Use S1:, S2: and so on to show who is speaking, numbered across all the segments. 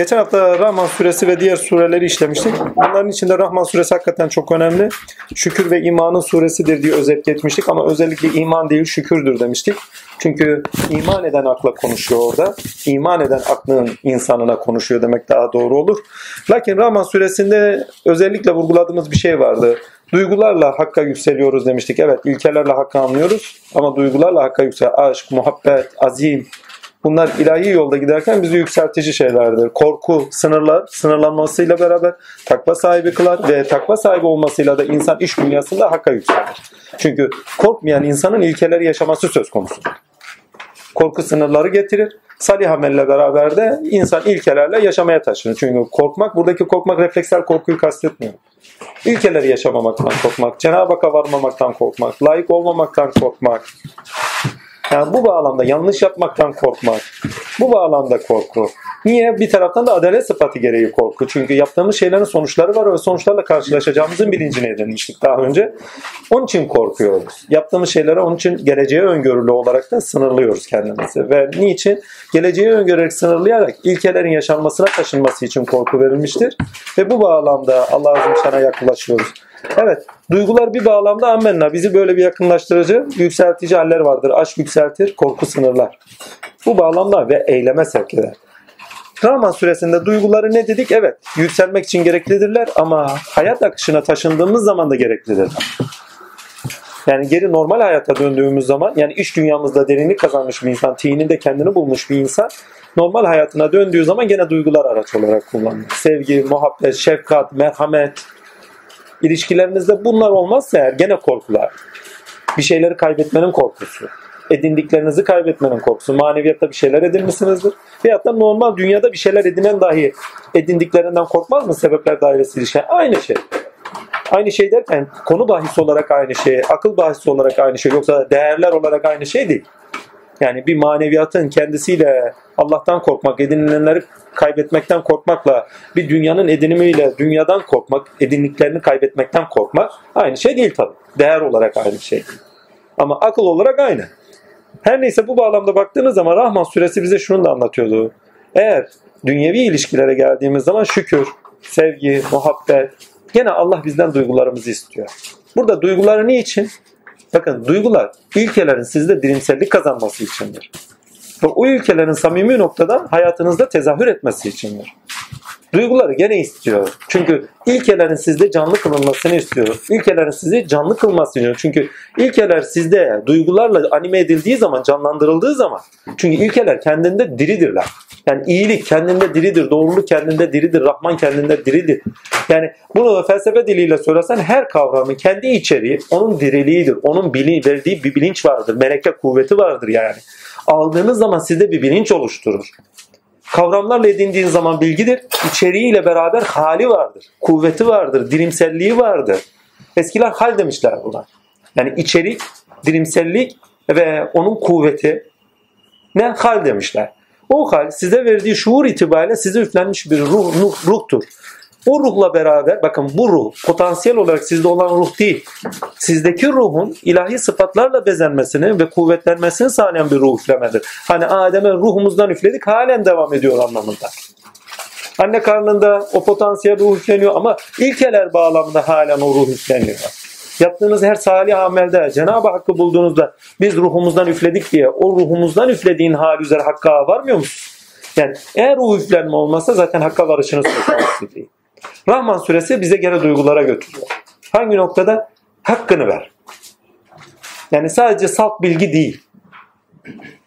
S1: Geçen hafta Rahman suresi ve diğer sureleri işlemiştik. Bunların içinde Rahman suresi hakikaten çok önemli. Şükür ve imanın suresidir diye özet geçmiştik ama özellikle iman değil şükürdür demiştik. Çünkü iman eden akla konuşuyor orada. İman eden aklın insanına konuşuyor demek daha doğru olur. Lakin Rahman suresinde özellikle vurguladığımız bir şey vardı. Duygularla hakka yükseliyoruz demiştik. Evet ilkelerle hakkı anlıyoruz ama duygularla hakka yüksel. Aşk, muhabbet, azim, Bunlar ilahi yolda giderken bizi yükseltici şeylerdir. Korku, sınırlar, sınırlanmasıyla beraber takva sahibi kılar ve takva sahibi olmasıyla da insan iş dünyasında hakka yükselir. Çünkü korkmayan insanın ilkeleri yaşaması söz konusu. Korku sınırları getirir. Salih amelle beraber de insan ilkelerle yaşamaya taşınır. Çünkü korkmak, buradaki korkmak refleksel korkuyu kastetmiyor. İlkeleri yaşamamaktan korkmak, Cenab-ı Hak'a varmamaktan korkmak, layık olmamaktan korkmak, yani bu bağlamda yanlış yapmaktan korkmak. Bu bağlamda korku. Niye? Bir taraftan da adalet sıfatı gereği korku. Çünkü yaptığımız şeylerin sonuçları var ve sonuçlarla karşılaşacağımızın bilincini edinmiştik daha önce. Onun için korkuyoruz. Yaptığımız şeylere onun için geleceğe öngörülü olarak da sınırlıyoruz kendimizi. Ve niçin? Geleceğe öngörerek sınırlayarak ilkelerin yaşanmasına taşınması için korku verilmiştir. Ve bu bağlamda Allah azim sana yaklaşıyoruz. Evet, duygular bir bağlamda ammenna. Bizi böyle bir yakınlaştırıcı, yükseltici haller vardır. Aşk yükseltir, korku sınırlar. Bu bağlamda ve eyleme sevk eder. Rahman suresinde duyguları ne dedik? Evet, yükselmek için gereklidirler ama hayat akışına taşındığımız zaman da gereklidirler. Yani geri normal hayata döndüğümüz zaman, yani iş dünyamızda derinlik kazanmış bir insan, tininde kendini bulmuş bir insan, normal hayatına döndüğü zaman gene duygular araç olarak kullanılır. Sevgi, muhabbet, şefkat, merhamet, İlişkilerinizde bunlar olmazsa eğer gene korkular. Bir şeyleri kaybetmenin korkusu. Edindiklerinizi kaybetmenin korkusu. Maneviyatta bir şeyler edinmişsinizdir. Veyahut da normal dünyada bir şeyler edinen dahi edindiklerinden korkmaz mı sebepler dairesi ilişki? Aynı şey. Aynı şey derken konu bahisi olarak aynı şey, akıl bahisi olarak aynı şey yoksa değerler olarak aynı şey değil. Yani bir maneviyatın kendisiyle Allah'tan korkmak, edinilenleri kaybetmekten korkmakla bir dünyanın edinimiyle dünyadan korkmak, edindiklerini kaybetmekten korkmak aynı şey değil tabii. Değer olarak aynı şey. Ama akıl olarak aynı. Her neyse bu bağlamda baktığınız zaman Rahman suresi bize şunu da anlatıyordu. Eğer dünyevi ilişkilere geldiğimiz zaman şükür, sevgi, muhabbet, gene Allah bizden duygularımızı istiyor. Burada duyguları niçin? Bakın duygular ilkelerin sizde dirimsellik kazanması içindir. Ve o ilkelerin samimi noktada hayatınızda tezahür etmesi içindir. Duyguları gene istiyor. Çünkü ilkelerin sizde canlı kılınmasını istiyor. İlkelerin sizi canlı kılmasını istiyor. Çünkü ilkeler sizde duygularla anime edildiği zaman, canlandırıldığı zaman çünkü ilkeler kendinde diridirler. Yani iyilik kendinde diridir, doğruluk kendinde diridir, Rahman kendinde diridir. Yani bunu felsefe diliyle söylesen her kavramın kendi içeriği onun diriliğidir. Onun bilin, verdiği bir bilinç vardır. Meleke kuvveti vardır yani. Aldığınız zaman sizde bir bilinç oluşturur. Kavramlarla edindiğin zaman bilgidir. İçeriğiyle beraber hali vardır. Kuvveti vardır. Dirimselliği vardır. Eskiler hal demişler buna. Yani içerik, dirimsellik ve onun kuvveti ne hal demişler. O hal size verdiği şuur itibariyle size üflenmiş bir ruh, ruh ruhtur. O ruhla beraber bakın bu ruh potansiyel olarak sizde olan ruh değil. Sizdeki ruhun ilahi sıfatlarla bezenmesini ve kuvvetlenmesini sağlayan bir ruh üflemedir. Hani Adem'e ruhumuzdan üfledik halen devam ediyor anlamında. Anne karnında o potansiyel ruh üfleniyor ama ilkeler bağlamında halen o ruh üfleniyor. Yaptığınız her salih amelde Cenab-ı Hakk'ı bulduğunuzda biz ruhumuzdan üfledik diye o ruhumuzdan üflediğin hal üzere Hakk'a varmıyor musun? Yani eğer o üflenme olmasa zaten Hakk'a varışınız söz değil. Rahman suresi bize gene duygulara götürüyor. Hangi noktada? Hakkını ver. Yani sadece salt bilgi değil.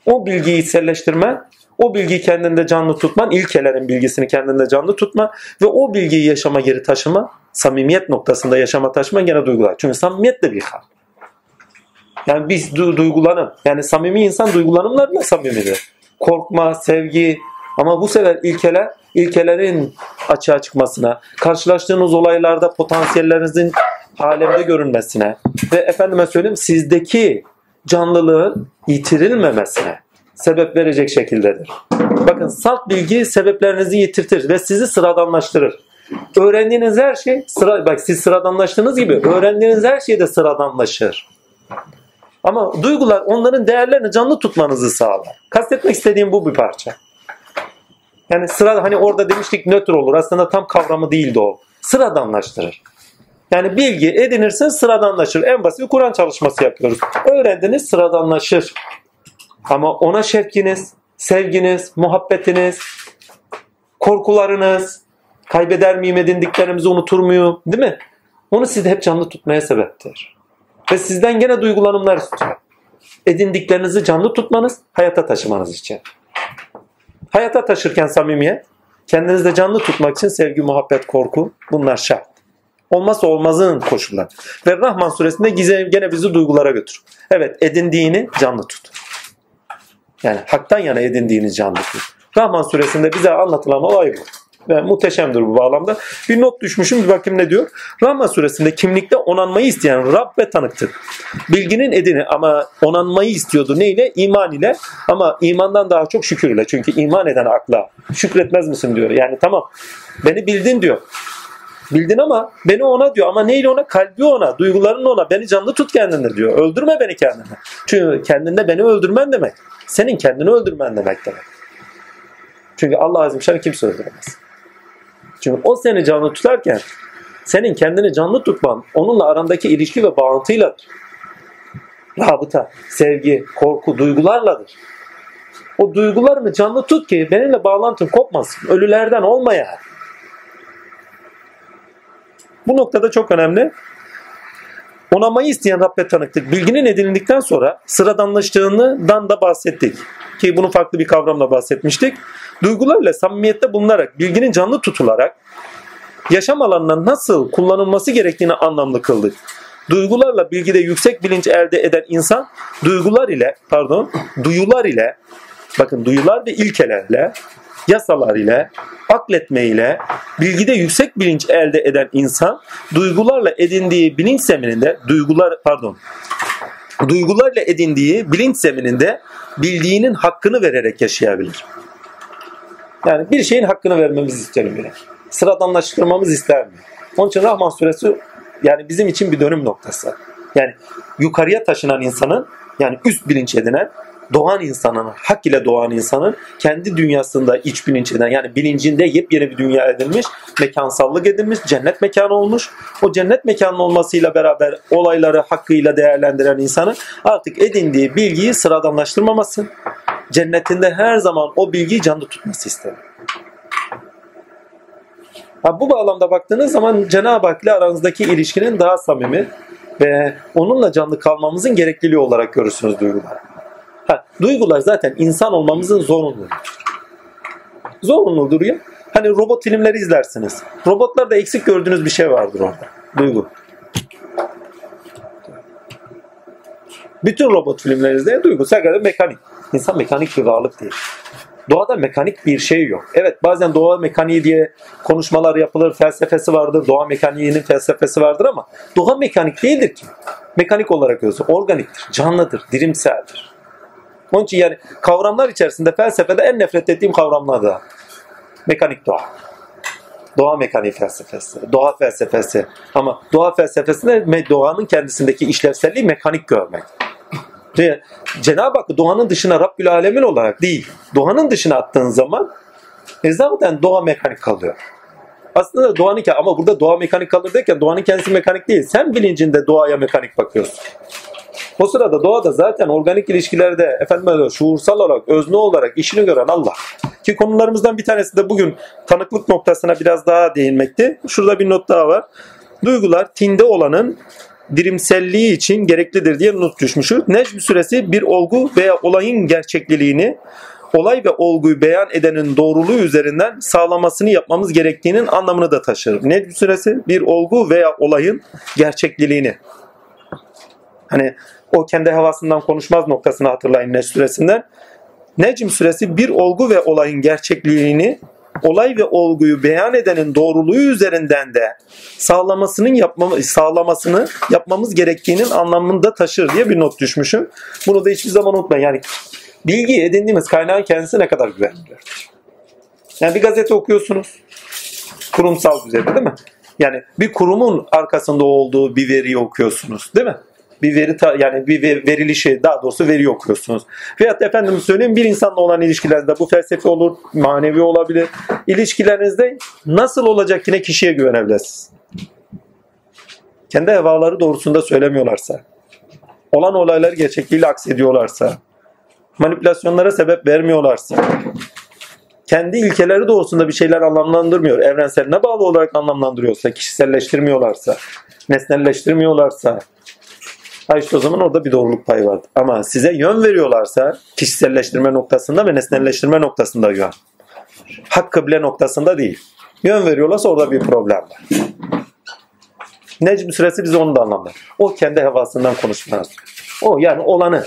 S1: O bilgiyi içselleştirme, o bilgiyi kendinde canlı tutman, ilkelerin bilgisini kendinde canlı tutma ve o bilgiyi yaşama geri taşıma, samimiyet noktasında yaşama taşıma gene duygular. Çünkü samimiyet de bir hal. Yani biz du- duygulanım. Yani samimi insan duygulanımlarla samimidir. Korkma, sevgi ama bu sefer ilkeler ilkelerin açığa çıkmasına, karşılaştığınız olaylarda potansiyellerinizin alemde görünmesine ve efendime söyleyeyim sizdeki canlılığın yitirilmemesine sebep verecek şekildedir. Bakın salt bilgi sebeplerinizi yitirtir ve sizi sıradanlaştırır. Öğrendiğiniz her şey sıra bak siz sıradanlaştığınız gibi öğrendiğiniz her şey de sıradanlaşır. Ama duygular onların değerlerini canlı tutmanızı sağlar. Kastetmek istediğim bu bir parça. Yani sıra hani orada demiştik nötr olur. Aslında tam kavramı değildi o. Sıradanlaştırır. Yani bilgi edinirse sıradanlaşır. En basit bir Kur'an çalışması yapıyoruz. Öğrendiniz sıradanlaşır. Ama ona şevkiniz, sevginiz, muhabbetiniz, korkularınız, kaybeder miyim edindiklerimizi unutur muyum değil mi? Onu sizde hep canlı tutmaya sebeptir. Ve sizden gene duygulanımlar istiyor. Edindiklerinizi canlı tutmanız, hayata taşımanız için. Hayata taşırken samimiyet, kendinizde canlı tutmak için sevgi, muhabbet, korku bunlar şart. Olmazsa olmazın koşullar. Ve Rahman suresinde gene bizi duygulara götür. Evet edindiğini canlı tut. Yani haktan yana edindiğini canlı tut. Rahman suresinde bize anlatılan olay bu. Ve muhteşemdir bu bağlamda. Bir not düşmüşüm bir bakayım ne diyor. Rahman suresinde kimlikte onanmayı isteyen Rab ve tanıktır. Bilginin edini ama onanmayı istiyordu neyle? İman ile ama imandan daha çok şükür ile. Çünkü iman eden akla şükretmez misin diyor. Yani tamam beni bildin diyor. Bildin ama beni ona diyor ama neyle ona? Kalbi ona, duyguların ona. Beni canlı tut kendinde diyor. Öldürme beni kendine. Çünkü kendinde beni öldürmen demek. Senin kendini öldürmen demek demek. Çünkü Allah azim şer kimse öldüremez. Çünkü o seni canlı tutarken senin kendini canlı tutman onunla arandaki ilişki ve bağıntıyladır. Rabıta, sevgi, korku, duygularladır. O duygularını canlı tut ki benimle bağlantın kopmasın. Ölülerden olma. Bu noktada çok önemli. Onamayı isteyen Rabbe tanıktık. Bilginin edinildikten sonra sıradanlaştığından da bahsettik. Ki bunu farklı bir kavramla bahsetmiştik. Duygularla samimiyette bulunarak, bilginin canlı tutularak yaşam alanına nasıl kullanılması gerektiğini anlamlı kıldık. Duygularla bilgide yüksek bilinç elde eden insan duygular ile pardon duyular ile bakın duyular ve ilkelerle yasalar ile akletme ile bilgide yüksek bilinç elde eden insan duygularla edindiği bilinç zemininde duygular pardon duygularla edindiği bilinç zemininde bildiğinin hakkını vererek yaşayabilir. Yani bir şeyin hakkını vermemizi isterim bile. Sıradanlaştırmamız ister mi? Onun için Rahman suresi yani bizim için bir dönüm noktası. Yani yukarıya taşınan insanın yani üst bilinç edinen doğan insanın, hak ile doğan insanın kendi dünyasında iç bilinç eden yani bilincinde yepyeni bir dünya edilmiş, mekansallık edilmiş, cennet mekanı olmuş. O cennet mekanı olmasıyla beraber olayları hakkıyla değerlendiren insanın artık edindiği bilgiyi sıradanlaştırmaması, cennetinde her zaman o bilgiyi canlı tutması ister. Ha, bu bağlamda baktığınız zaman Cenab-ı Hak ile aranızdaki ilişkinin daha samimi ve onunla canlı kalmamızın gerekliliği olarak görürsünüz duygular. Ha, duygular zaten insan olmamızın zorunluluğu. Zorunludur ya. Hani robot filmleri izlersiniz. Robotlarda eksik gördüğünüz bir şey vardır orada. Duygu. Bütün robot filmlerinizde duygu sadece mekanik. İnsan mekanik bir varlık değil. Doğada mekanik bir şey yok. Evet bazen doğa mekaniği diye konuşmalar yapılır, felsefesi vardır, doğa mekaniğinin felsefesi vardır ama doğa mekanik değildir ki. Mekanik olarak gözü organiktir, canlıdır, dirimseldir. Onun için yani kavramlar içerisinde felsefede en nefret ettiğim kavramlar da mekanik doğa. Doğa mekaniği felsefesi, doğa felsefesi. Ama doğa felsefesinde doğanın kendisindeki işlevselliği mekanik görmek. Cenab-ı Hak doğanın dışına Rabbül Alemin olarak değil, doğanın dışına attığın zaman e zaten doğa mekanik kalıyor. Aslında doğanın ama burada doğa mekanik kalır derken doğanın kendisi mekanik değil. Sen bilincinde doğaya mekanik bakıyorsun. O sırada doğada zaten organik ilişkilerde efendim şuursal olarak, özne olarak işini gören Allah. Ki konularımızdan bir tanesi de bugün tanıklık noktasına biraz daha değinmekti. Şurada bir not daha var. Duygular tinde olanın dirimselliği için gereklidir diye not düşmüşüz. Necm suresi bir olgu veya olayın gerçekliliğini olay ve olguyu beyan edenin doğruluğu üzerinden sağlamasını yapmamız gerektiğinin anlamını da taşır. Necm suresi bir olgu veya olayın gerçekliliğini. Hani o kendi havasından konuşmaz noktasını hatırlayın Necm suresinden. Necm suresi bir olgu ve olayın gerçekliğini olay ve olguyu beyan edenin doğruluğu üzerinden de sağlamasının yapmamı, sağlamasını yapmamız gerektiğinin anlamında taşır diye bir not düşmüşüm. Bunu da hiçbir zaman unutmayın. Yani bilgi edindiğimiz kaynağın kendisi ne kadar güvenilir. Yani bir gazete okuyorsunuz. Kurumsal düzeyde değil mi? Yani bir kurumun arkasında olduğu bir veriyi okuyorsunuz değil mi? Bir veri yani bir ver- verilişi daha doğrusu veri okuyorsunuz. Veyahut efendim söyleyeyim bir insanla olan ilişkilerinizde bu felsefi olur, manevi olabilir. İlişkilerinizde nasıl olacak yine kişiye güvenebilirsiniz. Kendi hevaları doğrusunda söylemiyorlarsa, olan olayları gerçekliğiyle aksediyorlarsa, manipülasyonlara sebep vermiyorlarsa, kendi ilkeleri doğrusunda bir şeyler anlamlandırmıyor, evrenseline bağlı olarak anlamlandırıyorsa, kişiselleştirmiyorlarsa, nesnelleştirmiyorlarsa, ha işte o zaman orada bir doğruluk payı var. Ama size yön veriyorlarsa, kişiselleştirme noktasında ve nesnelleştirme noktasında yön. Hak kıble noktasında değil. Yön veriyorlarsa orada bir problem var. Necm suresi bize onu da anlamlar. O kendi hevasından konuşmaz. O yani olanı,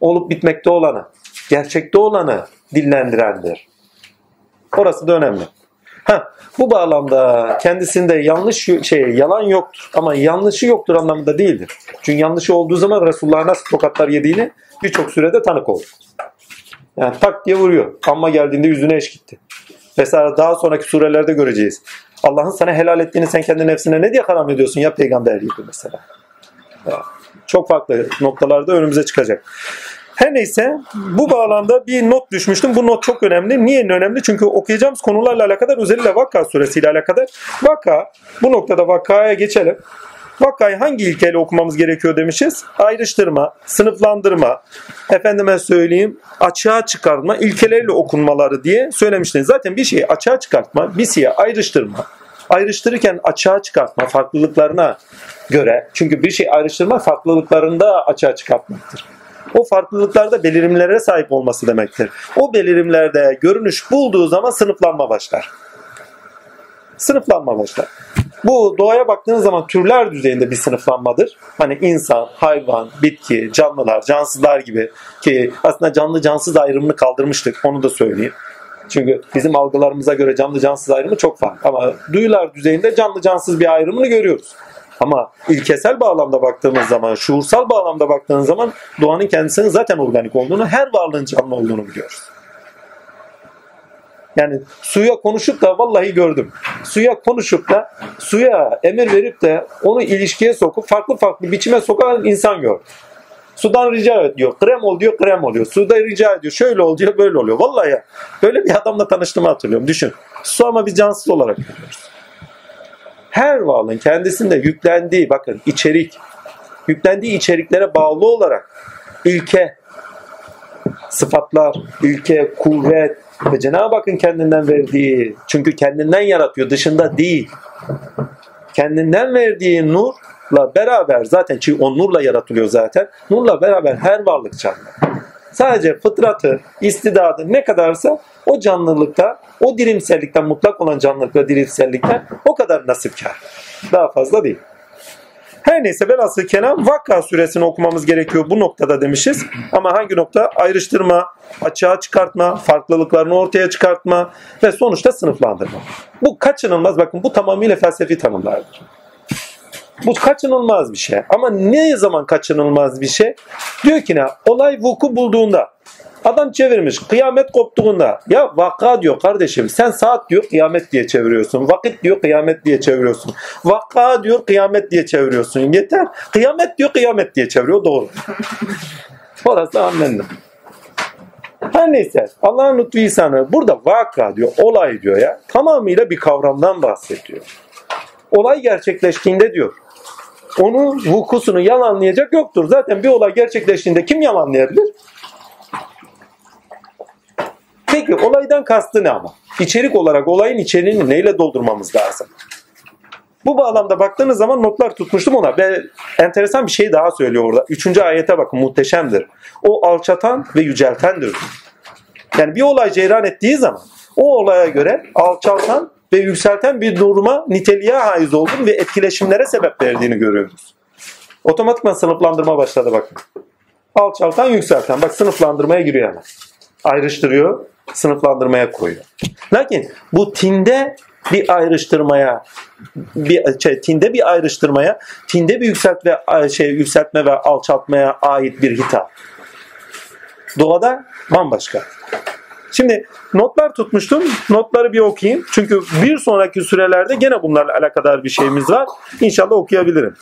S1: olup bitmekte olanı, gerçekte olanı dillendirendir. Orası da önemli. Ha, bu bağlamda kendisinde yanlış şey yalan yoktur ama yanlışı yoktur anlamında değildir. Çünkü yanlışı olduğu zaman Resulullah'a nasıl tokatlar yediğini birçok sürede tanık olduk. Yani tak diye vuruyor. Amma geldiğinde yüzüne eş gitti. Mesela daha sonraki surelerde göreceğiz. Allah'ın sana helal ettiğini sen kendi nefsine ne diye haram ediyorsun ya peygamber gibi mesela. Çok farklı noktalarda önümüze çıkacak. Her neyse bu bağlamda bir not düşmüştüm. Bu not çok önemli. Niye önemli? Çünkü okuyacağımız konularla alakadar özellikle Vakka suresiyle alakadar. Vakka, bu noktada Vakka'ya geçelim. Vakkayı hangi ilkeyle okumamız gerekiyor demişiz? Ayrıştırma, sınıflandırma, efendime söyleyeyim açığa çıkarma ilkeleriyle okunmaları diye söylemiştiniz. Zaten bir şeyi açığa çıkartma, bir şeyi ayrıştırma. Ayrıştırırken açığa çıkartma farklılıklarına göre. Çünkü bir şey ayrıştırma farklılıklarında açığa çıkartmaktır. O farklılıklarda belirimlere sahip olması demektir. O belirimlerde görünüş bulduğu zaman sınıflanma başlar. Sınıflanma başlar. Bu doğaya baktığınız zaman türler düzeyinde bir sınıflanmadır. Hani insan, hayvan, bitki, canlılar, cansızlar gibi ki aslında canlı cansız ayrımını kaldırmıştık onu da söyleyeyim. Çünkü bizim algılarımıza göre canlı cansız ayrımı çok farklı. Ama duyular düzeyinde canlı cansız bir ayrımını görüyoruz. Ama ilkesel bağlamda baktığımız zaman, şuursal bağlamda baktığınız zaman doğanın kendisinin zaten organik olduğunu, her varlığın canlı olduğunu biliyoruz. Yani suya konuşup da vallahi gördüm. Suya konuşup da suya emir verip de onu ilişkiye sokup farklı farklı biçime sokan insan gördüm. Sudan rica ediyor. Krem ol diyor, krem oluyor. Suda rica ediyor. Şöyle ol diyor, böyle oluyor. Vallahi ya. Böyle bir adamla tanıştığımı hatırlıyorum. Düşün. Su ama bir cansız olarak görüyoruz. Her varlığın kendisinde yüklendiği, bakın içerik, yüklendiği içeriklere bağlı olarak ilke, sıfatlar, ilke, kuvvet ve Cenab-ı Hakk'ın kendinden verdiği, çünkü kendinden yaratıyor, dışında değil. Kendinden verdiği nurla beraber zaten çünkü o nurla yaratılıyor zaten. Nurla beraber her varlık canlı. Sadece fıtratı, istidadı ne kadarsa o canlılıkta, o dirimsellikten, mutlak olan canlılıkla dirimsellikten o kadar nasipkar. Daha fazla değil. Her neyse velhasıl kelam Vakka suresini okumamız gerekiyor bu noktada demişiz. Ama hangi nokta? Ayrıştırma, açığa çıkartma, farklılıklarını ortaya çıkartma ve sonuçta sınıflandırma. Bu kaçınılmaz. Bakın bu tamamıyla felsefi tanımlardır. Bu kaçınılmaz bir şey. Ama ne zaman kaçınılmaz bir şey? Diyor ki ne? Olay vuku bulduğunda. Adam çevirmiş. Kıyamet koptuğunda. Ya vaka diyor kardeşim. Sen saat diyor kıyamet diye çeviriyorsun. Vakit diyor kıyamet diye çeviriyorsun. Vaka diyor kıyamet diye çeviriyorsun. Yeter. Kıyamet diyor kıyamet diye çeviriyor. Doğru. Orası anladım. Her neyse Allah'ın lütfu ihsanı burada vaka diyor, olay diyor ya. Tamamıyla bir kavramdan bahsediyor. Olay gerçekleştiğinde diyor. Onun vukusunu yalanlayacak yoktur. Zaten bir olay gerçekleştiğinde kim yalanlayabilir? Peki olaydan kastı ne ama? İçerik olarak olayın içeriğini neyle doldurmamız lazım? Bu bağlamda baktığınız zaman notlar tutmuştum ona. Ve enteresan bir şey daha söylüyor orada. Üçüncü ayete bakın muhteşemdir. O alçatan ve yüceltendir. Yani bir olay ceyran ettiği zaman o olaya göre alçaltan ve yükselten bir duruma niteliğe haiz olduğunu ve etkileşimlere sebep verdiğini görüyoruz. Otomatikman sınıflandırma başladı bakın. Alçaltan, yükselten. Bak sınıflandırmaya giriyor hemen. Ayrıştırıyor, sınıflandırmaya koyuyor. Lakin bu tinde bir ayrıştırmaya bir şey, tinde bir ayrıştırmaya, tinde bir yükselt ve şey yükseltme ve alçaltmaya ait bir hitap. Doğada bambaşka. Şimdi notlar tutmuştum. Notları bir okuyayım. Çünkü bir sonraki sürelerde gene bunlarla alakadar bir şeyimiz var. İnşallah okuyabilirim.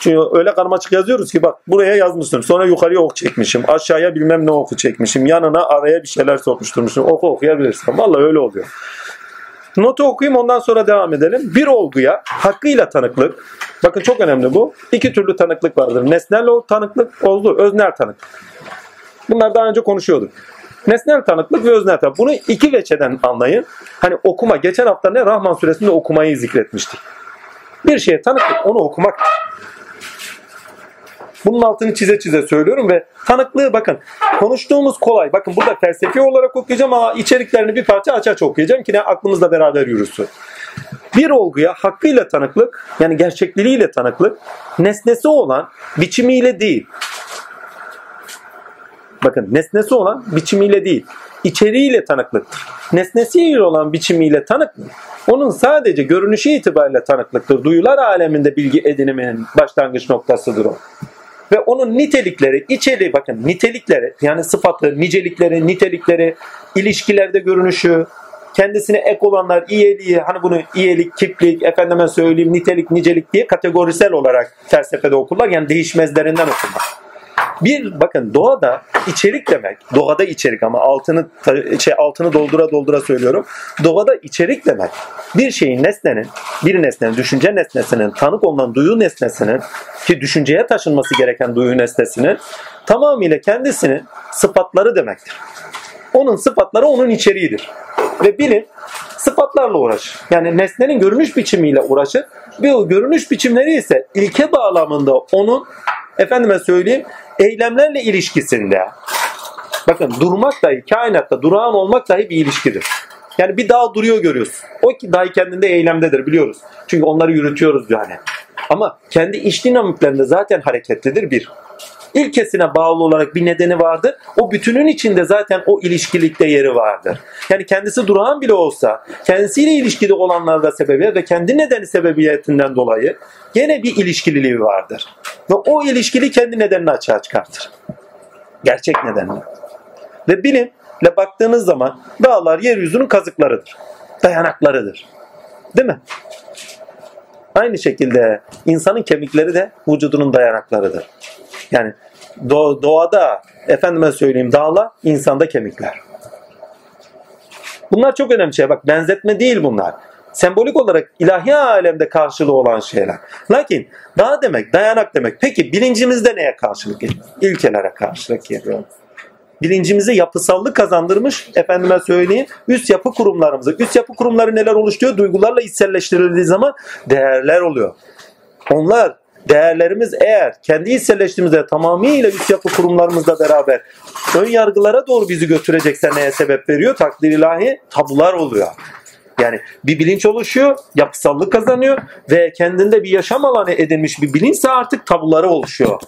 S1: Çünkü öyle karmaşık yazıyoruz ki bak buraya yazmışım. Sonra yukarıya ok çekmişim. Aşağıya bilmem ne oku çekmişim. Yanına araya bir şeyler sokuşturmuşum. Oku okuyabilirsin. Vallahi öyle oluyor. Notu okuyayım ondan sonra devam edelim. Bir olguya hakkıyla tanıklık. Bakın çok önemli bu. İki türlü tanıklık vardır. Nesnel tanıklık, oldu öznel tanıklık. Bunlar daha önce konuşuyorduk. Nesnel tanıklık ve öznel tanıklık. Bunu iki veçeden anlayın. Hani okuma. Geçen hafta ne? Rahman suresinde okumayı zikretmiştik. Bir şeye tanıklık onu okumak. Bunun altını çize çize söylüyorum ve tanıklığı bakın konuştuğumuz kolay. Bakın burada felsefi olarak okuyacağım ama içeriklerini bir parça aç aç okuyacağım ki ne aklımızla beraber yürüsün. Bir olguya hakkıyla tanıklık yani gerçekliğiyle tanıklık nesnesi olan biçimiyle değil. Bakın nesnesi olan biçimiyle değil. içeriğiyle tanıklıktır. Nesnesiyle olan biçimiyle tanıklık onun sadece görünüşü itibariyle tanıklıktır. Duyular aleminde bilgi ediniminin başlangıç noktasıdır o. Ve onun nitelikleri, içeriği bakın nitelikleri yani sıfatı, nicelikleri, nitelikleri, ilişkilerde görünüşü, kendisine ek olanlar iyiliği, hani bunu iyilik, kiplik, efendime söyleyeyim nitelik, nicelik diye kategorisel olarak felsefede okurlar. Yani değişmezlerinden okurlar. Bir bakın doğada içerik demek, doğada içerik ama altını şey altını doldura doldura söylüyorum. Doğada içerik demek bir şeyin nesnenin, bir nesnenin, düşünce nesnesinin, tanık olunan duyu nesnesinin ki düşünceye taşınması gereken duyu nesnesinin tamamıyla kendisinin sıfatları demektir. Onun sıfatları onun içeriğidir. Ve bilim sıfatlarla uğraşır. Yani nesnenin görünüş biçimiyle uğraşır. Ve o görünüş biçimleri ise ilke bağlamında onun efendime söyleyeyim eylemlerle ilişkisinde bakın durmak dahi kainatta durağan olmak dahi bir ilişkidir. Yani bir dağ duruyor görüyorsun. O ki dahi kendinde eylemdedir biliyoruz. Çünkü onları yürütüyoruz yani. Ama kendi iç dinamiklerinde zaten hareketlidir bir. İlkesine bağlı olarak bir nedeni vardır. O bütünün içinde zaten o ilişkilikte yeri vardır. Yani kendisi durağan bile olsa kendisiyle ilişkili olanlarda sebebi ve kendi nedeni sebebiyetinden dolayı gene bir ilişkililiği vardır. Ve o ilişkili kendi nedenini açığa çıkartır. Gerçek nedenini. Ve bilimle baktığınız zaman dağlar yeryüzünün kazıklarıdır. Dayanaklarıdır. Değil mi? Aynı şekilde insanın kemikleri de vücudunun dayanaklarıdır. Yani doğada efendime söyleyeyim dağlar, insanda kemikler. Bunlar çok önemli şey. Bak benzetme değil bunlar. Sembolik olarak ilahi alemde karşılığı olan şeyler. Lakin dağ demek, dayanak demek. Peki bilincimizde neye karşılık geliyor? İlkelere karşılık geliyor. Bilincimize yapısallık kazandırmış, efendime söyleyeyim, üst yapı kurumlarımızı. Üst yapı kurumları neler oluşturuyor? Duygularla içselleştirildiği zaman değerler oluyor. Onlar değerlerimiz eğer kendi hisselleştiğimizde tamamıyla üst yapı kurumlarımızla beraber ön yargılara doğru bizi götürecekse neye sebep veriyor? Takdir ilahi tabular oluyor. Yani bir bilinç oluşuyor, yapısallık kazanıyor ve kendinde bir yaşam alanı edinmiş bir bilinçse artık tabuları oluşuyor.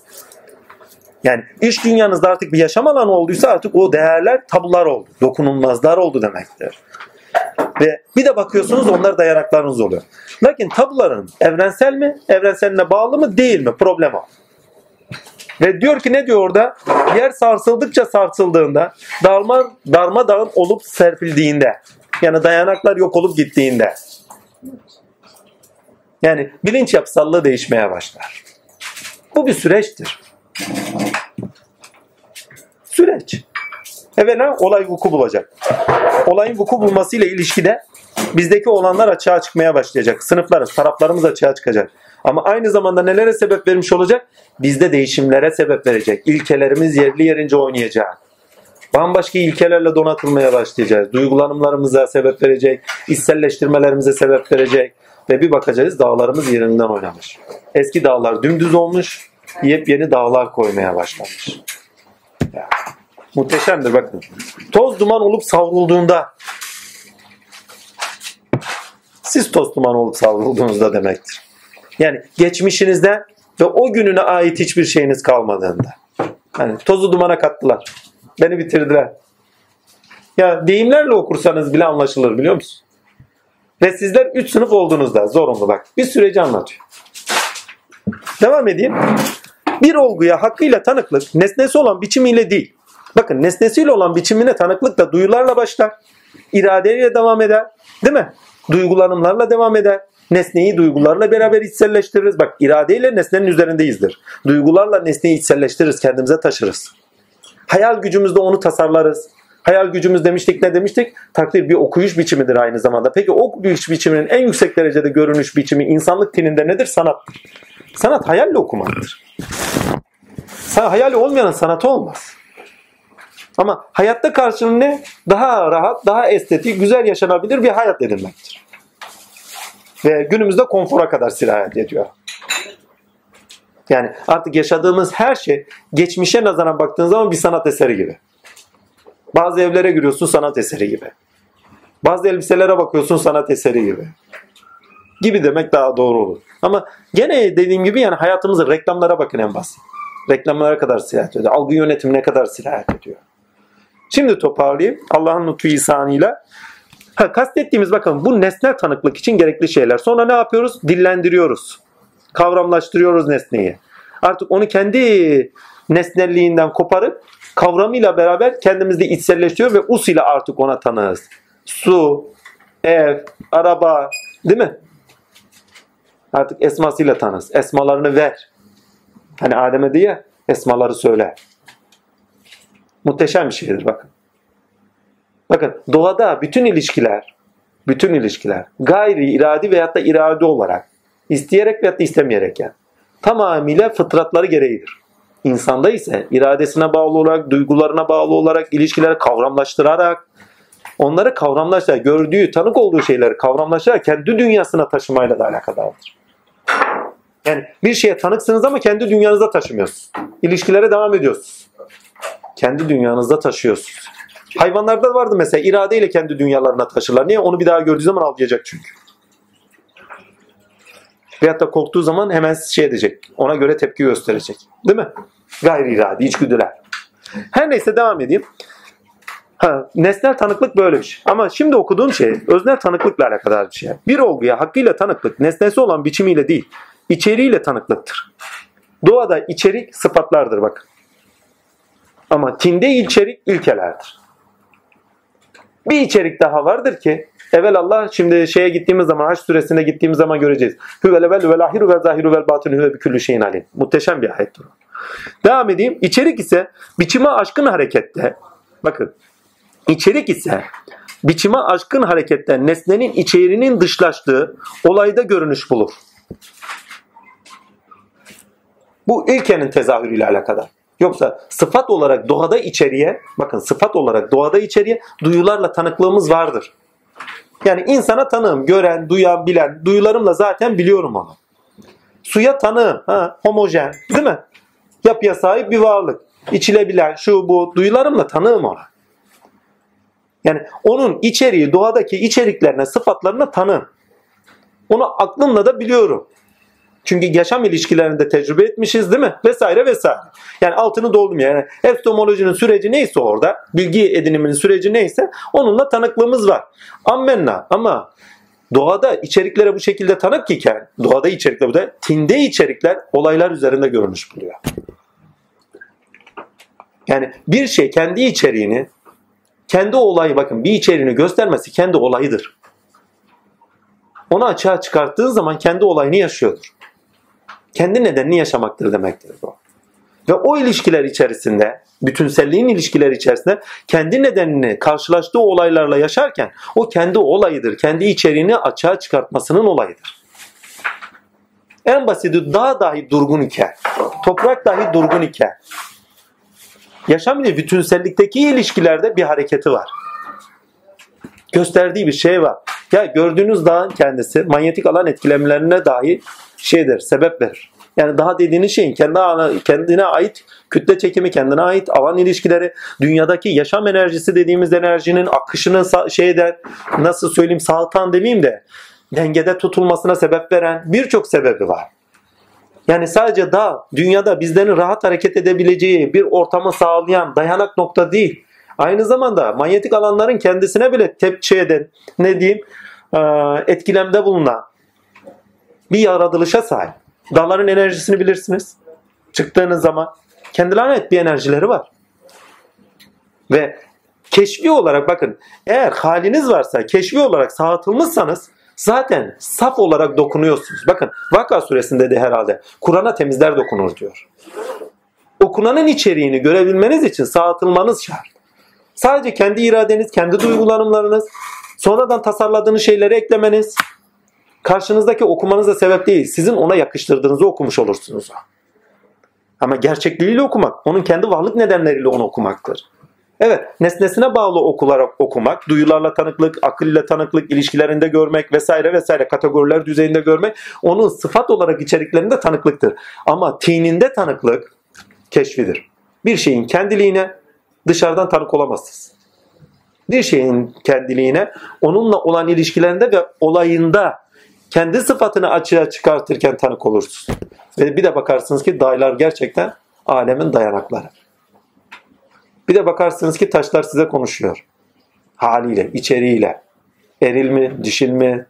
S1: Yani iş dünyanızda artık bir yaşam alanı olduysa artık o değerler tabular oldu, dokunulmazlar oldu demektir. Ve bir de bakıyorsunuz onlar dayanaklarınız oluyor. Lakin tabuların evrensel mi? Evrenseline bağlı mı? Değil mi? Problem o. Ve diyor ki ne diyor orada? Yer sarsıldıkça sarsıldığında, darma, darmadağın olup serpildiğinde, yani dayanaklar yok olup gittiğinde, yani bilinç yapısallığı değişmeye başlar. Bu bir süreçtir. Süreç. Evvela olay vuku bulacak. Olayın vuku bulmasıyla ilişkide bizdeki olanlar açığa çıkmaya başlayacak. Sınıflarız, taraflarımız açığa çıkacak. Ama aynı zamanda nelere sebep vermiş olacak? Bizde değişimlere sebep verecek. İlkelerimiz yerli yerince oynayacak. Bambaşka ilkelerle donatılmaya başlayacağız. Duygulanımlarımıza sebep verecek, içselleştirmelerimize sebep verecek. Ve bir bakacağız dağlarımız yerinden oynamış. Eski dağlar dümdüz olmuş, yepyeni dağlar koymaya başlamış. Muhteşemdir bakın. Toz duman olup savrulduğunda siz toz duman olup savrulduğunuzda demektir. Yani geçmişinizde ve o gününe ait hiçbir şeyiniz kalmadığında. Yani tozu dumana kattılar. Beni bitirdiler. Ya deyimlerle okursanız bile anlaşılır biliyor musun? Ve sizler üç sınıf olduğunuzda zorunlu bak. Bir süreci anlatıyor. Devam edeyim. Bir olguya hakkıyla tanıklık nesnesi olan biçimiyle değil. Bakın nesnesiyle olan biçimine tanıklık da duyularla başlar. iradeyle devam eder. Değil mi? Duygulanımlarla devam eder. Nesneyi duygularla beraber içselleştiririz. Bak iradeyle nesnenin üzerindeyizdir. Duygularla nesneyi içselleştiririz, kendimize taşırız. Hayal gücümüzde onu tasarlarız. Hayal gücümüz demiştik ne demiştik? Takdir bir okuyuş biçimidir aynı zamanda. Peki okuyuş biçiminin en yüksek derecede görünüş biçimi insanlık tininde nedir? Sanattır. Sanat hayalle okumaktır. Hayali olmayan sanatı olmaz. Ama hayatta karşılığı ne? Daha rahat, daha estetik, güzel yaşanabilir bir hayat edinmektir. Ve günümüzde konfora kadar sirayet ediyor. Yani artık yaşadığımız her şey geçmişe nazaran baktığın zaman bir sanat eseri gibi. Bazı evlere giriyorsun sanat eseri gibi. Bazı elbiselere bakıyorsun sanat eseri gibi. Gibi demek daha doğru olur. Ama gene dediğim gibi yani hayatımızı reklamlara bakın en basit. Reklamlara kadar sirayet ediyor. Algı yönetimine kadar sirayet ediyor. Şimdi toparlayayım. Allah'ın lütfu ihsanıyla. Ha, kastettiğimiz bakın bu nesnel tanıklık için gerekli şeyler. Sonra ne yapıyoruz? Dillendiriyoruz. Kavramlaştırıyoruz nesneyi. Artık onu kendi nesnelliğinden koparıp kavramıyla beraber kendimizde içselleştiriyor ve us ile artık ona tanığız. Su, ev, araba değil mi? Artık esmasıyla tanız. Esmalarını ver. Hani Adem'e diye esmaları söyle. Muhteşem bir şeydir bakın. Bakın doğada bütün ilişkiler, bütün ilişkiler gayri iradi veyahut da iradi olarak isteyerek veyahut da istemeyerek yani tamamıyla fıtratları gereğidir. İnsanda ise iradesine bağlı olarak, duygularına bağlı olarak, ilişkileri kavramlaştırarak, onları kavramlaştırarak, gördüğü, tanık olduğu şeyleri kavramlaştırarak kendi dünyasına taşımayla da alakadardır. Yani bir şeye tanıksınız ama kendi dünyanıza taşımıyorsunuz. İlişkilere devam ediyorsunuz. Kendi dünyanızda taşıyorsunuz. Hayvanlarda vardı mesela iradeyle kendi dünyalarına taşırlar. Niye? Onu bir daha gördüğü zaman avlayacak çünkü. Veyahut da korktuğu zaman hemen şey edecek. Ona göre tepki gösterecek. Değil mi? Gayri iradi, içgüdüler. Her neyse devam edeyim. Ha, nesnel tanıklık böyle bir şey. Ama şimdi okuduğum şey öznel tanıklıkla alakalı bir şey. Bir olguya hakkıyla tanıklık nesnesi olan biçimiyle değil, içeriğiyle tanıklıktır. Doğada içerik sıfatlardır bak. Ama tinde içerik ilkelerdir. Bir içerik daha vardır ki evvel Allah şimdi şeye gittiğimiz zaman Haç suresine gittiğimiz zaman göreceğiz. Hüvel evvel vel ahiru vel zahiru vel batinu hüve bi kulli şeyin alim. Muhteşem bir ayettir. Devam edeyim. İçerik ise biçime aşkın harekette. Bakın. İçerik ise biçime aşkın harekette nesnenin içeriğinin dışlaştığı olayda görünüş bulur. Bu ilkenin tezahürüyle alakadar. Yoksa sıfat olarak doğada içeriye, bakın sıfat olarak doğada içeriye duyularla tanıklığımız vardır. Yani insana tanığım, gören, duyan, bilen, duyularımla zaten biliyorum onu. Suya tanığım, ha, homojen, değil mi? Yapıya sahip bir varlık. İçilebilen, şu bu, duyularımla tanığım ona. Yani onun içeriği, doğadaki içeriklerine, sıfatlarına tanığım. Onu aklımla da biliyorum. Çünkü yaşam ilişkilerinde tecrübe etmişiz değil mi? Vesaire vesaire. Yani altını doldum yani. Epistemolojinin süreci neyse orada, bilgi ediniminin süreci neyse onunla tanıklığımız var. Ammenna ama doğada içeriklere bu şekilde tanık iken, doğada içerikler bu da tinde içerikler olaylar üzerinde görünüş buluyor. Yani bir şey kendi içeriğini, kendi olayı bakın bir içeriğini göstermesi kendi olayıdır. Onu açığa çıkarttığı zaman kendi olayını yaşıyordur kendi nedenini yaşamaktır demektir bu. Ve o ilişkiler içerisinde, bütünselliğin ilişkiler içerisinde kendi nedenini karşılaştığı olaylarla yaşarken o kendi olayıdır. Kendi içeriğini açığa çıkartmasının olayıdır. En basiti dağ dahi durgun iken, toprak dahi durgun iken yaşam ile bütünsellikteki ilişkilerde bir hareketi var. Gösterdiği bir şey var. Ya gördüğünüz dağın kendisi manyetik alan etkilemelerine dahi şeydir, sebep verir. Yani daha dediğiniz şeyin kendi kendine ait kütle çekimi, kendine ait alan ilişkileri, dünyadaki yaşam enerjisi dediğimiz enerjinin akışının şeyden nasıl söyleyeyim sağtan demeyeyim de dengede tutulmasına sebep veren birçok sebebi var. Yani sadece da dünyada bizlerin rahat hareket edebileceği bir ortamı sağlayan dayanak nokta değil. Aynı zamanda manyetik alanların kendisine bile tepki eden ne diyeyim etkilemde bulunan bir yaratılışa sahip. Dağların enerjisini bilirsiniz. Çıktığınız zaman kendilerine ait bir enerjileri var. Ve keşfi olarak bakın eğer haliniz varsa keşfi olarak sağıtılmışsanız zaten saf olarak dokunuyorsunuz. Bakın Vaka suresinde de herhalde Kur'an'a temizler dokunur diyor. Okunanın içeriğini görebilmeniz için sağıtılmanız şart. Sadece kendi iradeniz, kendi duygulanımlarınız, sonradan tasarladığınız şeyleri eklemeniz, karşınızdaki okumanıza sebep değil. Sizin ona yakıştırdığınızı okumuş olursunuz. Ama gerçekliğiyle okumak, onun kendi varlık nedenleriyle onu okumaktır. Evet, nesnesine bağlı okularak okumak, duyularla tanıklık, akıl ile tanıklık, ilişkilerinde görmek vesaire vesaire kategoriler düzeyinde görmek onun sıfat olarak içeriklerinde tanıklıktır. Ama tininde tanıklık keşfidir. Bir şeyin kendiliğine dışarıdan tanık olamazsınız. Bir şeyin kendiliğine onunla olan ilişkilerinde ve olayında kendi sıfatını açığa çıkartırken tanık olursunuz. Ve bir de bakarsınız ki dağlar gerçekten alemin dayanakları. Bir de bakarsınız ki taşlar size konuşuyor. Haliyle, içeriğiyle. Eril mi, dişil mi?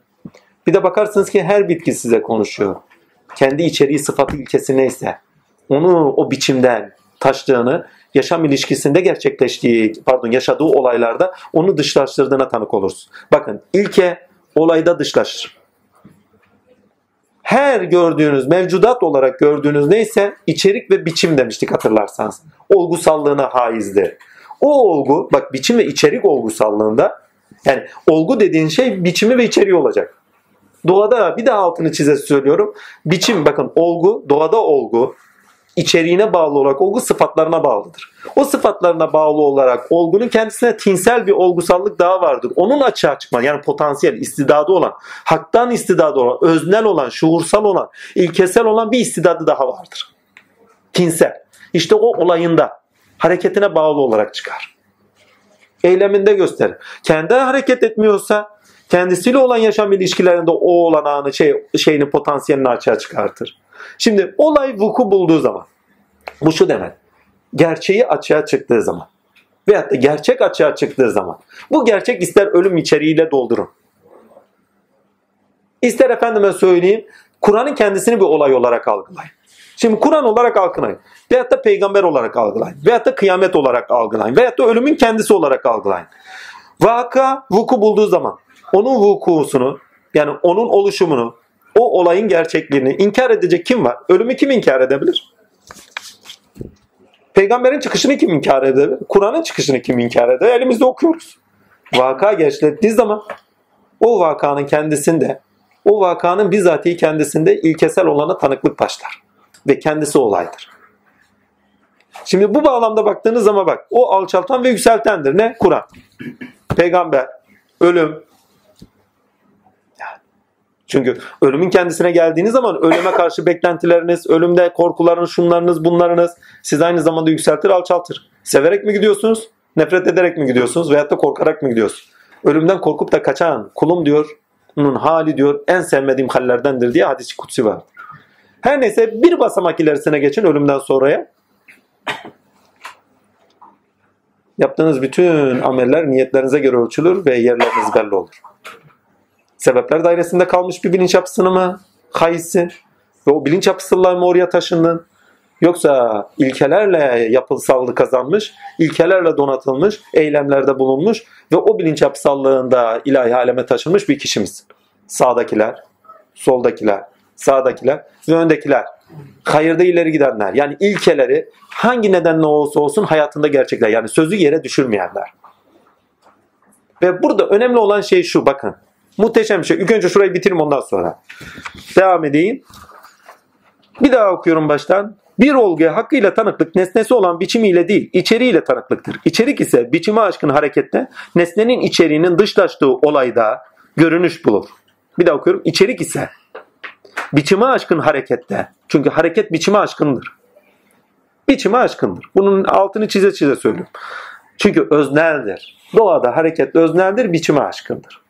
S1: Bir de bakarsınız ki her bitki size konuşuyor. Kendi içeriği, sıfatı, ilkesi neyse. Onu o biçimden taştığını, yaşam ilişkisinde gerçekleştiği, pardon yaşadığı olaylarda onu dışlaştırdığına tanık olursun. Bakın ilke olayda dışlaşır her gördüğünüz mevcudat olarak gördüğünüz neyse içerik ve biçim demiştik hatırlarsanız. Olgusallığına haizdir. O olgu bak biçim ve içerik olgusallığında yani olgu dediğin şey biçimi ve içeriği olacak. Doğada bir daha altını çize söylüyorum. Biçim bakın olgu, doğada olgu içeriğine bağlı olarak olgu sıfatlarına bağlıdır. O sıfatlarına bağlı olarak olgunun kendisine tinsel bir olgusallık daha vardır. Onun açığa çıkma yani potansiyel, istidadı olan, haktan istidadı olan, öznel olan, şuursal olan, ilkesel olan bir istidadı daha vardır. Tinsel. İşte o olayında hareketine bağlı olarak çıkar. Eyleminde gösterir. Kendi hareket etmiyorsa kendisiyle olan yaşam ilişkilerinde o olanağını şey, şeyini potansiyelini açığa çıkartır. Şimdi olay vuku bulduğu zaman bu şu demek. Gerçeği açığa çıktığı zaman veyahut da gerçek açığa çıktığı zaman bu gerçek ister ölüm içeriğiyle doldurun. İster efendime söyleyeyim Kur'an'ın kendisini bir olay olarak algılayın. Şimdi Kur'an olarak algılayın. Veyahut da peygamber olarak algılayın. Veyahut da kıyamet olarak algılayın. Veyahut da ölümün kendisi olarak algılayın. Vaka vuku bulduğu zaman onun vukuusunu yani onun oluşumunu o olayın gerçekliğini inkar edecek kim var? Ölümü kim inkar edebilir? Peygamberin çıkışını kim inkar edebilir? Kur'an'ın çıkışını kim inkar eder? Elimizde okuyoruz. Vaka gerçekleştiği zaman o vakanın kendisinde, o vakanın bizatihi kendisinde ilkesel olana tanıklık başlar. Ve kendisi olaydır. Şimdi bu bağlamda baktığınız zaman bak o alçaltan ve yükseltendir. Ne? Kur'an. Peygamber, ölüm, çünkü ölümün kendisine geldiğiniz zaman ölüme karşı beklentileriniz, ölümde korkularınız, şunlarınız, bunlarınız sizi aynı zamanda yükseltir, alçaltır. Severek mi gidiyorsunuz? Nefret ederek mi gidiyorsunuz? Veyahut da korkarak mı gidiyorsunuz? Ölümden korkup da kaçan kulum diyor, onun hali diyor en sevmediğim hallerdendir diye hadis-i kutsi var. Her neyse bir basamak ilerisine geçin ölümden sonraya. Yaptığınız bütün ameller niyetlerinize göre ölçülür ve yerleriniz belli olur sebepler dairesinde kalmış bir bilinç yapısını mı haysi ve o bilinç yapısıyla mı oraya taşındın? Yoksa ilkelerle yapısallığı kazanmış, ilkelerle donatılmış, eylemlerde bulunmuş ve o bilinç yapısallığında ilahi aleme taşınmış bir kişimiz. Sağdakiler, soldakiler, sağdakiler ve öndekiler. Hayırda ileri gidenler. Yani ilkeleri hangi nedenle olsa olsun hayatında gerçekler. Yani sözü yere düşürmeyenler. Ve burada önemli olan şey şu bakın. Muhteşem bir şey. İlk önce şurayı bitireyim ondan sonra. Devam edeyim. Bir daha okuyorum baştan. Bir olguya hakkıyla tanıklık nesnesi olan biçimiyle değil, içeriğiyle tanıklıktır. İçerik ise biçime aşkın harekette nesnenin içeriğinin dışlaştığı olayda görünüş bulur. Bir daha okuyorum. İçerik ise biçime aşkın harekette. Çünkü hareket biçime aşkındır. Biçime aşkındır. Bunun altını çize çize söylüyorum. Çünkü özneldir. Doğada hareket özneldir, biçime aşkındır.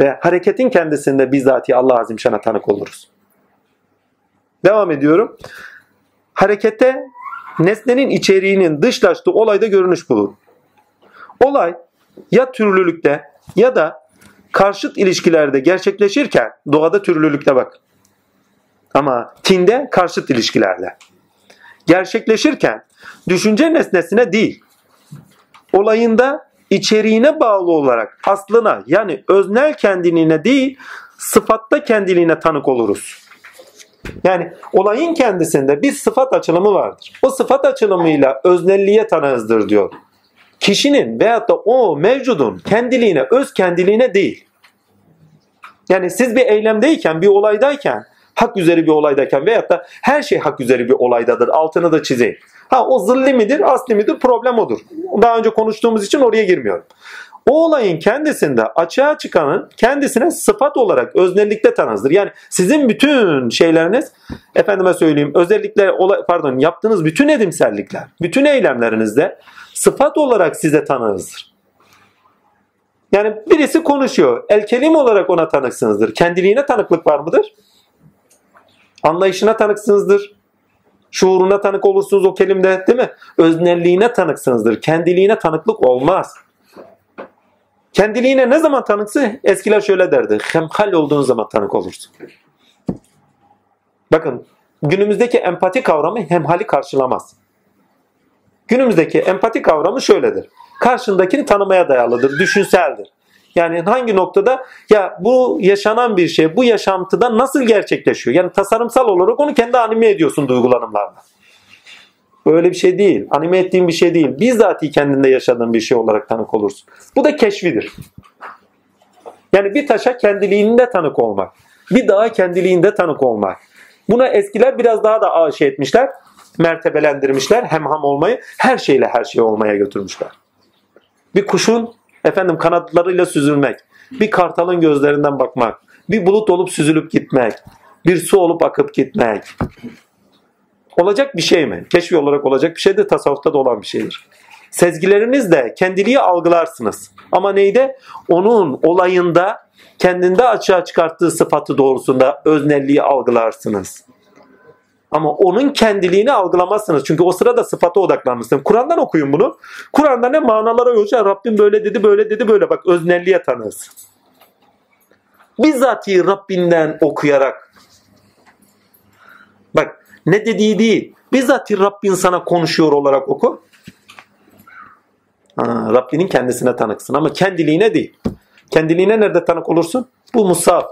S1: Ve hareketin kendisinde bizzati Allah Azimşan'a tanık oluruz. Devam ediyorum. Harekete nesnenin içeriğinin dışlaştığı olayda görünüş bulur. Olay ya türlülükte ya da karşıt ilişkilerde gerçekleşirken doğada türlülükte bak. Ama tinde karşıt ilişkilerde. Gerçekleşirken düşünce nesnesine değil, olayında içeriğine bağlı olarak aslına yani öznel kendiliğine değil sıfatta kendiliğine tanık oluruz. Yani olayın kendisinde bir sıfat açılımı vardır. O sıfat açılımıyla öznelliğe tanığızdır diyor. Kişinin veyahut da o mevcudun kendiliğine, öz kendiliğine değil. Yani siz bir eylemdeyken, bir olaydayken, hak üzeri bir olaydayken veyahut da her şey hak üzeri bir olaydadır. Altını da çizeyim. Ha o zilli midir, asli midir problem odur. Daha önce konuştuğumuz için oraya girmiyorum. O olayın kendisinde açığa çıkanın kendisine sıfat olarak öznellikte tanızdır. Yani sizin bütün şeyleriniz efendime söyleyeyim özellikle pardon yaptığınız bütün edimsellikler, bütün eylemlerinizde sıfat olarak size tanığızdır. Yani birisi konuşuyor. El kelim olarak ona tanıksınızdır. Kendiliğine tanıklık var mıdır? Anlayışına tanıksınızdır. Şuuruna tanık olursunuz o kelimde değil mi? Öznelliğine tanıksınızdır. Kendiliğine tanıklık olmaz. Kendiliğine ne zaman tanıksı? Eskiler şöyle derdi. Hemhal olduğun zaman tanık olursun. Bakın günümüzdeki empati kavramı hemhali karşılamaz. Günümüzdeki empati kavramı şöyledir. Karşındakini tanımaya dayalıdır, düşünseldir. Yani hangi noktada ya bu yaşanan bir şey, bu yaşantıda nasıl gerçekleşiyor? Yani tasarımsal olarak onu kendi anime ediyorsun duygulanımlarla. Böyle bir şey değil. Anime ettiğin bir şey değil. Bizzati kendinde yaşadığın bir şey olarak tanık olursun. Bu da keşfidir. Yani bir taşa kendiliğinde tanık olmak. Bir dağa kendiliğinde tanık olmak. Buna eskiler biraz daha da aşı etmişler. Mertebelendirmişler. Hemham olmayı her şeyle her şey olmaya götürmüşler. Bir kuşun efendim kanatlarıyla süzülmek. Bir kartalın gözlerinden bakmak. Bir bulut olup süzülüp gitmek. Bir su olup akıp gitmek. Olacak bir şey mi? Keşfi olarak olacak bir şey de tasavvufta da olan bir şeydir. Sezgileriniz de kendiliği algılarsınız. Ama neyde? Onun olayında kendinde açığa çıkarttığı sıfatı doğrusunda öznelliği algılarsınız. Ama onun kendiliğini algılamazsınız. Çünkü o sırada sıfata odaklanmışsınız. Kur'an'dan okuyun bunu. Kur'an'da ne manalara yolcu? Rabbim böyle dedi, böyle dedi, böyle. Bak öznelliğe tanığız. Bizzati Rabbinden okuyarak. Bak ne dediği değil. Bizzat Rabbin sana konuşuyor olarak oku. Ha, Rabbinin kendisine tanıksın ama kendiliğine değil. Kendiliğine nerede tanık olursun? Bu Musab.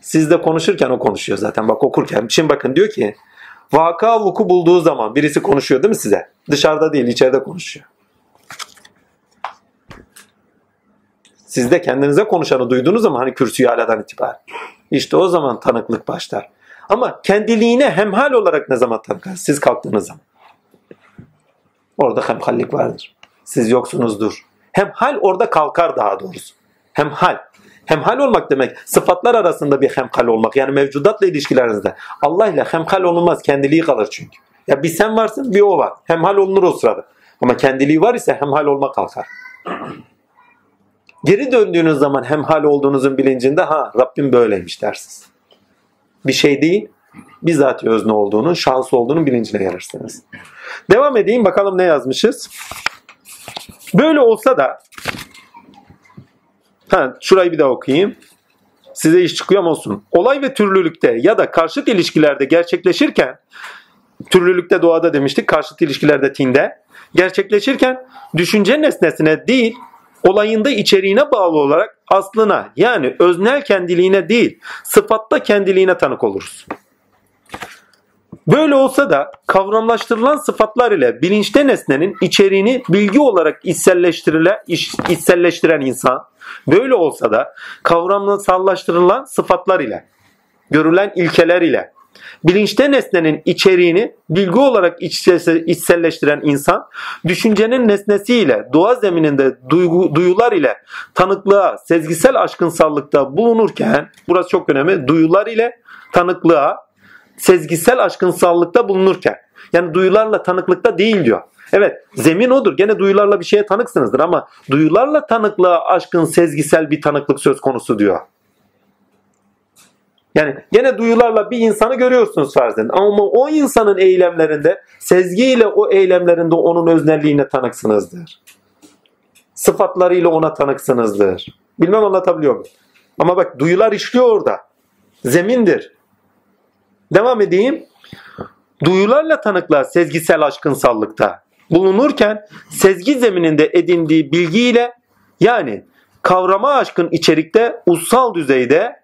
S1: Sizde konuşurken o konuşuyor zaten. Bak okurken. Şimdi bakın diyor ki vaka vuku bulduğu zaman birisi konuşuyor değil mi size? Dışarıda değil içeride konuşuyor. Sizde kendinize konuşanı duyduğunuz zaman hani kürsüyü aladan itibaren. İşte o zaman tanıklık başlar. Ama kendiliğine hemhal olarak ne zaman tanıklar? Siz kalktığınız zaman. Orada hemhallik vardır. Siz yoksunuzdur. Hemhal orada kalkar daha doğrusu. Hemhal. Hemhal olmak demek sıfatlar arasında bir hemhal olmak. Yani mevcudatla ilişkilerinizde. Allah ile hemhal olunmaz. Kendiliği kalır çünkü. Ya bir sen varsın bir o var. Hemhal olunur o sırada. Ama kendiliği var ise hemhal olma kalkar. Geri döndüğünüz zaman hemhal olduğunuzun bilincinde ha Rabbim böyleymiş dersiniz bir şey değil, bizzat özne olduğunu, şahıs olduğunu bilincine gelirsiniz. Devam edeyim bakalım ne yazmışız. Böyle olsa da ha, şurayı bir daha okuyayım. Size iş çıkıyor mu olsun. Olay ve türlülükte ya da karşıt ilişkilerde gerçekleşirken türlülükte doğada demiştik, karşıt ilişkilerde tinde gerçekleşirken düşünce nesnesine değil, olayında içeriğine bağlı olarak aslına yani öznel kendiliğine değil sıfatta kendiliğine tanık oluruz. Böyle olsa da kavramlaştırılan sıfatlar ile bilinçte nesnenin içeriğini bilgi olarak içselleştiren insan, böyle olsa da kavramsallaştırılan sıfatlar ile, görülen ilkeler ile bilinçte nesnenin içeriğini bilgi olarak içselleştiren insan, düşüncenin nesnesiyle, doğa zemininde duygu, duyular ile tanıklığa, sezgisel aşkınsallıkta bulunurken, burası çok önemli, duyular ile tanıklığa, sezgisel aşkınsallıkta bulunurken, yani duyularla tanıklıkta değil diyor. Evet zemin odur. Gene duyularla bir şeye tanıksınızdır ama duyularla tanıklığa aşkın sezgisel bir tanıklık söz konusu diyor. Yani gene duyularla bir insanı görüyorsunuz farz edin. Ama o insanın eylemlerinde, sezgiyle o eylemlerinde onun öznelliğine tanıksınızdır. Sıfatlarıyla ona tanıksınızdır. Bilmem anlatabiliyor muyum? Ama bak duyular işliyor orada. Zemindir. Devam edeyim. Duyularla tanıklar sezgisel aşkınsallıkta bulunurken sezgi zemininde edindiği bilgiyle Yani kavrama aşkın içerikte ussal düzeyde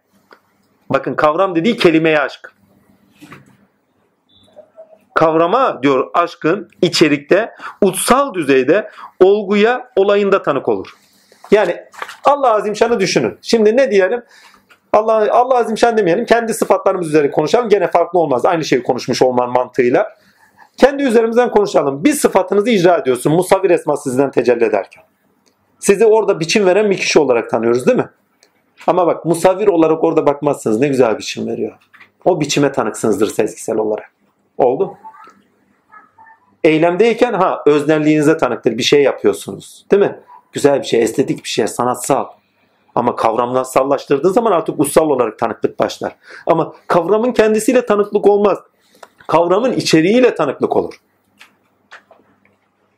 S1: bakın kavram dediği kelimeye aşk. Kavrama diyor aşkın içerikte utsal düzeyde olguya olayında tanık olur. Yani Allah Azimşan'ı düşünün. Şimdi ne diyelim? Allah Allah Azimşan demeyelim. Kendi sıfatlarımız üzerine konuşalım. Gene farklı olmaz. Aynı şeyi konuşmuş olman mantığıyla. Kendi üzerimizden konuşalım. Bir sıfatınızı icra ediyorsun. Musavvir esma sizden tecelli ederken. Sizi orada biçim veren bir kişi olarak tanıyoruz değil mi? Ama bak musavvir olarak orada bakmazsınız. Ne güzel biçim veriyor. O biçime tanıksınızdır sezgisel olarak. Oldu. Eylemdeyken ha öznelliğinize tanıktır. Bir şey yapıyorsunuz. Değil mi? Güzel bir şey, estetik bir şey, sanatsal. Ama kavramlar sallaştırdığı zaman artık ussal olarak tanıklık başlar. Ama kavramın kendisiyle tanıklık olmaz. Kavramın içeriğiyle tanıklık olur.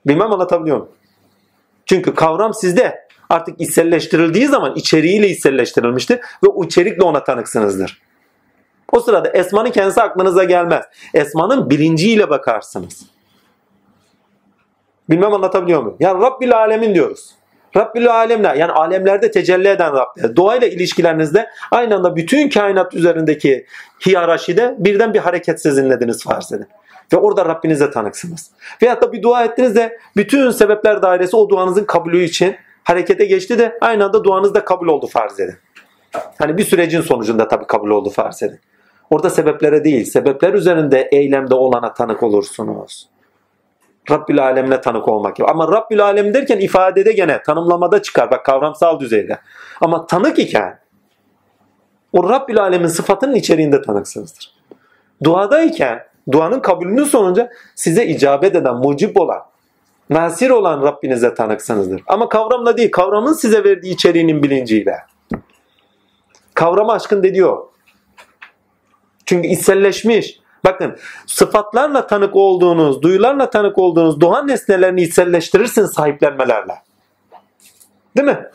S1: Bilmem anlatabiliyor muyum? Çünkü kavram sizde artık içselleştirildiği zaman içeriğiyle içselleştirilmiştir ve o içerikle ona tanıksınızdır. O sırada Esma'nın kendisi aklınıza gelmez. Esma'nın bilinciyle bakarsınız. Bilmem anlatabiliyor muyum? Yani Rabbil Alemin diyoruz. Rabbil alemler yani alemlerde tecelli eden Rab'de. Doğayla ilişkilerinizde aynı anda bütün kainat üzerindeki hiyerarşide birden bir hareket sizinlediniz farz edin. Ve orada Rabbinize tanıksınız. Veyahut da bir dua ettiniz de bütün sebepler dairesi o duanızın kabulü için harekete geçti de aynı anda duanız da kabul oldu farz edin. Hani bir sürecin sonucunda tabii kabul oldu farz edin. Orada sebeplere değil, sebepler üzerinde eylemde olana tanık olursunuz. Rabbül Alem'le tanık olmak gibi. Ama Rabbül Alem derken ifadede gene tanımlamada çıkar. Bak kavramsal düzeyde. Ama tanık iken o Rabbül Alem'in sıfatının içeriğinde tanıksınızdır. Duadayken duanın kabulünün sonunda size icabet eden, mucib olan, nasir olan Rabbinize tanıksınızdır. Ama kavramla değil, kavramın size verdiği içeriğinin bilinciyle. Kavrama aşkın dediği o. Çünkü içselleşmiş, Bakın sıfatlarla tanık olduğunuz, duyularla tanık olduğunuz doğan nesnelerini içselleştirirsin sahiplenmelerle. Değil mi?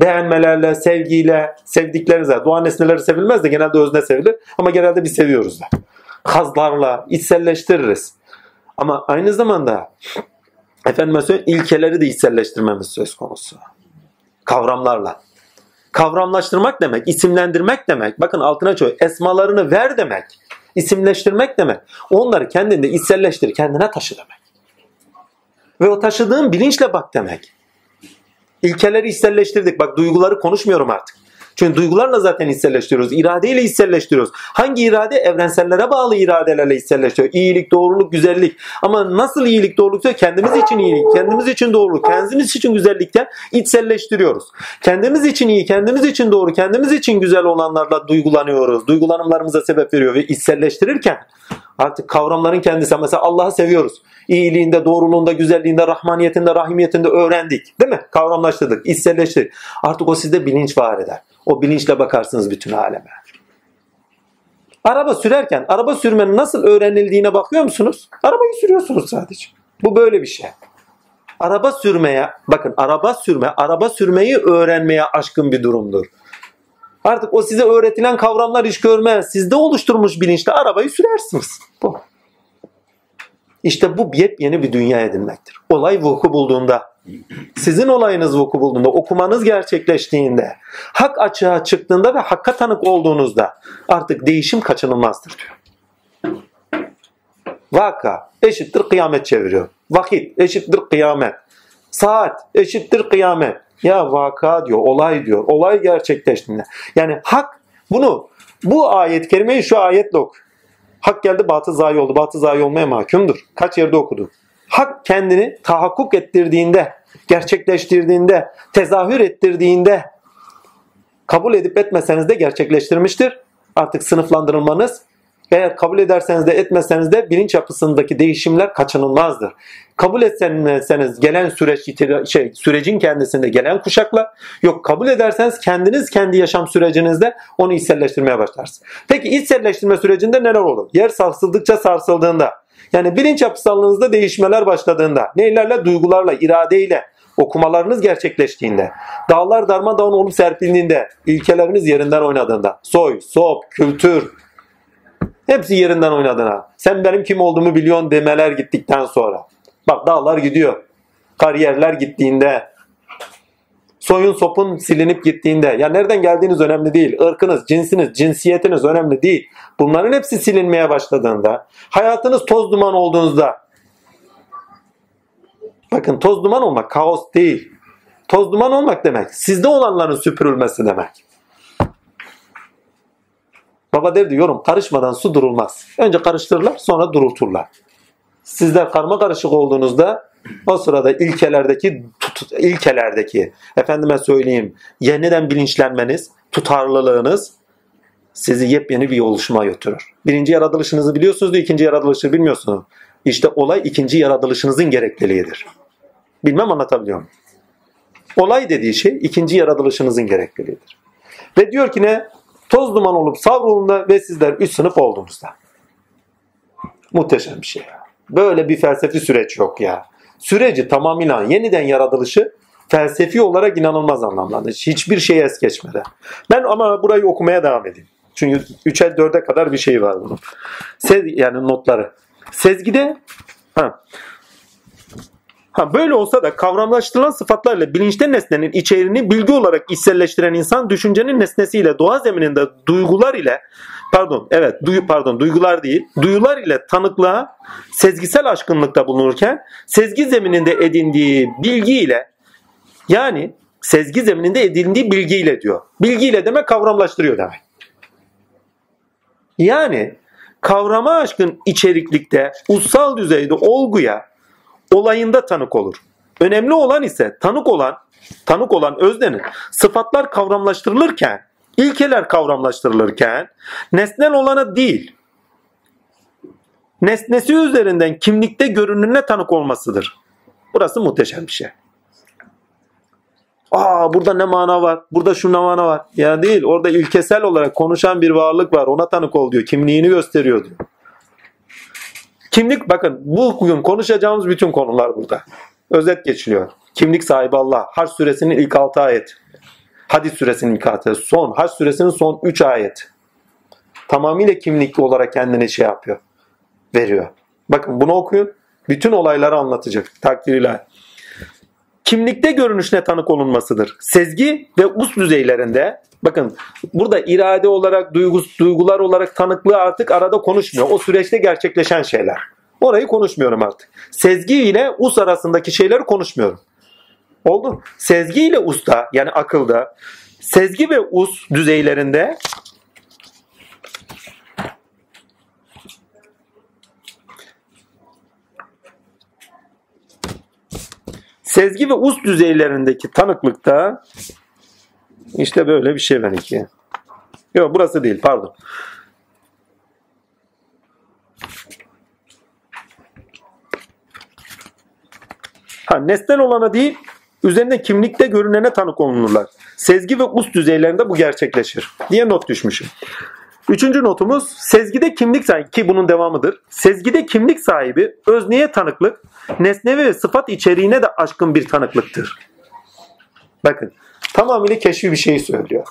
S1: Beğenmelerle, sevgiyle, sevdiklerinizle. Doğan nesneleri sevilmez de genelde özne sevilir. Ama genelde biz seviyoruz da. Kazlarla içselleştiririz. Ama aynı zamanda efendim söyleyeyim ilkeleri de içselleştirmemiz söz konusu. Kavramlarla. Kavramlaştırmak demek, isimlendirmek demek. Bakın altına çoğu esmalarını ver demek. İsimleştirmek demek. Onları kendinde içselleştir, kendine taşı demek. Ve o taşıdığın bilinçle bak demek. İlkeleri içselleştirdik. Bak duyguları konuşmuyorum artık. Çünkü duygularla zaten hisselleştiriyoruz. İradeyle hisselleştiriyoruz. Hangi irade? Evrensellere bağlı iradelerle hisselleştiriyor. İyilik, doğruluk, güzellik. Ama nasıl iyilik, doğruluksa kendimiz için iyilik, kendimiz için doğruluk, kendimiz için güzellikten içselleştiriyoruz. Kendimiz için iyi, kendimiz için doğru, kendimiz için güzel olanlarla duygulanıyoruz. Duygulanımlarımıza sebep veriyor ve içselleştirirken artık kavramların kendisi mesela Allah'ı seviyoruz. İyiliğinde, doğruluğunda, güzelliğinde, rahmaniyetinde, rahimiyetinde öğrendik. Değil mi? Kavramlaştırdık, içselleştirdik. Artık o sizde bilinç var eder. O bilinçle bakarsınız bütün aleme. Araba sürerken araba sürmenin nasıl öğrenildiğine bakıyor musunuz? Arabayı sürüyorsunuz sadece. Bu böyle bir şey. Araba sürmeye, bakın araba sürme, araba sürmeyi öğrenmeye aşkın bir durumdur. Artık o size öğretilen kavramlar iş görmez. Sizde oluşturmuş bilinçle arabayı sürersiniz. Bu. İşte bu yepyeni bir dünya edinmektir. Olay vuku bulduğunda sizin olayınız vuku bulduğunda, okumanız gerçekleştiğinde, hak açığa çıktığında ve hakka tanık olduğunuzda artık değişim kaçınılmazdır diyor. Vaka eşittir kıyamet çeviriyor. Vakit eşittir kıyamet. Saat eşittir kıyamet. Ya vaka diyor, olay diyor. Olay gerçekleştiğinde. Yani hak bunu bu ayet kerimeyi şu ayetle oku. Hak geldi batı zayi oldu. Batı zayi olmaya mahkumdur. Kaç yerde okudu. Hak kendini tahakkuk ettirdiğinde, gerçekleştirdiğinde, tezahür ettirdiğinde kabul edip etmeseniz de gerçekleştirmiştir. Artık sınıflandırılmanız eğer kabul ederseniz de etmeseniz de bilinç yapısındaki değişimler kaçınılmazdır. Kabul etseniz gelen süreç şey sürecin kendisinde gelen kuşakla yok kabul ederseniz kendiniz kendi yaşam sürecinizde onu içselleştirmeye başlarsınız. Peki içselleştirme sürecinde neler olur? Yer sarsıldıkça sarsıldığında yani bilinç yapısallığınızda değişmeler başladığında neylerle duygularla iradeyle okumalarınız gerçekleştiğinde, dağlar darmadağın olup serpildiğinde, ilkeleriniz yerinden oynadığında, soy, sop, kültür, hepsi yerinden oynadığına, sen benim kim olduğumu biliyorsun demeler gittikten sonra. Bak dağlar gidiyor. Kariyerler gittiğinde, soyun sopun silinip gittiğinde ya nereden geldiğiniz önemli değil. ırkınız, cinsiniz, cinsiyetiniz önemli değil. Bunların hepsi silinmeye başladığında hayatınız toz duman olduğunuzda bakın toz duman olmak kaos değil. Toz duman olmak demek sizde olanların süpürülmesi demek. Baba derdi yorum karışmadan su durulmaz. Önce karıştırırlar sonra durulturlar. Sizler karma karışık olduğunuzda o sırada ilkelerdeki ilkelerdeki efendime söyleyeyim yeniden bilinçlenmeniz, tutarlılığınız sizi yepyeni bir oluşuma götürür. Birinci yaratılışınızı biliyorsunuz da ikinci yaratılışı bilmiyorsunuz. İşte olay ikinci yaratılışınızın gerekliliğidir. Bilmem anlatabiliyor muyum? Olay dediği şey ikinci yaratılışınızın gerekliliğidir. Ve diyor ki ne? Toz duman olup savrulunda ve sizler üst sınıf olduğunuzda. Muhteşem bir şey. Böyle bir felsefi süreç yok ya. Süreci tamamıyla yeniden yaratılışı felsefi olarak inanılmaz anlamlandı. Hiçbir şey es geçmeden. Ben ama burayı okumaya devam edeyim. Çünkü 3'e 4'e kadar bir şey var bunun. Sez, yani notları. Sezgide ha, Ha, böyle olsa da kavramlaştırılan sıfatlarla bilinçte nesnenin içeriğini bilgi olarak içselleştiren insan düşüncenin nesnesiyle doğa zemininde duygular ile pardon evet duyu pardon duygular değil duyular ile tanıklığa sezgisel aşkınlıkta bulunurken sezgi zemininde edindiği bilgiyle yani sezgi zemininde edindiği bilgiyle diyor. Bilgiyle demek kavramlaştırıyor demek. Yani kavrama aşkın içeriklikte ussal düzeyde olguya olayında tanık olur. Önemli olan ise tanık olan, tanık olan öznenin sıfatlar kavramlaştırılırken, ilkeler kavramlaştırılırken nesnel olana değil, nesnesi üzerinden kimlikte görünümüne tanık olmasıdır. Burası muhteşem bir şey. Aa burada ne mana var? Burada şu ne mana var? Ya değil. Orada ilkesel olarak konuşan bir varlık var. Ona tanık ol diyor. Kimliğini gösteriyor diyor. Kimlik bakın bugün konuşacağımız bütün konular burada. Özet geçiliyor. Kimlik sahibi Allah. Haç suresinin ilk 6 ayet. Hadis suresinin ilk 6 ayet. Son. Haç suresinin son 3 ayet. Tamamıyla kimlikli olarak kendine şey yapıyor. Veriyor. Bakın bunu okuyun. Bütün olayları anlatacak. Takdir ilahi. Kimlikte görünüşüne tanık olunmasıdır. Sezgi ve us düzeylerinde Bakın burada irade olarak, duygus, duygular olarak tanıklığı artık arada konuşmuyor. O süreçte gerçekleşen şeyler. Orayı konuşmuyorum artık. Sezgi ile us arasındaki şeyleri konuşmuyorum. Oldu. Sezgi ile usta yani akılda sezgi ve us düzeylerinde sezgi ve us düzeylerindeki tanıklıkta işte böyle bir şey benimki. Yok burası değil pardon. Ha, nesnel olana değil, üzerinde kimlikte görünene tanık olunurlar. Sezgi ve us düzeylerinde bu gerçekleşir diye not düşmüşüm. Üçüncü notumuz sezgide kimlik sahibi ki bunun devamıdır. Sezgide kimlik sahibi özneye tanıklık, nesnevi ve sıfat içeriğine de aşkın bir tanıklıktır. Bakın tamamıyla keşfi bir şey söylüyor.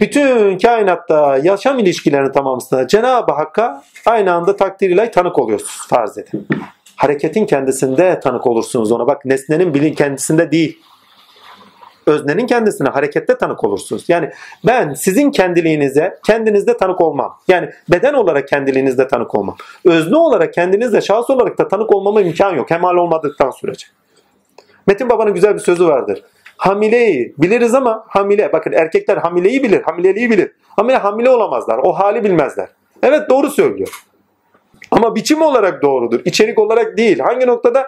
S1: Bütün kainatta yaşam ilişkilerinin tamamısında Cenab-ı Hakk'a aynı anda takdir ile tanık oluyorsunuz farz edin. Hareketin kendisinde tanık olursunuz ona. Bak nesnenin bilin kendisinde değil. Öznenin kendisine harekette tanık olursunuz. Yani ben sizin kendiliğinize kendinizde tanık olmam. Yani beden olarak kendiliğinizde tanık olmam. Özne olarak kendinizde şahıs olarak da tanık olmama imkan yok. Kemal olmadıktan sürece. Metin Baba'nın güzel bir sözü vardır. Hamileyi biliriz ama hamile. Bakın erkekler hamileyi bilir, hamileliği bilir. Hamile hamile olamazlar. O hali bilmezler. Evet doğru söylüyor. Ama biçim olarak doğrudur. İçerik olarak değil. Hangi noktada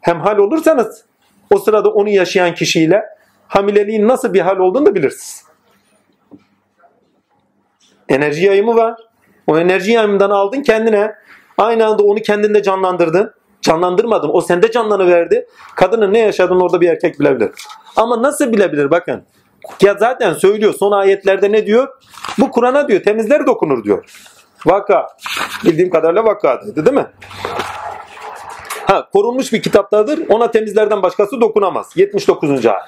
S1: hemhal olursanız o sırada onu yaşayan kişiyle hamileliğin nasıl bir hal olduğunu da bilirsiniz. Enerji yayımı var. O enerji yayımından aldın kendine. Aynı anda onu kendinde canlandırdın. Canlandırmadın. O sende canlanı verdi. Kadının ne yaşadığını orada bir erkek bilebilir. Ama nasıl bilebilir bakın. Ya zaten söylüyor son ayetlerde ne diyor? Bu Kur'an'a diyor temizler dokunur diyor. Vaka. Bildiğim kadarıyla vaka dedi değil mi? Ha, korunmuş bir kitaptadır. Ona temizlerden başkası dokunamaz. 79. ayet.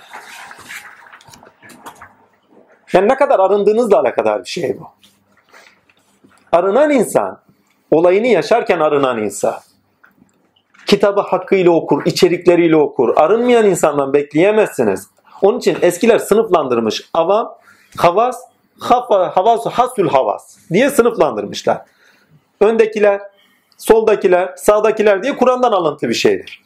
S1: Yani ne kadar arındığınızla alakadar bir şey bu. Arınan insan, olayını yaşarken arınan insan, kitabı hakkıyla okur, içerikleriyle okur. Arınmayan insandan bekleyemezsiniz. Onun için eskiler sınıflandırmış. Avam, havas, havas, hasül havas diye sınıflandırmışlar. Öndekiler, soldakiler, sağdakiler diye Kur'an'dan alıntı bir şeydir.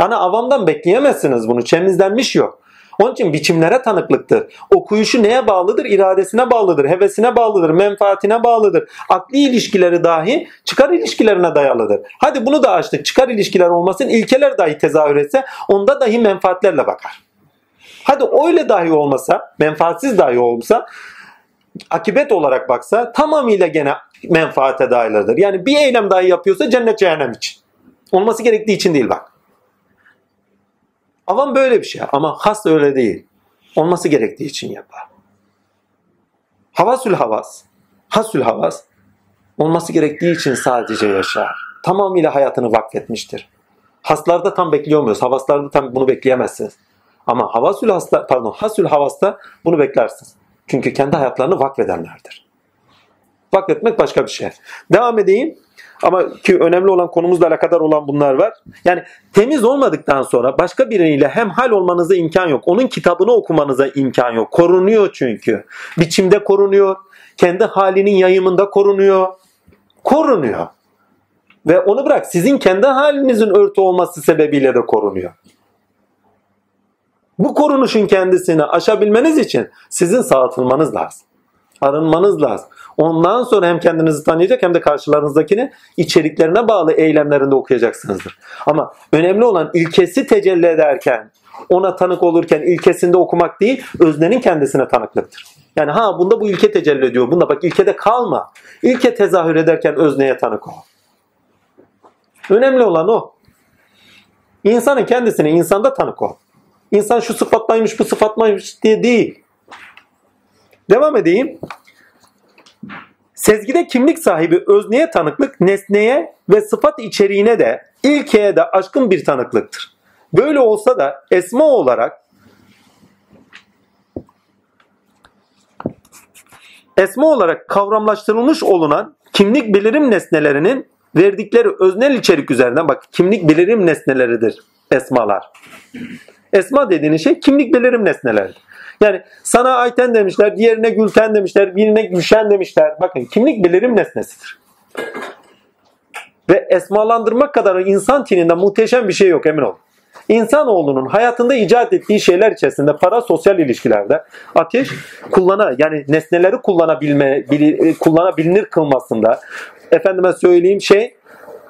S1: Yani avamdan bekleyemezsiniz bunu. Çemizlenmiş yok. Onun için biçimlere tanıklıktır. Okuyuşu neye bağlıdır? İradesine bağlıdır, hevesine bağlıdır, menfaatine bağlıdır. Akli ilişkileri dahi çıkar ilişkilerine dayalıdır. Hadi bunu da açtık. Çıkar ilişkiler olmasın, ilkeler dahi tezahür etse onda dahi menfaatlerle bakar. Hadi öyle dahi olmasa, menfaatsiz dahi olsa akibet olarak baksa tamamıyla gene menfaate dairdir. Yani bir eylem dahi yapıyorsa cennet cehennem için. Olması gerektiği için değil bak. Avam böyle bir şey ama has öyle değil. Olması gerektiği için yapar. Havasül havas, hasül havas olması gerektiği için sadece yaşar. Tamamıyla hayatını vakfetmiştir. Haslarda tam bekliyor muyuz? Havaslarda tam bunu bekleyemezsiniz. Ama havasül hasla, pardon, hasül havasta bunu beklersiniz. Çünkü kendi hayatlarını vakfedenlerdir. Vakfetmek başka bir şey. Devam edeyim. Ama ki önemli olan konumuzla alakadar olan bunlar var. Yani temiz olmadıktan sonra başka biriyle hem hal olmanıza imkan yok. Onun kitabını okumanıza imkan yok. Korunuyor çünkü. Biçimde korunuyor. Kendi halinin yayımında korunuyor. Korunuyor. Ve onu bırak sizin kendi halinizin örtü olması sebebiyle de korunuyor. Bu korunuşun kendisini aşabilmeniz için sizin sağıtılmanız lazım. Arınmanız lazım. Ondan sonra hem kendinizi tanıyacak hem de karşılarınızdakini içeriklerine bağlı eylemlerinde okuyacaksınızdır. Ama önemli olan ilkesi tecelli ederken, ona tanık olurken ilkesinde okumak değil, öznenin kendisine tanıklıktır. Yani ha bunda bu ilke tecelli ediyor. Bunda bak ilkede kalma. İlke tezahür ederken özneye tanık ol. Önemli olan o. İnsanın kendisine insanda tanık ol. İnsan şu sıfatlaymış bu sıfatlaymış diye değil. Devam edeyim. Sezgide kimlik sahibi özneye tanıklık nesneye ve sıfat içeriğine de ilkeye de aşkın bir tanıklıktır. Böyle olsa da esma olarak esma olarak kavramlaştırılmış olunan kimlik belirim nesnelerinin verdikleri öznel içerik üzerinden bak kimlik belirim nesneleridir esmalar. Esma dediğiniz şey kimlik belirim nesneleridir. Yani sana Ayten demişler, diğerine Gülten demişler, birine Gülşen demişler. Bakın kimlik belirim nesnesidir. Ve esmalandırmak kadar insan tininde muhteşem bir şey yok emin olun. İnsanoğlunun hayatında icat ettiği şeyler içerisinde para sosyal ilişkilerde ateş kullana yani nesneleri kullanabilme bili, kullanabilir kılmasında efendime söyleyeyim şey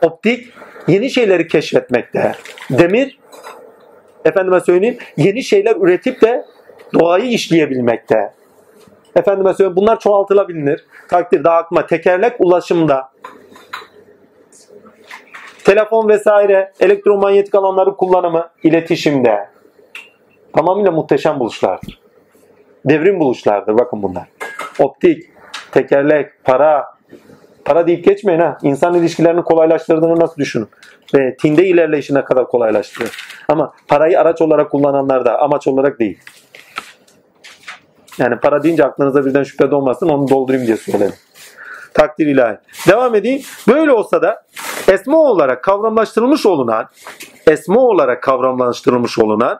S1: optik yeni şeyleri keşfetmekte. Demir efendime söyleyeyim yeni şeyler üretip de doğayı işleyebilmekte. Efendime söyleyeyim bunlar çoğaltılabilir. Takdir aklıma tekerlek ulaşımda telefon vesaire elektromanyetik alanları kullanımı iletişimde tamamıyla muhteşem buluşlardır. Devrim buluşlardır bakın bunlar. Optik, tekerlek, para, para deyip geçmeyin ha. İnsan ilişkilerini kolaylaştırdığını nasıl düşünün. Ve tinde ilerleyişine kadar kolaylaştırıyor. Ama parayı araç olarak kullananlar da amaç olarak değil. Yani para deyince aklınıza birden şüphe olmasın onu doldurayım diye söyledim. Takdir ilahi. Devam edeyim. Böyle olsa da esma olarak kavramlaştırılmış olunan esma olarak kavramlaştırılmış olunan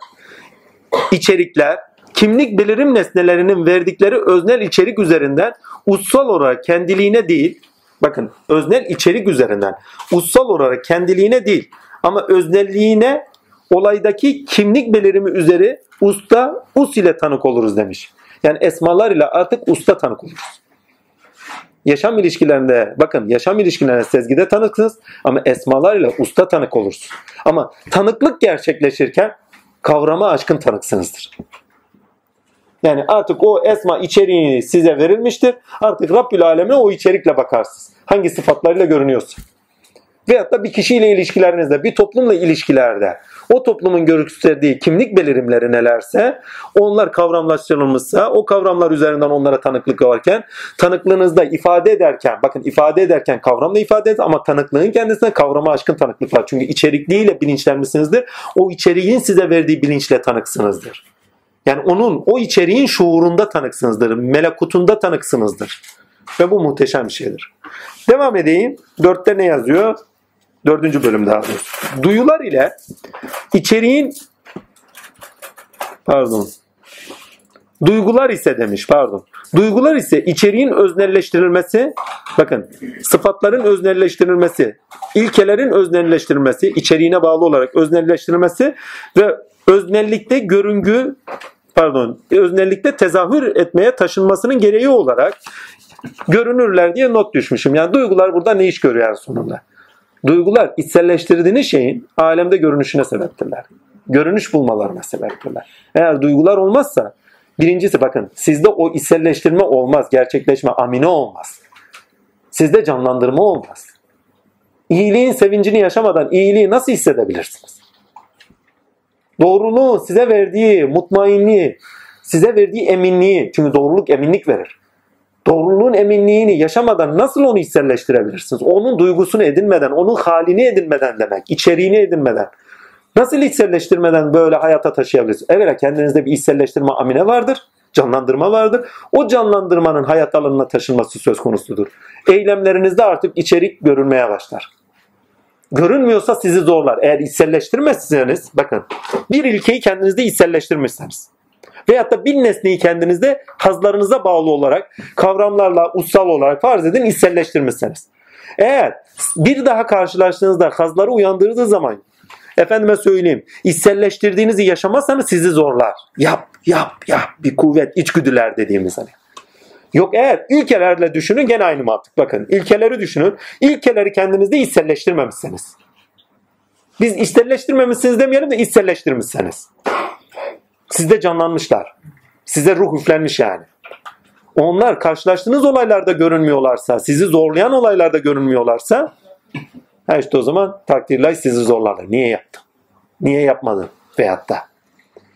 S1: içerikler kimlik belirim nesnelerinin verdikleri öznel içerik üzerinden ussal olarak kendiliğine değil bakın öznel içerik üzerinden ussal olarak kendiliğine değil ama öznelliğine olaydaki kimlik belirimi üzeri usta us ile tanık oluruz demiş. Yani esmalar ile artık usta tanık oluruz. Yaşam ilişkilerinde bakın yaşam ilişkilerinde sezgide tanıksınız ama esmalar ile usta tanık olursunuz. Ama tanıklık gerçekleşirken kavrama aşkın tanıksınızdır. Yani artık o esma içeriği size verilmiştir. Artık Rabbül Alem'e o içerikle bakarsınız. Hangi sıfatlarıyla görünüyorsa. Veyahut da bir kişiyle ilişkilerinizde, bir toplumla ilişkilerde o toplumun gösterdiği kimlik belirimleri nelerse onlar kavramlaştırılmışsa o kavramlar üzerinden onlara tanıklık varken tanıklığınızda ifade ederken bakın ifade ederken kavramla ifade eder ama tanıklığın kendisine kavrama aşkın tanıklık var. Çünkü içerikliğiyle bilinçlenmişsinizdir. O içeriğin size verdiği bilinçle tanıksınızdır. Yani onun o içeriğin şuurunda tanıksınızdır. Melekutunda tanıksınızdır. Ve bu muhteşem bir şeydir. Devam edeyim. Dörtte ne yazıyor? Dördüncü bölüm daha doğrusu. Duyular ile içeriğin Pardon. Duygular ise demiş pardon. Duygular ise içeriğin öznelleştirilmesi, bakın sıfatların öznelleştirilmesi, ilkelerin öznelleştirilmesi, içeriğine bağlı olarak öznelleştirilmesi ve öznellikte görüngü pardon öznellikte tezahür etmeye taşınmasının gereği olarak görünürler diye not düşmüşüm. Yani duygular burada ne iş görüyor en sonunda? Duygular içselleştirdiğiniz şeyin alemde görünüşüne sebeptirler. Görünüş bulmalarına sebeptirler. Eğer duygular olmazsa birincisi bakın sizde o içselleştirme olmaz, gerçekleşme, amine olmaz. Sizde canlandırma olmaz. İyiliğin sevincini yaşamadan iyiliği nasıl hissedebilirsiniz? Doğruluğu size verdiği mutmainliği, size verdiği eminliği, çünkü doğruluk eminlik verir. Doğruluğun eminliğini yaşamadan nasıl onu içselleştirebilirsiniz? Onun duygusunu edinmeden, onun halini edinmeden demek, içeriğini edinmeden. Nasıl içselleştirmeden böyle hayata taşıyabilirsiniz? Evet kendinizde bir içselleştirme amine vardır, canlandırma vardır. O canlandırmanın hayat alanına taşınması söz konusudur. Eylemlerinizde artık içerik görünmeye başlar. Görünmüyorsa sizi zorlar. Eğer içselleştirmezseniz, bakın bir ilkeyi kendinizde içselleştirmişseniz veyahut da bir nesneyi kendinizde hazlarınıza bağlı olarak kavramlarla ussal olarak farz edin içselleştirmişseniz. Eğer bir daha karşılaştığınızda hazları uyandırdığı zaman efendime söyleyeyim içselleştirdiğinizi yaşamazsanız sizi zorlar. Yap yap yap bir kuvvet içgüdüler dediğimiz hani. Yok eğer ilkelerle düşünün gene aynı mantık. Bakın ilkeleri düşünün. İlkeleri kendinizde içselleştirmemişseniz. Biz içselleştirmemişsiniz demeyelim de içselleştirmişseniz. Sizde canlanmışlar. Size ruh üflenmiş yani. Onlar karşılaştığınız olaylarda görünmüyorlarsa, sizi zorlayan olaylarda görünmüyorlarsa ha işte o zaman takdirler sizi zorlarlar. Niye yaptın? Niye yapmadın? Veyahut da.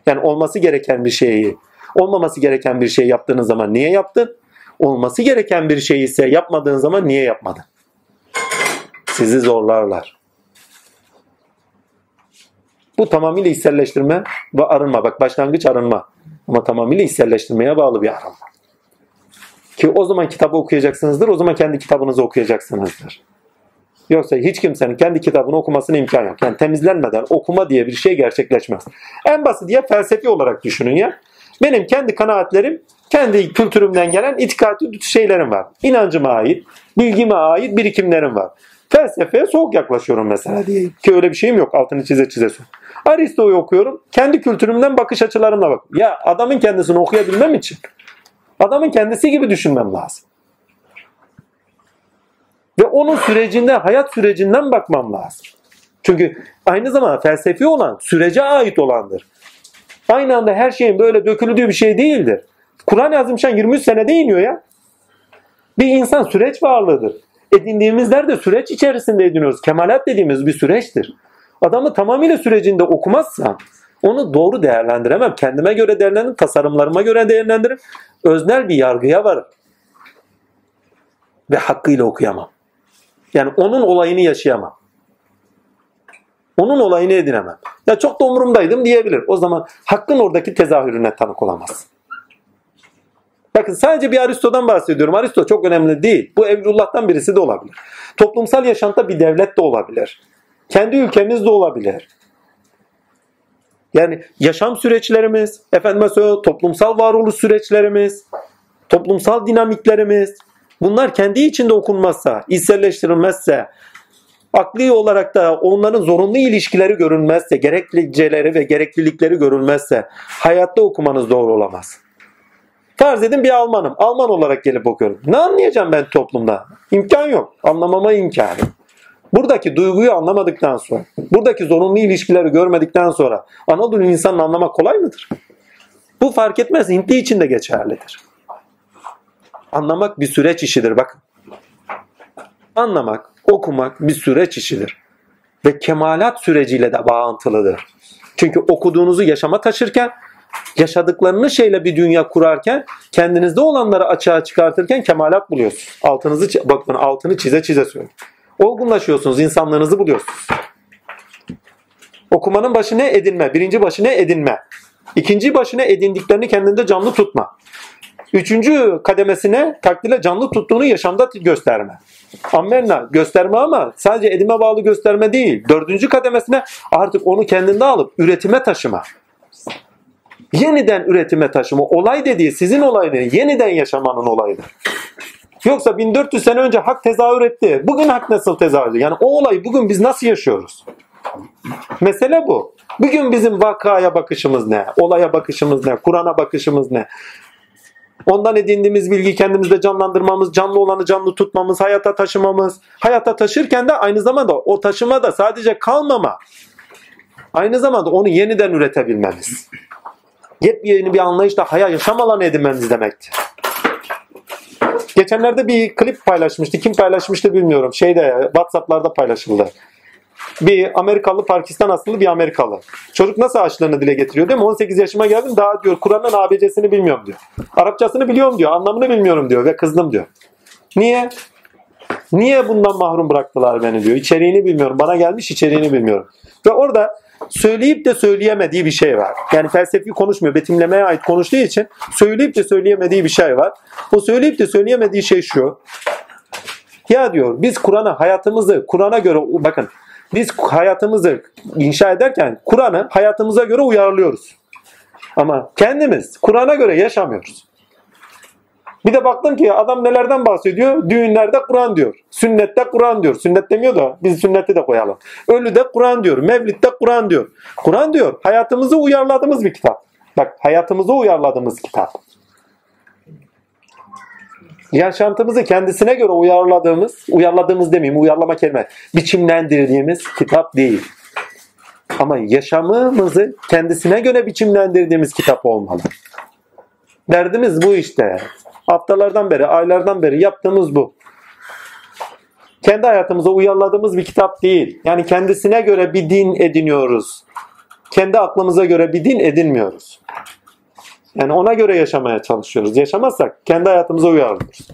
S1: Yani olması gereken bir şeyi, olmaması gereken bir şey yaptığınız zaman niye yaptın? Olması gereken bir şey ise yapmadığın zaman niye yapmadın? Sizi zorlarlar. Bu tamamıyla içselleştirme ve arınma. Bak başlangıç arınma. Ama tamamıyla içselleştirmeye bağlı bir arınma. Ki o zaman kitabı okuyacaksınızdır. O zaman kendi kitabınızı okuyacaksınızdır. Yoksa hiç kimsenin kendi kitabını okumasına imkan yok. Yani temizlenmeden okuma diye bir şey gerçekleşmez. En basit diye felsefi olarak düşünün ya. Benim kendi kanaatlerim, kendi kültürümden gelen itikadi şeylerim var. İnancıma ait, bilgime ait birikimlerim var. Felsefeye soğuk yaklaşıyorum mesela diye. Ki öyle bir şeyim yok. Altını çize çize söylüyorum. Aristo'yu okuyorum. Kendi kültürümden bakış açılarımla bak. Ya adamın kendisini okuyabilmem için adamın kendisi gibi düşünmem lazım. Ve onun sürecinde, hayat sürecinden bakmam lazım. Çünkü aynı zamanda felsefi olan sürece ait olandır. Aynı anda her şeyin böyle döküldüğü bir şey değildir. Kur'an-ı Azimşan 23 senede iniyor ya. Bir insan süreç varlığıdır. Edindiğimizler de süreç içerisinde ediniyoruz. Kemalat dediğimiz bir süreçtir. Adamı tamamıyla sürecinde okumazsam onu doğru değerlendiremem. Kendime göre değerlendiririm, tasarımlarıma göre değerlendiririm. Öznel bir yargıya varım. Ve hakkıyla okuyamam. Yani onun olayını yaşayamam. Onun olayını edinemem. Ya çok da umurumdaydım diyebilir. O zaman hakkın oradaki tezahürüne tanık olamaz. Bakın sadece bir Aristo'dan bahsediyorum. Aristo çok önemli değil. Bu Evlullah'tan birisi de olabilir. Toplumsal yaşantıda bir devlet de olabilir. Kendi ülkemiz de olabilir. Yani yaşam süreçlerimiz, efendim söyleyeyim, toplumsal varoluş süreçlerimiz, toplumsal dinamiklerimiz bunlar kendi içinde okunmazsa, içselleştirilmezse, akli olarak da onların zorunlu ilişkileri görünmezse, gerekliceleri ve gereklilikleri görülmezse hayatta okumanız doğru olamaz. Farz edin bir Almanım. Alman olarak gelip okuyorum. Ne anlayacağım ben toplumda? İmkan yok. Anlamama imkanı. Buradaki duyguyu anlamadıktan sonra, buradaki zorunlu ilişkileri görmedikten sonra Anadolu insanını anlamak kolay mıdır? Bu fark etmez. Hintli için de geçerlidir. Anlamak bir süreç işidir bakın. Anlamak, okumak bir süreç işidir. Ve kemalat süreciyle de bağıntılıdır. Çünkü okuduğunuzu yaşama taşırken, yaşadıklarını şeyle bir dünya kurarken, kendinizde olanları açığa çıkartırken kemalat buluyorsunuz. Altınızı bakın altını çize çize söylüyorum. Olgunlaşıyorsunuz, insanlığınızı buluyorsunuz. Okumanın başı ne? Edinme. Birinci başı ne? Edinme. İkinci başı ne? Edindiklerini kendinde canlı tutma. Üçüncü kademesine takdirle canlı tuttuğunu yaşamda gösterme. Ammenna gösterme ama sadece edime bağlı gösterme değil. Dördüncü kademesine artık onu kendinde alıp üretime taşıma. Yeniden üretime taşıma. Olay dediği sizin olayını yeniden yaşamanın olayıdır. Yoksa 1400 sene önce hak tezahür etti. Bugün hak nasıl tezahür ediyor? Yani o olayı bugün biz nasıl yaşıyoruz? Mesele bu. Bugün bizim vakaya bakışımız ne? Olaya bakışımız ne? Kur'an'a bakışımız ne? Ondan edindiğimiz bilgiyi kendimizde canlandırmamız, canlı olanı canlı tutmamız, hayata taşımamız. Hayata taşırken de aynı zamanda o taşıma da sadece kalmama. Aynı zamanda onu yeniden üretebilmemiz. Yepyeni bir anlayışla hayal yaşam alanı edinmemiz demektir. Geçenlerde bir klip paylaşmıştı. Kim paylaşmıştı bilmiyorum. Şeyde WhatsApp'larda paylaşıldı. Bir Amerikalı Pakistan asıllı bir Amerikalı. Çocuk nasıl açlığını dile getiriyor değil mi? 18 yaşıma geldim daha diyor Kur'an'ın ABC'sini bilmiyorum diyor. Arapçasını biliyorum diyor. Anlamını bilmiyorum diyor ve kızdım diyor. Niye? Niye bundan mahrum bıraktılar beni diyor. İçeriğini bilmiyorum. Bana gelmiş içeriğini bilmiyorum. Ve orada söyleyip de söyleyemediği bir şey var. Yani felsefi konuşmuyor. Betimlemeye ait konuştuğu için söyleyip de söyleyemediği bir şey var. O söyleyip de söyleyemediği şey şu. Ya diyor biz Kur'an'a hayatımızı Kur'an'a göre bakın biz hayatımızı inşa ederken Kur'an'ı hayatımıza göre uyarlıyoruz. Ama kendimiz Kur'an'a göre yaşamıyoruz. Bir de baktım ki adam nelerden bahsediyor? Düğünlerde Kur'an diyor. Sünnette Kur'an diyor. Sünnet demiyor da biz sünneti de koyalım. Ölüde Kur'an diyor. Mevlid'de Kur'an diyor. Kur'an diyor. Hayatımızı uyarladığımız bir kitap. Bak hayatımızı uyarladığımız kitap. Yaşantımızı kendisine göre uyarladığımız, uyarladığımız demeyeyim, uyarlama kelime, biçimlendirdiğimiz kitap değil. Ama yaşamımızı kendisine göre biçimlendirdiğimiz kitap olmalı. Derdimiz bu işte. Haftalardan beri, aylardan beri yaptığımız bu. Kendi hayatımıza uyarladığımız bir kitap değil. Yani kendisine göre bir din ediniyoruz. Kendi aklımıza göre bir din edinmiyoruz. Yani ona göre yaşamaya çalışıyoruz. Yaşamazsak kendi hayatımıza uyarlıyoruz.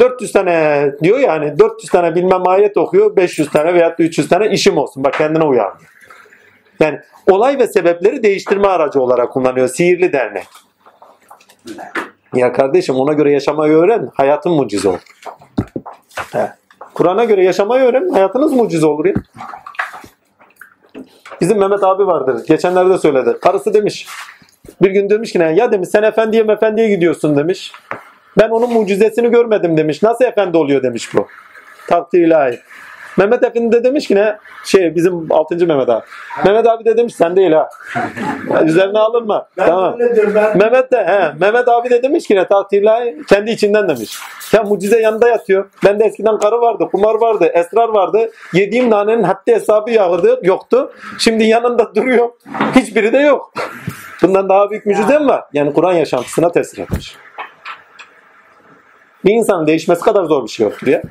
S1: 400 tane diyor ya hani 400 tane bilmem ayet okuyor 500 tane veya 300 tane işim olsun. Bak kendine uyarlıyor. Yani olay ve sebepleri değiştirme aracı olarak kullanıyor sihirli dernek. Ya kardeşim ona göre yaşamayı öğren. Hayatın mucize olur. Kur'an'a göre yaşamayı öğren. Hayatınız mucize olur ya. Bizim Mehmet abi vardır. Geçenlerde söyledi. Karısı demiş. Bir gün demiş ki? Ya demiş sen efendiye efendiye gidiyorsun demiş. Ben onun mucizesini görmedim demiş. Nasıl efendi oluyor demiş bu. Takdir ilahi. Mehmet Efendi de demiş ki ne? Şey bizim 6. Mehmet abi. Mehmet abi de demiş sen değil ha. Üzerine alınma.
S2: Ben
S1: tamam.
S2: öyledir, ben-
S1: Mehmet de he, Mehmet abi de demiş ki ne takdirlahi kendi içinden demiş. Ya mucize yanında yatıyor. Bende eskiden karı vardı, kumar vardı, esrar vardı. Yediğim nanenin haddi hesabı yağdı, yoktu. Şimdi yanında duruyor. Hiçbiri de yok. Bundan daha büyük mucize mi var? Yani Kur'an yaşantısına tesir etmiş. Bir insanın değişmesi kadar zor bir şey yoktur ya.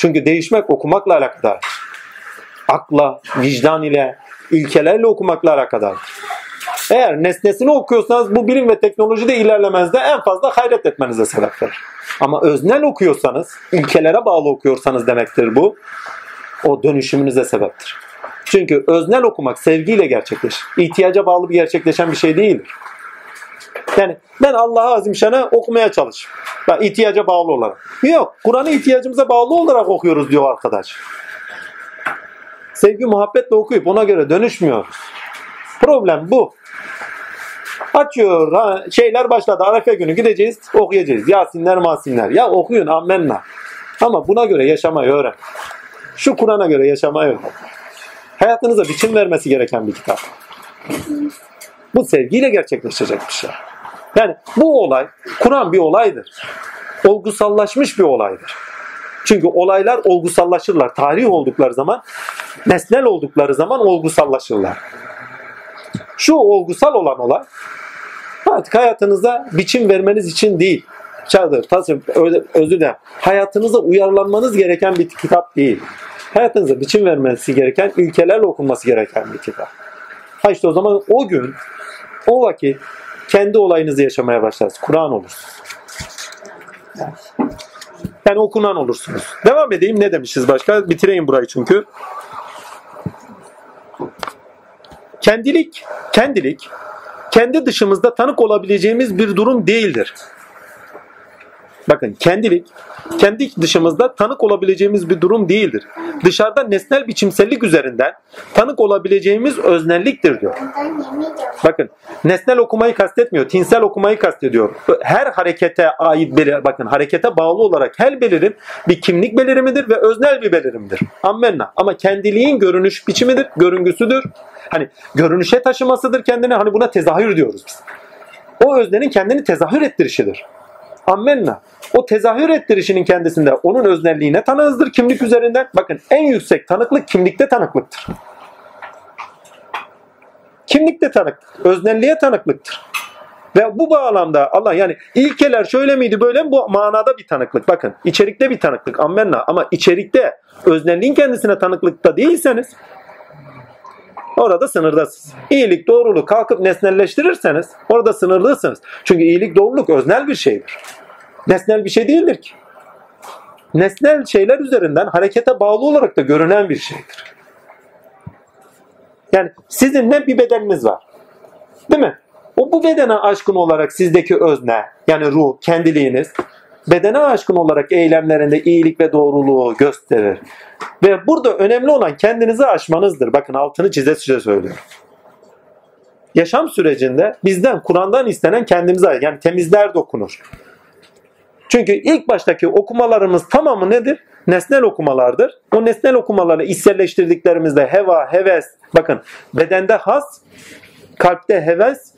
S1: Çünkü değişmek okumakla alakadar. Akla, vicdan ile, ilkelerle okumakla alakadar. Eğer nesnesini okuyorsanız bu bilim ve teknolojide ilerlemezde en fazla hayret etmenize sebep verir. Ama öznel okuyorsanız, ilkelere bağlı okuyorsanız demektir bu. O dönüşümünüze sebeptir. Çünkü öznel okumak sevgiyle gerçekleşir. İhtiyaca bağlı bir gerçekleşen bir şey değildir. Yani ben Allah'a azimşanı okumaya çalışıyorum. Ben ihtiyaca bağlı olarak. Yok. Kur'an'ı ihtiyacımıza bağlı olarak okuyoruz diyor arkadaş. Sevgi muhabbetle okuyup ona göre dönüşmüyoruz. Problem bu. Açıyor ha, şeyler başladı. Arefe günü gideceğiz okuyacağız. Yasinler masinler. Ya okuyun ammenna. Ama buna göre yaşamayı öğren. Şu Kur'an'a göre yaşamayı öğren. Hayatınıza biçim vermesi gereken bir kitap. Bu sevgiyle gerçekleşecek bir şey. Yani bu olay, Kur'an bir olaydır. Olgusallaşmış bir olaydır. Çünkü olaylar olgusallaşırlar. Tarih oldukları zaman, nesnel oldukları zaman olgusallaşırlar. Şu olgusal olan olay artık hayatınıza biçim vermeniz için değil. Çadır, tasvip, ö- özür dilerim. Hayatınıza uyarlanmanız gereken bir kitap değil. Hayatınıza biçim vermesi gereken, ilkelerle okunması gereken bir kitap. Ha işte o zaman o gün, o vakit kendi olayınızı yaşamaya başlarsınız. Kur'an olursunuz. Yani okunan olursunuz. Devam edeyim. Ne demişiz başka? Bitireyim burayı çünkü. Kendilik, kendilik, kendi dışımızda tanık olabileceğimiz bir durum değildir. Bakın kendilik kendi dışımızda tanık olabileceğimiz bir durum değildir. Dışarıda nesnel biçimsellik üzerinden tanık olabileceğimiz öznelliktir diyor. Bakın nesnel okumayı kastetmiyor. Tinsel okumayı kastediyor. Her harekete ait belir, bakın harekete bağlı olarak her belirim bir kimlik belirimidir ve öznel bir belirimdir. Ammenna. Ama kendiliğin görünüş biçimidir, görüngüsüdür. Hani görünüşe taşımasıdır kendini. Hani buna tezahür diyoruz biz. O öznenin kendini tezahür ettirişidir. Ammenna. O tezahür ettirişinin kendisinde onun öznelliğine tanığızdır kimlik üzerinden. Bakın en yüksek tanıklık kimlikte tanıklıktır. Kimlikte tanıklık, öznelliğe tanıklıktır. Ve bu bağlamda Allah yani ilkeler şöyle miydi böyle mi bu manada bir tanıklık. Bakın içerikte bir tanıklık ammenna ama içerikte öznelliğin kendisine tanıklıkta değilseniz orada sınırdasınız. İyilik, doğruluk kalkıp nesnelleştirirseniz orada sınırlısınız. Çünkü iyilik, doğruluk öznel bir şeydir. Nesnel bir şey değildir ki. Nesnel şeyler üzerinden harekete bağlı olarak da görünen bir şeydir. Yani sizin ne bir bedeniniz var. Değil mi? O bu bedene aşkın olarak sizdeki özne yani ruh, kendiliğiniz bedene aşkın olarak eylemlerinde iyilik ve doğruluğu gösterir. Ve burada önemli olan kendinizi aşmanızdır. Bakın altını çize çize söylüyorum. Yaşam sürecinde bizden Kur'an'dan istenen kendimize yani temizler dokunur. Çünkü ilk baştaki okumalarımız tamamı nedir? Nesnel okumalardır. O nesnel okumaları içselleştirdiklerimizde heva, heves, bakın bedende has, kalpte heves,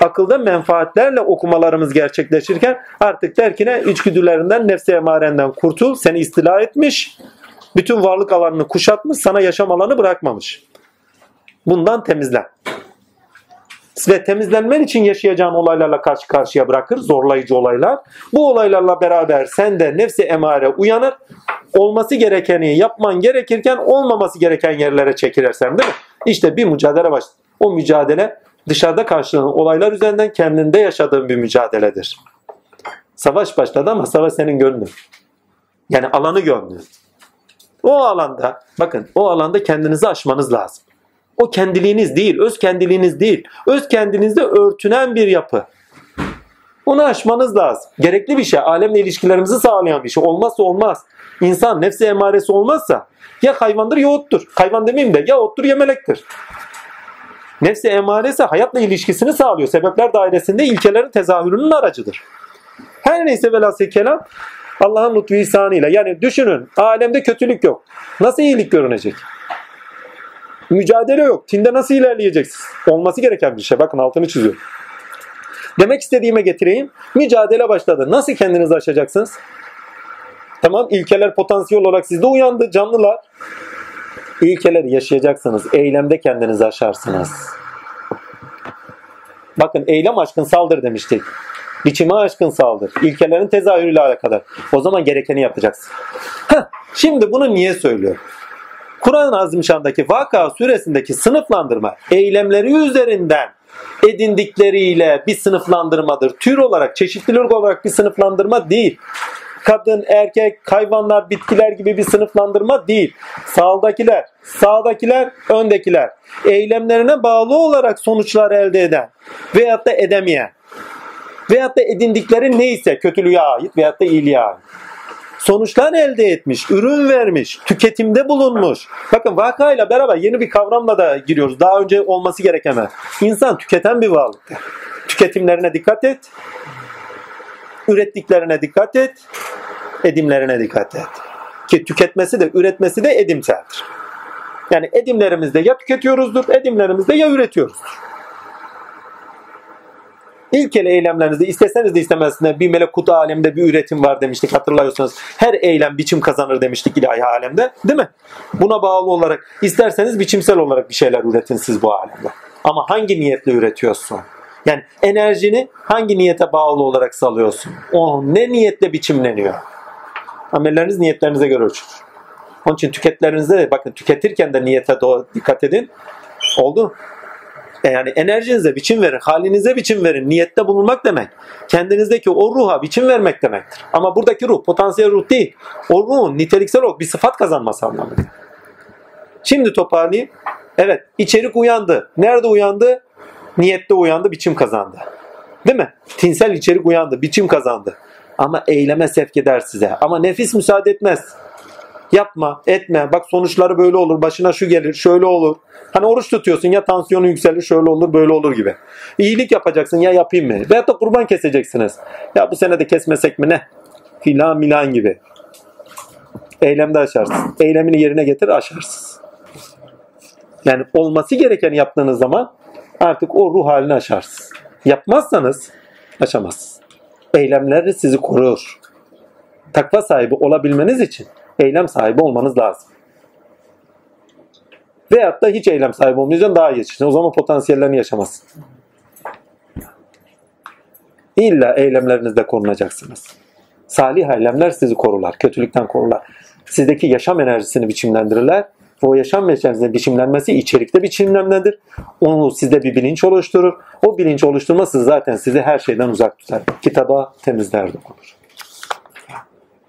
S1: akılda menfaatlerle okumalarımız gerçekleşirken artık terkine içgüdülerinden, nefse emarenden kurtul, seni istila etmiş, bütün varlık alanını kuşatmış, sana yaşam alanı bırakmamış. Bundan temizlen. Ve temizlenmen için yaşayacağın olaylarla karşı karşıya bırakır, zorlayıcı olaylar. Bu olaylarla beraber sen de nefsi emare uyanır, olması gerekeni yapman gerekirken olmaması gereken yerlere çekilirsen değil mi? İşte bir mücadele başlar. O mücadele dışarıda karşılanan olaylar üzerinden kendinde yaşadığın bir mücadeledir. Savaş başladı ama savaş senin gönlün. Yani alanı gönlün. O alanda bakın o alanda kendinizi aşmanız lazım. O kendiliğiniz değil, öz kendiliğiniz değil. Öz kendinizde örtünen bir yapı. Onu aşmanız lazım. Gerekli bir şey. Alemle ilişkilerimizi sağlayan bir şey. Olmazsa olmaz. İnsan nefsi emaresi olmazsa ya hayvandır ya ottur. Hayvan demeyeyim de ya ottur ya melektir. Nefsi emaresi hayatla ilişkisini sağlıyor. Sebepler dairesinde ilkelerin tezahürünün aracıdır. Her neyse velhasıl kelam Allah'ın lütfu ihsanıyla. Yani düşünün alemde kötülük yok. Nasıl iyilik görünecek? Mücadele yok. Tinde nasıl ilerleyeceksiniz? Olması gereken bir şey. Bakın altını çiziyorum. Demek istediğime getireyim. Mücadele başladı. Nasıl kendinizi aşacaksınız? Tamam ilkeler potansiyel olarak sizde uyandı canlılar. İlkeleri yaşayacaksınız. Eylemde kendinizi aşarsınız. Bakın eylem aşkın saldır demiştik. Biçime aşkın saldır. İlkelerin tezahürüyle alakadar. O zaman gerekeni yapacaksın. Heh, şimdi bunu niye söylüyorum? Kur'an-ı Azimşan'daki Vaka suresindeki sınıflandırma eylemleri üzerinden edindikleriyle bir sınıflandırmadır. Tür olarak, çeşitlilik olarak bir sınıflandırma değil. Kadın, erkek, hayvanlar, bitkiler gibi bir sınıflandırma değil. Sağdakiler, sağdakiler, öndekiler. Eylemlerine bağlı olarak sonuçlar elde eden veyahut da edemeyen veyahut da edindikleri neyse kötülüğe ait veyahut da iyiliğe ait sonuçlar elde etmiş, ürün vermiş, tüketimde bulunmuş. Bakın vakayla beraber yeni bir kavramla da giriyoruz. Daha önce olması gereken. İnsan tüketen bir varlık. Tüketimlerine dikkat et. Ürettiklerine dikkat et. Edimlerine dikkat et. Ki tüketmesi de üretmesi de edimseldir. Yani edimlerimizde ya tüketiyoruzdur, edimlerimizde ya üretiyoruzdur. İlkel eylemlerinizde isteseniz de istemezsiniz bir melekut alemde bir üretim var demiştik hatırlıyorsunuz. Her eylem biçim kazanır demiştik ilahi alemde değil mi? Buna bağlı olarak isterseniz biçimsel olarak bir şeyler üretin siz bu alemde. Ama hangi niyetle üretiyorsun? Yani enerjini hangi niyete bağlı olarak salıyorsun? O ne niyetle biçimleniyor? Amelleriniz niyetlerinize göre ölçülür. Onun için tüketlerinizde de bakın tüketirken de niyete dikkat edin. Oldu. E yani enerjinize biçim verin, halinize biçim verin. Niyette bulunmak demek. Kendinizdeki o ruha biçim vermek demektir. Ama buradaki ruh potansiyel ruh değil. O ruhun niteliksel olarak bir sıfat kazanması anlamında. Şimdi toparlayayım. Evet içerik uyandı. Nerede uyandı? Niyette uyandı, biçim kazandı. Değil mi? Tinsel içerik uyandı, biçim kazandı. ama eyleme sevk eder size. Ama nefis müsaade etmez. Yapma, etme. Bak sonuçları böyle olur. Başına şu gelir, şöyle olur. Hani oruç tutuyorsun ya tansiyonu yükselir, şöyle olur, böyle olur gibi. İyilik yapacaksın ya yapayım mı? Veyahut da kurban keseceksiniz. Ya bu sene de kesmesek mi ne? Filan milan gibi. Eylemde aşarsın. Eylemini yerine getir aşarsın. Yani olması gerekeni yaptığınız zaman artık o ruh halini aşarsınız. Yapmazsanız aşamazsınız. Eylemler sizi korur. Takva sahibi olabilmeniz için eylem sahibi olmanız lazım. Veyahut da hiç eylem sahibi olmayacaksın daha yetişsin. O zaman potansiyellerini yaşamazsın. İlla eylemlerinizde korunacaksınız. Salih eylemler sizi korurlar, kötülükten korurlar. Sizdeki yaşam enerjisini biçimlendirirler. O yaşam enerjisinin biçimlenmesi içerikte biçimlenmedir. Onu sizde bir bilinç oluşturur. O bilinç oluşturması zaten sizi her şeyden uzak tutar. Kitaba temizler dokunur.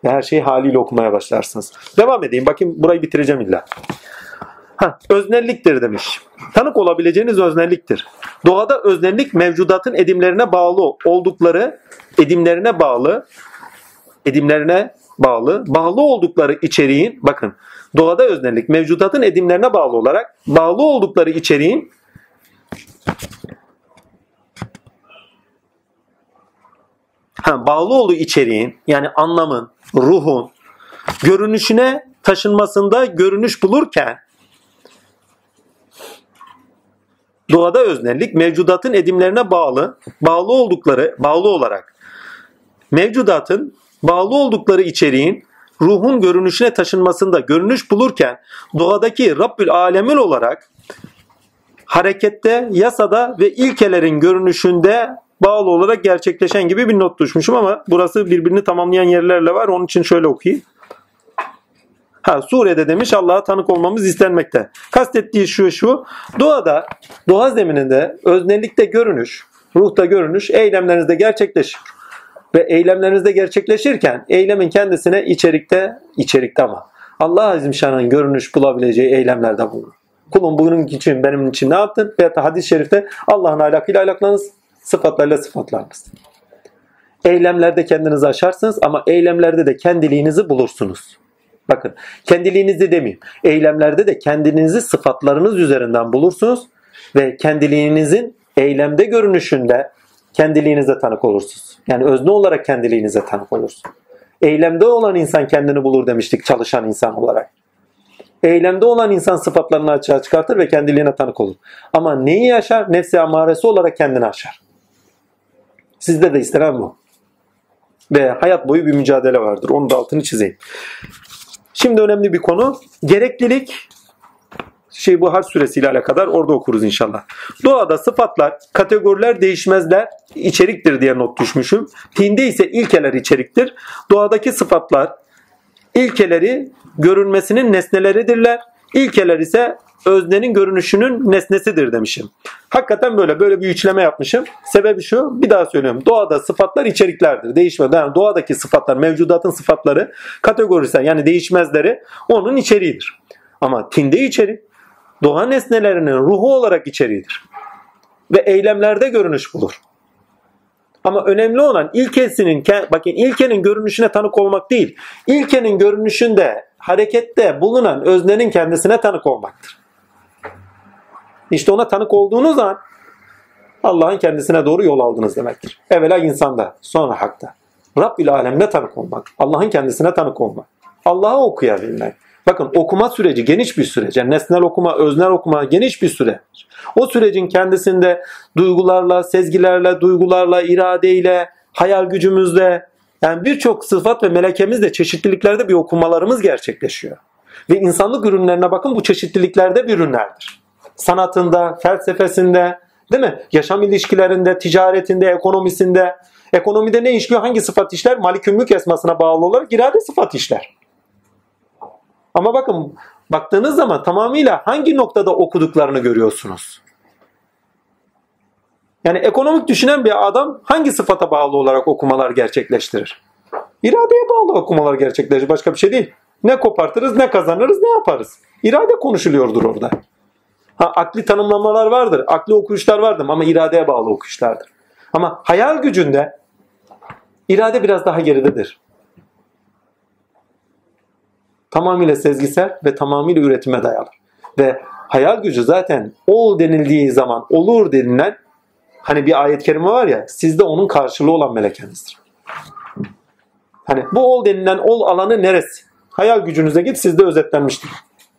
S1: Ve her şeyi haliyle okumaya başlarsınız. Devam edeyim. Bakayım burayı bitireceğim illa. Ha, öznelliktir demiş. Tanık olabileceğiniz öznelliktir. Doğada öznellik mevcudatın edimlerine bağlı oldukları edimlerine bağlı edimlerine bağlı bağlı oldukları içeriğin bakın doğada öznellik mevcudatın edimlerine bağlı olarak bağlı oldukları içeriğin ha, bağlı olduğu içeriğin yani anlamın, ruhun görünüşüne taşınmasında görünüş bulurken doğada öznellik mevcudatın edimlerine bağlı, bağlı oldukları, bağlı olarak mevcudatın bağlı oldukları içeriğin ruhun görünüşüne taşınmasında görünüş bulurken doğadaki Rabbül Alemin olarak harekette, yasada ve ilkelerin görünüşünde bağlı olarak gerçekleşen gibi bir not düşmüşüm ama burası birbirini tamamlayan yerlerle var. Onun için şöyle okuyayım. Ha, surede demiş Allah'a tanık olmamız istenmekte. Kastettiği şu şu. Doğada, doğa zemininde öznellikte görünüş, ruhta görünüş eylemlerinizde gerçekleşir. Ve eylemlerinizde gerçekleşirken eylemin kendisine içerikte, içerikte ama Allah Azimşan'ın görünüş bulabileceği eylemlerde bulunur. Kulum bunun için benim için ne yaptın? Veyahut da hadis-i şerifte Allah'ın ahlakıyla ahlaklanız, sıfatlarıyla sıfatlarınız. Eylemlerde kendinizi aşarsınız ama eylemlerde de kendiliğinizi bulursunuz. Bakın kendiliğinizi demeyeyim. Eylemlerde de kendinizi sıfatlarınız üzerinden bulursunuz ve kendiliğinizin eylemde görünüşünde kendiliğinize tanık olursunuz. Yani özne olarak kendiliğinize tanık olursunuz. Eylemde olan insan kendini bulur demiştik çalışan insan olarak. Eylemde olan insan sıfatlarını açığa çıkartır ve kendiliğine tanık olur. Ama neyi yaşar? Nefsi amaresi olarak kendini aşar. Sizde de istenen bu. Ve hayat boyu bir mücadele vardır. Onu da altını çizeyim. Şimdi önemli bir konu. Gereklilik şey bu Harf suresiyle alakadar orada okuruz inşallah. Doğada sıfatlar, kategoriler değişmezler, içeriktir diye not düşmüşüm. Tinde ise ilkeler içeriktir. Doğadaki sıfatlar ilkeleri görünmesinin nesneleridirler. İlkeler ise öznenin görünüşünün nesnesidir demişim. Hakikaten böyle böyle bir üçleme yapmışım. Sebebi şu bir daha söylüyorum. Doğada sıfatlar içeriklerdir. Değişmez. Yani doğadaki sıfatlar mevcudatın sıfatları kategorisen yani değişmezleri onun içeriğidir. Ama tinde içerik doğa nesnelerinin ruhu olarak içeriğidir. Ve eylemlerde görünüş bulur. Ama önemli olan ilkesinin, bakın ilkenin görünüşüne tanık olmak değil, ilkenin görünüşünde, harekette bulunan öznenin kendisine tanık olmaktır. İşte ona tanık olduğunuz an Allah'ın kendisine doğru yol aldınız demektir. Evvela insanda, sonra hakta. Rabbil alemine tanık olmak, Allah'ın kendisine tanık olmak, Allah'ı okuyabilmek. Bakın okuma süreci geniş bir süreç. Yani nesnel okuma, öznel okuma geniş bir süreç. O sürecin kendisinde duygularla, sezgilerle, duygularla, iradeyle, hayal gücümüzle yani birçok sıfat ve melekemizle çeşitliliklerde bir okumalarımız gerçekleşiyor. Ve insanlık ürünlerine bakın bu çeşitliliklerde bir ürünlerdir. Sanatında, felsefesinde, değil mi? Yaşam ilişkilerinde, ticaretinde, ekonomisinde. Ekonomide ne işliyor? Hangi sıfat işler? Malikül esmasına bağlı olarak irade sıfat işler. Ama bakın baktığınız zaman tamamıyla hangi noktada okuduklarını görüyorsunuz. Yani ekonomik düşünen bir adam hangi sıfata bağlı olarak okumalar gerçekleştirir? İradeye bağlı okumalar gerçekleştirir. Başka bir şey değil. Ne kopartırız, ne kazanırız, ne yaparız? İrade konuşuluyordur orada. Ha, akli tanımlamalar vardır, akli okuyuşlar vardır ama iradeye bağlı okuyuşlardır. Ama hayal gücünde İrade biraz daha geridedir. Tamamıyla sezgisel ve tamamıyla üretime dayalı. Ve hayal gücü zaten ol denildiği zaman olur denilen hani bir ayet-i kerime var ya sizde onun karşılığı olan melekenizdir. Hani bu ol denilen ol alanı neresi? Hayal gücünüze git sizde özetlenmiştir.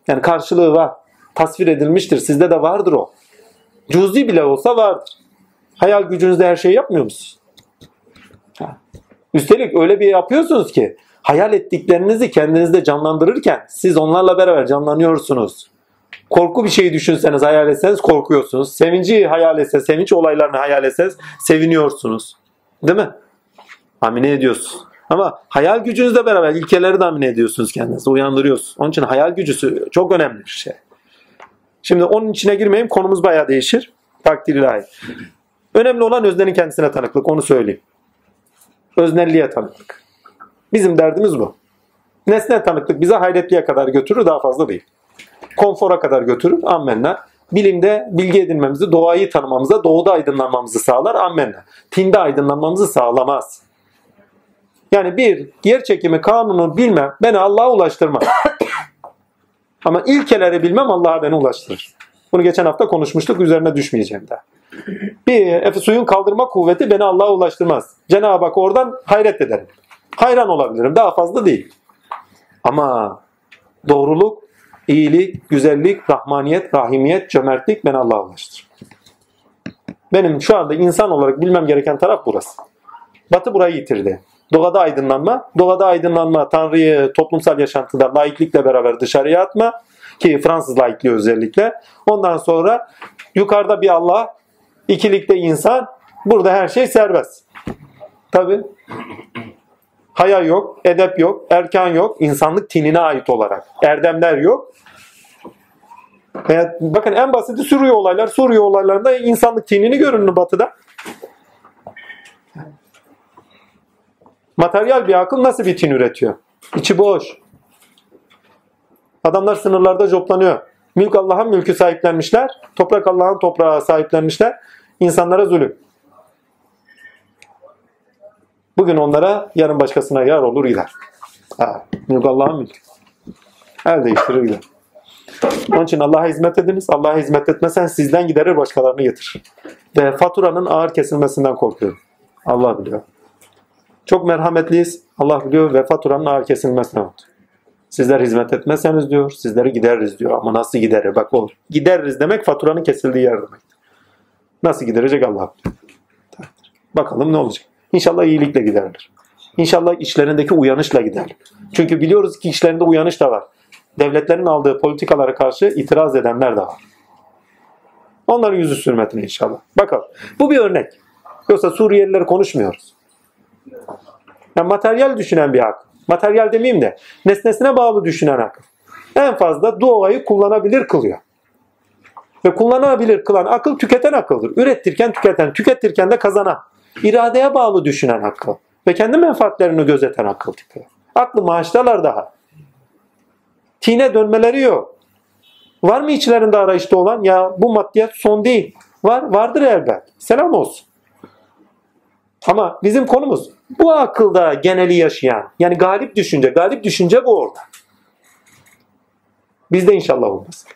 S1: Yani karşılığı var. Tasvir edilmiştir. Sizde de vardır o. Cüzi bile olsa vardır. Hayal gücünüzde her şeyi yapmıyor musunuz? Üstelik öyle bir yapıyorsunuz ki hayal ettiklerinizi kendinizde canlandırırken siz onlarla beraber canlanıyorsunuz. Korku bir şeyi düşünseniz, hayal etseniz korkuyorsunuz. Sevinci hayal etseniz, sevinç olaylarını hayal etseniz seviniyorsunuz. Değil mi? Amine ediyorsunuz. Ama hayal gücünüzle beraber ilkeleri de amine ediyorsunuz kendinizi, uyandırıyorsunuz. Onun için hayal gücüsü çok önemli bir şey. Şimdi onun içine girmeyeyim, konumuz bayağı değişir. Takdir ilahi. Önemli olan öznenin kendisine tanıklık, onu söyleyeyim. Öznelliğe tanıklık. Bizim derdimiz bu. Nesne tanıklık bize hayretliğe kadar götürür, daha fazla değil. Konfora kadar götürür, ammenna. Bilimde bilgi edinmemizi, doğayı tanımamıza, doğuda aydınlanmamızı sağlar, ammenna. Tinde aydınlanmamızı sağlamaz. Yani bir yer çekimi kanunu bilmem beni Allah'a ulaştırmaz. Ama ilkeleri bilmem Allah'a beni ulaştırır. Bunu geçen hafta konuşmuştuk. Üzerine düşmeyeceğim daha. Bir suyun kaldırma kuvveti beni Allah'a ulaştırmaz. Cenab-ı Hak oradan hayret ederim. Hayran olabilirim. Daha fazla değil. Ama doğruluk, iyilik, güzellik, rahmaniyet, rahimiyet, cömertlik beni Allah'a ulaştırır. Benim şu anda insan olarak bilmem gereken taraf burası. Batı burayı yitirdi. Doğada aydınlanma. Doğada aydınlanma Tanrı'yı toplumsal yaşantıda laiklikle beraber dışarıya atma. Ki Fransız laikliği özellikle. Ondan sonra yukarıda bir Allah, ikilikte insan. Burada her şey serbest. Tabi. Haya yok, edep yok, erkan yok. insanlık tinine ait olarak. Erdemler yok. bakın en basiti Suriye olaylar. Suriye olaylarında insanlık tinini görün batıda. Materyal bir akıl nasıl bir tin üretiyor? İçi boş. Adamlar sınırlarda coplanıyor. Mülk Allah'ın mülkü sahiplenmişler. Toprak Allah'ın toprağı sahiplenmişler. İnsanlara zulüm. Bugün onlara yarın başkasına yar olur gider. Ha, mülk Allah'ın mülkü. El değiştirir gider. Onun için Allah'a hizmet ediniz. Allah'a hizmet etmesen sizden giderir başkalarını getirir. Ve faturanın ağır kesilmesinden korkuyorum. Allah biliyor. Çok merhametliyiz. Allah biliyor ve faturanın ağır kesilmesine bak. Sizler hizmet etmezseniz diyor, sizleri gideriz diyor. Ama nasıl giderir? Bak o gideriz demek faturanın kesildiği yer demek. Nasıl giderecek Allah biliyor. Bakalım ne olacak. İnşallah iyilikle giderler. İnşallah içlerindeki uyanışla gider. Çünkü biliyoruz ki içlerinde uyanış da var. Devletlerin aldığı politikalara karşı itiraz edenler de var. Onların yüzü sürmetine inşallah. Bakalım. Bu bir örnek. Yoksa Suriyelileri konuşmuyoruz. Yani materyal düşünen bir akıl. Materyal demeyeyim de nesnesine bağlı düşünen akıl. En fazla doğayı kullanabilir kılıyor. Ve kullanabilir kılan akıl tüketen akıldır. Ürettirken tüketen, tükettirken de kazanan. İradeye bağlı düşünen akıl. Ve kendi menfaatlerini gözeten akıl tipi. Aklı maaştalar daha. Tine dönmeleri yok. Var mı içlerinde arayışta olan? Ya bu maddiyat son değil. Var, vardır elbet. Selam olsun. Ama bizim konumuz bu akılda geneli yaşayan. Yani galip düşünce. Galip düşünce bu orada. Bizde inşallah olmaz.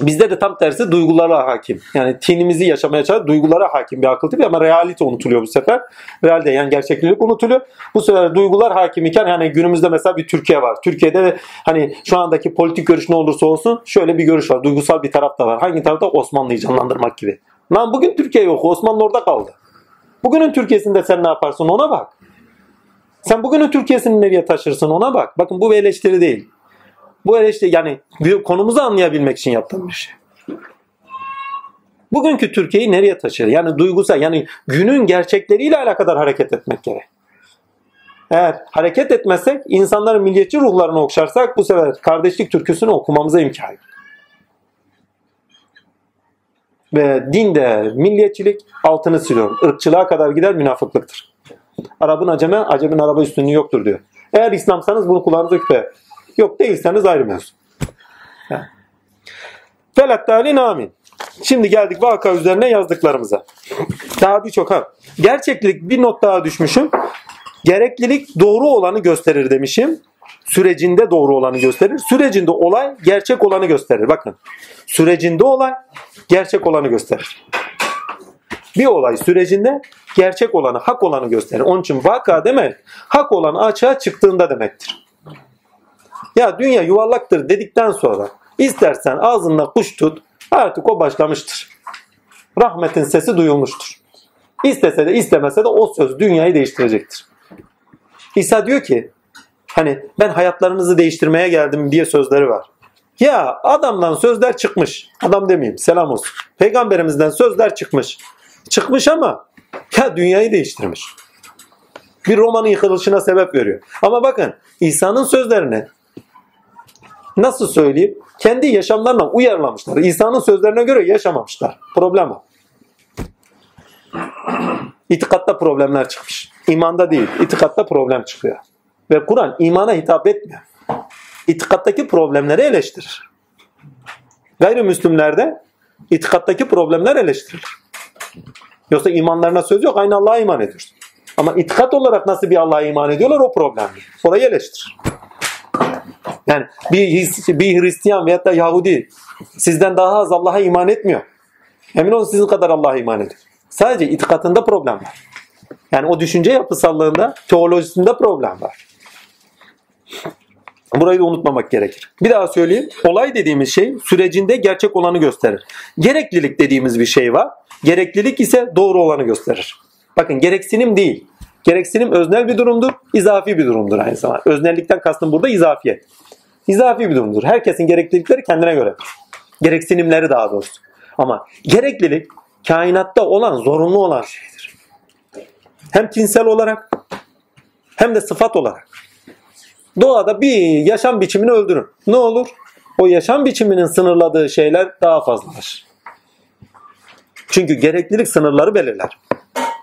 S1: Bizde de tam tersi duygulara hakim. Yani tinimizi yaşamaya çalışan duygulara hakim bir akıl tipi ama realite unutuluyor bu sefer. Realde yani gerçeklik unutuluyor. Bu sefer duygular hakim iken yani günümüzde mesela bir Türkiye var. Türkiye'de hani şu andaki politik görüş ne olursa olsun şöyle bir görüş var. Duygusal bir taraf da var. Hangi tarafta? Osmanlı'yı canlandırmak gibi. Lan bugün Türkiye yok. Osmanlı orada kaldı. Bugünün Türkiye'sinde sen ne yaparsın ona bak. Sen bugünün Türkiye'sini nereye taşırsın ona bak. Bakın bu bir eleştiri değil. Bu eleştiri yani konumuzu anlayabilmek için yaptığım bir şey. Bugünkü Türkiye'yi nereye taşır? Yani duygusal yani günün gerçekleriyle alakadar hareket etmek gerek. Eğer hareket etmezsek insanların milliyetçi ruhlarını okşarsak bu sefer kardeşlik türküsünü okumamıza imkan yok. Ve dinde milliyetçilik altını siliyor. Irkçılığa kadar gider münafıklıktır. Arabın aceme, acemin araba üstünlüğü yoktur diyor. Eğer İslamsanız bunu kulağınıza küpe. Yok değilseniz ayrı mevzu. Felattâlin amin. Şimdi geldik vaka üzerine yazdıklarımıza. Daha birçok ha. Gerçeklik bir not daha düşmüşüm. Gereklilik doğru olanı gösterir demişim. Sürecinde doğru olanı gösterir. Sürecinde olay gerçek olanı gösterir. Bakın. Sürecinde olay gerçek olanı gösterir. Bir olay sürecinde gerçek olanı, hak olanı gösterir. Onun için vaka demek hak olan açığa çıktığında demektir. Ya dünya yuvarlaktır dedikten sonra istersen ağzında kuş tut artık o başlamıştır. Rahmetin sesi duyulmuştur. İstese de istemese de o söz dünyayı değiştirecektir. İsa diyor ki hani ben hayatlarınızı değiştirmeye geldim diye sözleri var. Ya adamdan sözler çıkmış. Adam demeyeyim selam olsun. Peygamberimizden sözler çıkmış. Çıkmış ama ya dünyayı değiştirmiş. Bir romanın yıkılışına sebep veriyor. Ama bakın İsa'nın sözlerini nasıl söyleyeyim? Kendi yaşamlarına uyarlamışlar. İsa'nın sözlerine göre yaşamamışlar. Problem o. İtikatta problemler çıkmış. İmanda değil, itikatta problem çıkıyor. Ve Kur'an imana hitap etmiyor. İtikattaki problemleri eleştirir. Gayrimüslimlerde itikattaki problemler eleştirilir. Yoksa imanlarına söz yok. Aynı Allah'a iman ediyorsun. Ama itikat olarak nasıl bir Allah'a iman ediyorlar o problemli. Orayı eleştirir. Yani bir, bir Hristiyan veyahut da Yahudi sizden daha az Allah'a iman etmiyor. Emin olun sizin kadar Allah'a iman ediyor. Sadece itikatında problem var. Yani o düşünce yapısallığında, teolojisinde problem var. Burayı da unutmamak gerekir. Bir daha söyleyeyim. Olay dediğimiz şey sürecinde gerçek olanı gösterir. Gereklilik dediğimiz bir şey var. Gereklilik ise doğru olanı gösterir. Bakın gereksinim değil. Gereksinim öznel bir durumdur, izafi bir durumdur aynı zamanda. Öznellikten kastım burada izafiyet. İzafi bir durumdur. Herkesin gereklilikleri kendine göre. Gereksinimleri daha doğrusu. Ama gereklilik kainatta olan, zorunlu olan şeydir. Hem tinsel olarak hem de sıfat olarak. Doğada bir yaşam biçimini öldürün. Ne olur? O yaşam biçiminin sınırladığı şeyler daha fazlalaşır. Çünkü gereklilik sınırları belirler.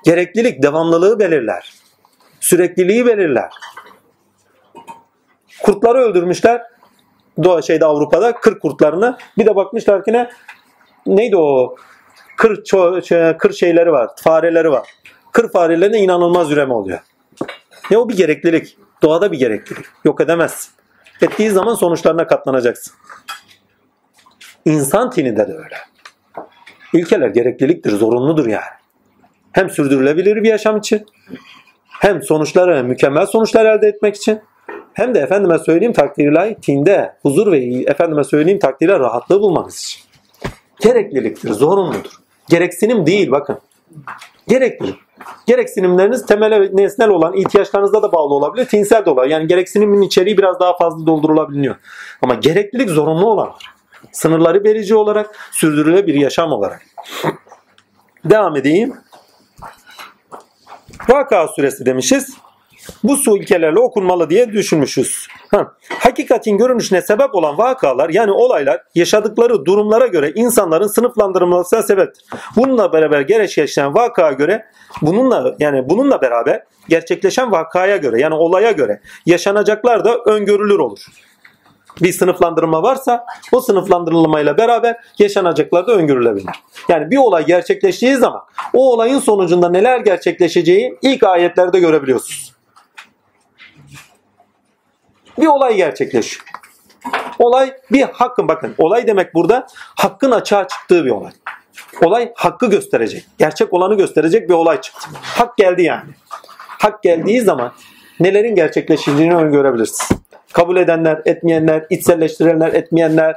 S1: Gereklilik devamlılığı belirler. Sürekliliği belirler. Kurtları öldürmüşler. Doğa şeyde Avrupa'da kır kurtlarını. Bir de bakmışlar ki ne? Neydi o? Kır, kır şeyleri var. Fareleri var. Kır farelerine inanılmaz üreme oluyor. Ne o bir gereklilik. Doğada bir gereklilik. Yok edemezsin. Ettiği zaman sonuçlarına katlanacaksın. İnsan tininde de öyle. İlkeler gerekliliktir, zorunludur yani. Hem sürdürülebilir bir yaşam için, hem sonuçları, mükemmel sonuçlar elde etmek için, hem de efendime söyleyeyim takdirle tinde huzur ve efendime söyleyeyim takdirle rahatlığı bulmanız için. Gerekliliktir, zorunludur. Gereksinim değil bakın. Gereklilik. Gereksinimleriniz temel ve nesnel olan ihtiyaçlarınızda da bağlı olabilir. Tinsel de olabilir. Yani gereksinimin içeriği biraz daha fazla doldurulabiliyor. Ama gereklilik zorunlu olandır. Sınırları verici olarak, sürdürülebilir yaşam olarak. Devam edeyim. Vaka suresi demişiz. Bu su ilkelerle okunmalı diye düşünmüşüz. Ha. Hakikatin görünüşüne sebep olan vakalar yani olaylar yaşadıkları durumlara göre insanların sınıflandırılmasına sebeptir. Bununla beraber gerçekleşen vakaya göre bununla yani bununla beraber gerçekleşen vakaya göre yani olaya göre yaşanacaklar da öngörülür olur. Bir sınıflandırma varsa o sınıflandırılmayla beraber yaşanacaklar da öngörülebilir. Yani bir olay gerçekleştiği zaman o olayın sonucunda neler gerçekleşeceği ilk ayetlerde görebiliyorsunuz. Bir olay gerçekleşiyor. Olay bir hakkın bakın olay demek burada hakkın açığa çıktığı bir olay. Olay hakkı gösterecek. Gerçek olanı gösterecek bir olay çıktı. Hak geldi yani. Hak geldiği zaman nelerin gerçekleşeceğini öngörebilirsiniz. Kabul edenler, etmeyenler, içselleştirenler, etmeyenler.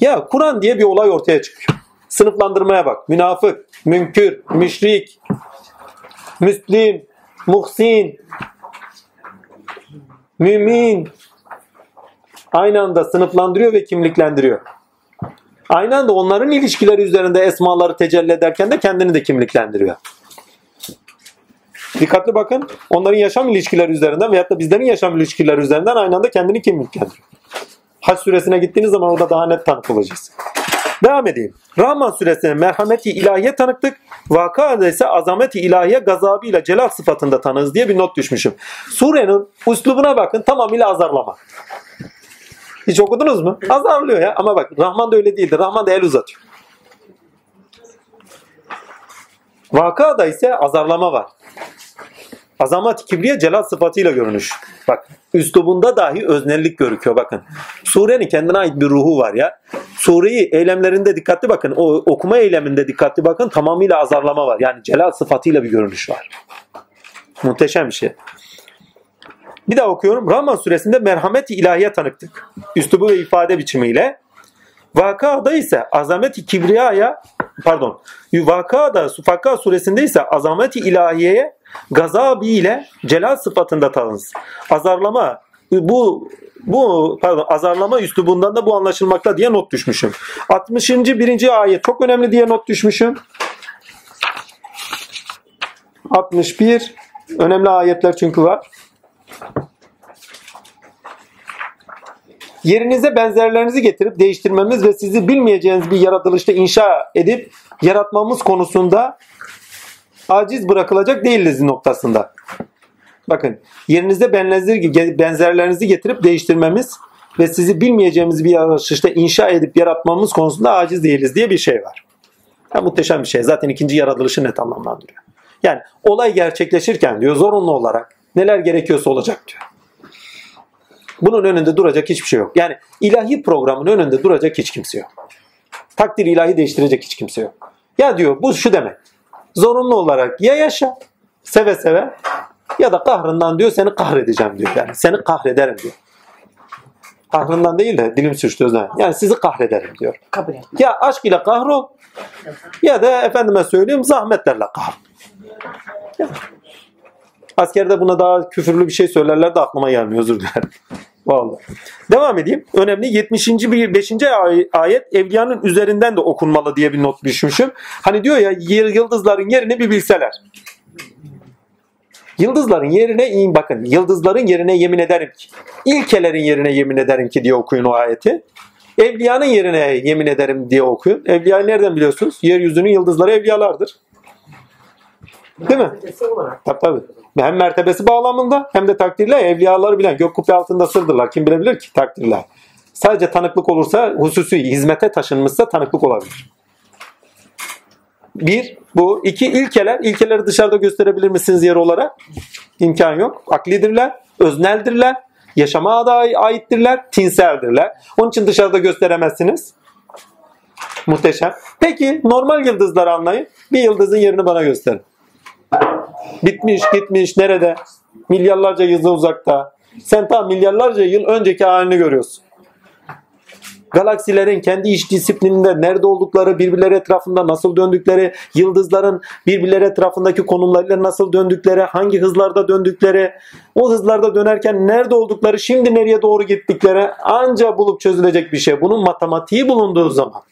S1: Ya Kur'an diye bir olay ortaya çıkıyor. Sınıflandırmaya bak. Münafık, münkür, müşrik, müslim, muhsin, mümin. Aynı anda sınıflandırıyor ve kimliklendiriyor. Aynı anda onların ilişkileri üzerinde esmaları tecelli ederken de kendini de kimliklendiriyor. Dikkatli bakın. Onların yaşam ilişkileri üzerinden veyahut da bizlerin yaşam ilişkileri üzerinden aynı anda kendini kimliklendiriyor. Haç suresine gittiğiniz zaman orada daha net tanık olacağız. Devam edeyim. Rahman suresine merhameti ilahiye tanıktık. Vakada ise azameti ilahiye gazabıyla celal sıfatında tanığız diye bir not düşmüşüm. Surenin uslubuna bakın tamamıyla azarlama. Hiç okudunuz mu? Azarlıyor ya. Ama bak Rahman da öyle değildir. Rahman da el uzatıyor. Vakada ise azarlama var. Azamat kibriye celal sıfatıyla görünüş. Bak üslubunda dahi öznellik görüküyor bakın. Surenin kendine ait bir ruhu var ya. Sureyi eylemlerinde dikkatli bakın. O okuma eyleminde dikkatli bakın. Tamamıyla azarlama var. Yani celal sıfatıyla bir görünüş var. Muhteşem bir şey. Bir daha okuyorum. Rahman suresinde merhamet-i ilahiye tanıktık. Üslubu ve ifade biçimiyle. Vakada ise azameti kibriyaya pardon Vakada Sufaka suresinde ise azameti ilahiyeye gazabi ile celal sıfatında tanınız. Azarlama bu bu pardon azarlama üslubundan da bu anlaşılmakta diye not düşmüşüm. 60. birinci ayet çok önemli diye not düşmüşüm. 61 önemli ayetler çünkü var. Yerinize benzerlerinizi getirip değiştirmemiz ve sizi bilmeyeceğiniz bir yaratılışta inşa edip yaratmamız konusunda aciz bırakılacak değiliz noktasında. Bakın yerinizde benzerlerinizi getirip değiştirmemiz ve sizi bilmeyeceğimiz bir yaratılışta inşa edip yaratmamız konusunda aciz değiliz diye bir şey var. Ha, muhteşem bir şey. Zaten ikinci yaratılışı net anlamlandırıyor. Yani olay gerçekleşirken diyor zorunlu olarak neler gerekiyorsa olacak diyor. Bunun önünde duracak hiçbir şey yok. Yani ilahi programın önünde duracak hiç kimse yok. Takdir ilahi değiştirecek hiç kimse yok. Ya diyor bu şu demek. Zorunlu olarak ya yaşa seve seve ya da kahrından diyor seni kahredeceğim diyor. Yani seni kahrederim diyor. Kahrından değil de dilim sürçtü özden. Yani sizi kahrederim diyor.
S3: Kabul et.
S1: Ya aşk ile kahrol ya da efendime söyleyeyim zahmetlerle kahrol. Askerde buna daha küfürlü bir şey söylerler de aklıma gelmiyor özür dilerim. Vallahi. Devam edeyim. Önemli 70. bir 5. ayet evliyanın üzerinden de okunmalı diye bir not düşmüşüm. Hani diyor ya yıldızların yerini bir bilseler. Yıldızların yerine iyi bakın. Yıldızların yerine yemin ederim ki. İlkelerin yerine yemin ederim ki diye okuyun o ayeti. Evliyanın yerine yemin ederim diye okuyun. Evliyayı nereden biliyorsunuz? Yeryüzünün yıldızları evliyalardır. Değil mi? Tabii tabii. Hem mertebesi bağlamında hem de takdirle evliyaları bilen gök kubbe altında sırdırlar. Kim bilebilir ki takdirler. Sadece tanıklık olursa hususi hizmete taşınmışsa tanıklık olabilir. Bir, bu. iki ilkeler. İlkeleri dışarıda gösterebilir misiniz yer olarak? İmkan yok. Aklidirler, özneldirler, yaşama da aittirler, tinseldirler. Onun için dışarıda gösteremezsiniz. Muhteşem. Peki normal yıldızları anlayın. Bir yıldızın yerini bana gösterin. Bitmiş gitmiş nerede? Milyarlarca yıl uzakta. Sen tam milyarlarca yıl önceki halini görüyorsun. Galaksilerin kendi iç disiplininde nerede oldukları, birbirleri etrafında nasıl döndükleri, yıldızların birbirleri etrafındaki konumlarıyla nasıl döndükleri, hangi hızlarda döndükleri, o hızlarda dönerken nerede oldukları, şimdi nereye doğru gittikleri anca bulup çözülecek bir şey. Bunun matematiği bulunduğu zaman.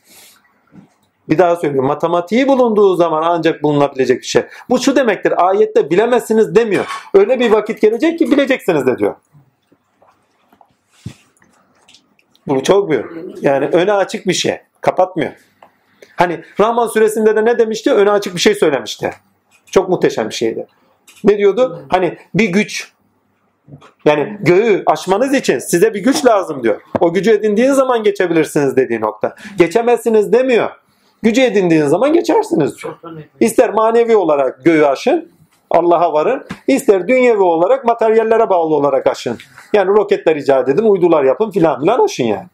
S1: Bir daha söylüyorum. Matematiği bulunduğu zaman ancak bulunabilecek bir şey. Bu şu demektir. Ayette bilemezsiniz demiyor. Öyle bir vakit gelecek ki bileceksiniz de diyor. Bu çok büyük. Yani öne açık bir şey. Kapatmıyor. Hani Rahman suresinde de ne demişti? Öne açık bir şey söylemişti. Çok muhteşem bir şeydi. Ne diyordu? Hani bir güç yani göğü aşmanız için size bir güç lazım diyor. O gücü edindiğiniz zaman geçebilirsiniz dediği nokta. Geçemezsiniz demiyor. Gücü edindiğiniz zaman geçersiniz. İster manevi olarak göğü aşın, Allah'a varın. İster dünyevi olarak materyallere bağlı olarak aşın. Yani roketler icat edin, uydular yapın filan filan aşın yani.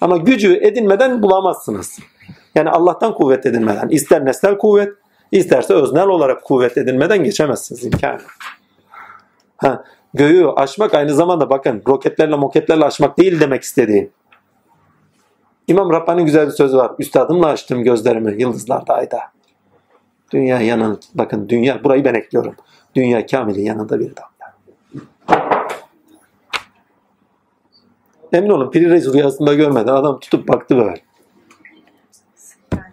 S1: Ama gücü edinmeden bulamazsınız. Yani Allah'tan kuvvet edinmeden. ister nesnel kuvvet, isterse öznel olarak kuvvet edinmeden geçemezsiniz imkanı. Ha, göğü aşmak aynı zamanda bakın roketlerle moketlerle aşmak değil demek istediğim. İmam Rabbani'nin güzel bir sözü var. Üstadımla açtım gözlerimi yıldızlarda ayda. Dünya yanın, bakın dünya, burayı ben ekliyorum. Dünya kamilin yanında bir damla. Emin olun Piri Reis rüyasında görmedi. Adam tutup baktı böyle.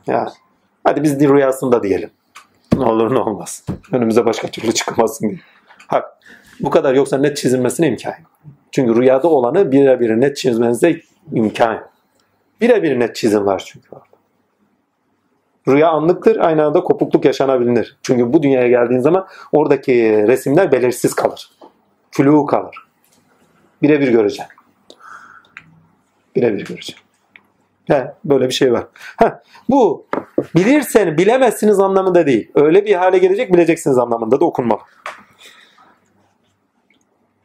S1: Ya. Hadi biz de rüyasında diyelim. Ne olur ne olmaz. Önümüze başka türlü çıkamazsın diye. Hak. Bu kadar yoksa net çizilmesine imkan yok. Çünkü rüyada olanı birebir net çizmenize imkan yok. Birebir net çizim var çünkü orada. Rüya anlıktır, aynı anda kopukluk yaşanabilir. Çünkü bu dünyaya geldiğin zaman oradaki resimler belirsiz kalır. Flu kalır. Birebir göreceksin. Birebir göreceksin. He, böyle bir şey var. Heh, bu Bilirsen bilemezsiniz anlamında değil. Öyle bir hale gelecek bileceksiniz anlamında da okunmalı.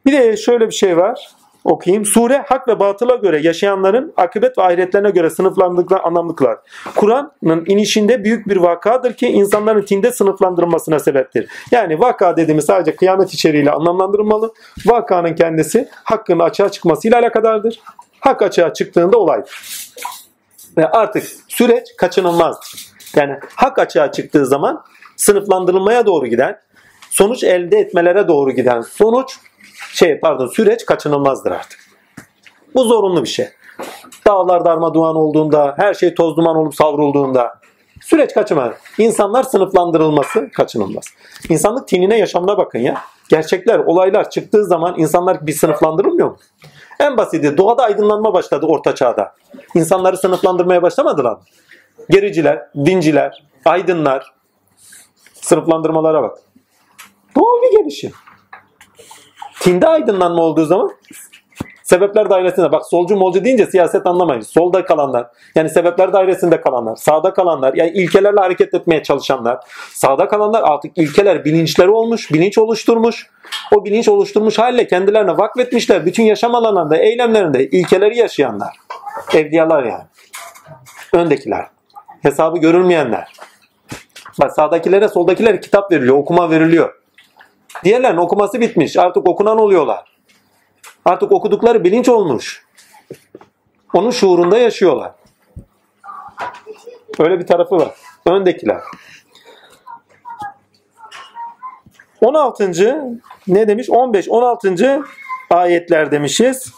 S1: Bir de şöyle bir şey var. Okuyayım. Sure hak ve batıla göre yaşayanların akıbet ve ahiretlerine göre sınıflandırdıkları anlamlıklar. Kur'an'ın inişinde büyük bir vakadır ki insanların tinde sınıflandırılmasına sebeptir. Yani vaka dediğimiz sadece kıyamet içeriğiyle anlamlandırılmalı. Vakanın kendisi hakkın açığa çıkmasıyla alakadardır. Hak açığa çıktığında olay. Ve artık süreç kaçınılmazdır. Yani hak açığa çıktığı zaman sınıflandırılmaya doğru giden, sonuç elde etmelere doğru giden sonuç şey pardon süreç kaçınılmazdır artık. Bu zorunlu bir şey. Dağlar darmadağın olduğunda, her şey toz duman olup savrulduğunda süreç kaçınmaz. İnsanlar sınıflandırılması kaçınılmaz. İnsanlık tinine yaşamına bakın ya. Gerçekler, olaylar çıktığı zaman insanlar bir sınıflandırılmıyor mu? En basiti doğada aydınlanma başladı orta çağda. İnsanları sınıflandırmaya başlamadılar mı? Gericiler, dinciler, aydınlar sınıflandırmalara bak. Doğal bir gelişim. Tinde aydınlanma olduğu zaman sebepler dairesinde bak solcu molcu deyince siyaset anlamayın. Solda kalanlar yani sebepler dairesinde kalanlar, sağda kalanlar yani ilkelerle hareket etmeye çalışanlar, sağda kalanlar artık ilkeler bilinçleri olmuş, bilinç oluşturmuş. O bilinç oluşturmuş halle kendilerine vakfetmişler. Bütün yaşam alanlarında, eylemlerinde ilkeleri yaşayanlar. Evliyalar yani. Öndekiler. Hesabı görülmeyenler. Bak sağdakilere soldakilere kitap veriliyor, okuma veriliyor. Diğerlerin okuması bitmiş. Artık okunan oluyorlar. Artık okudukları bilinç olmuş. Onun şuurunda yaşıyorlar. Öyle bir tarafı var. Öndekiler. 16. ne demiş? 15 16. ayetler demişiz.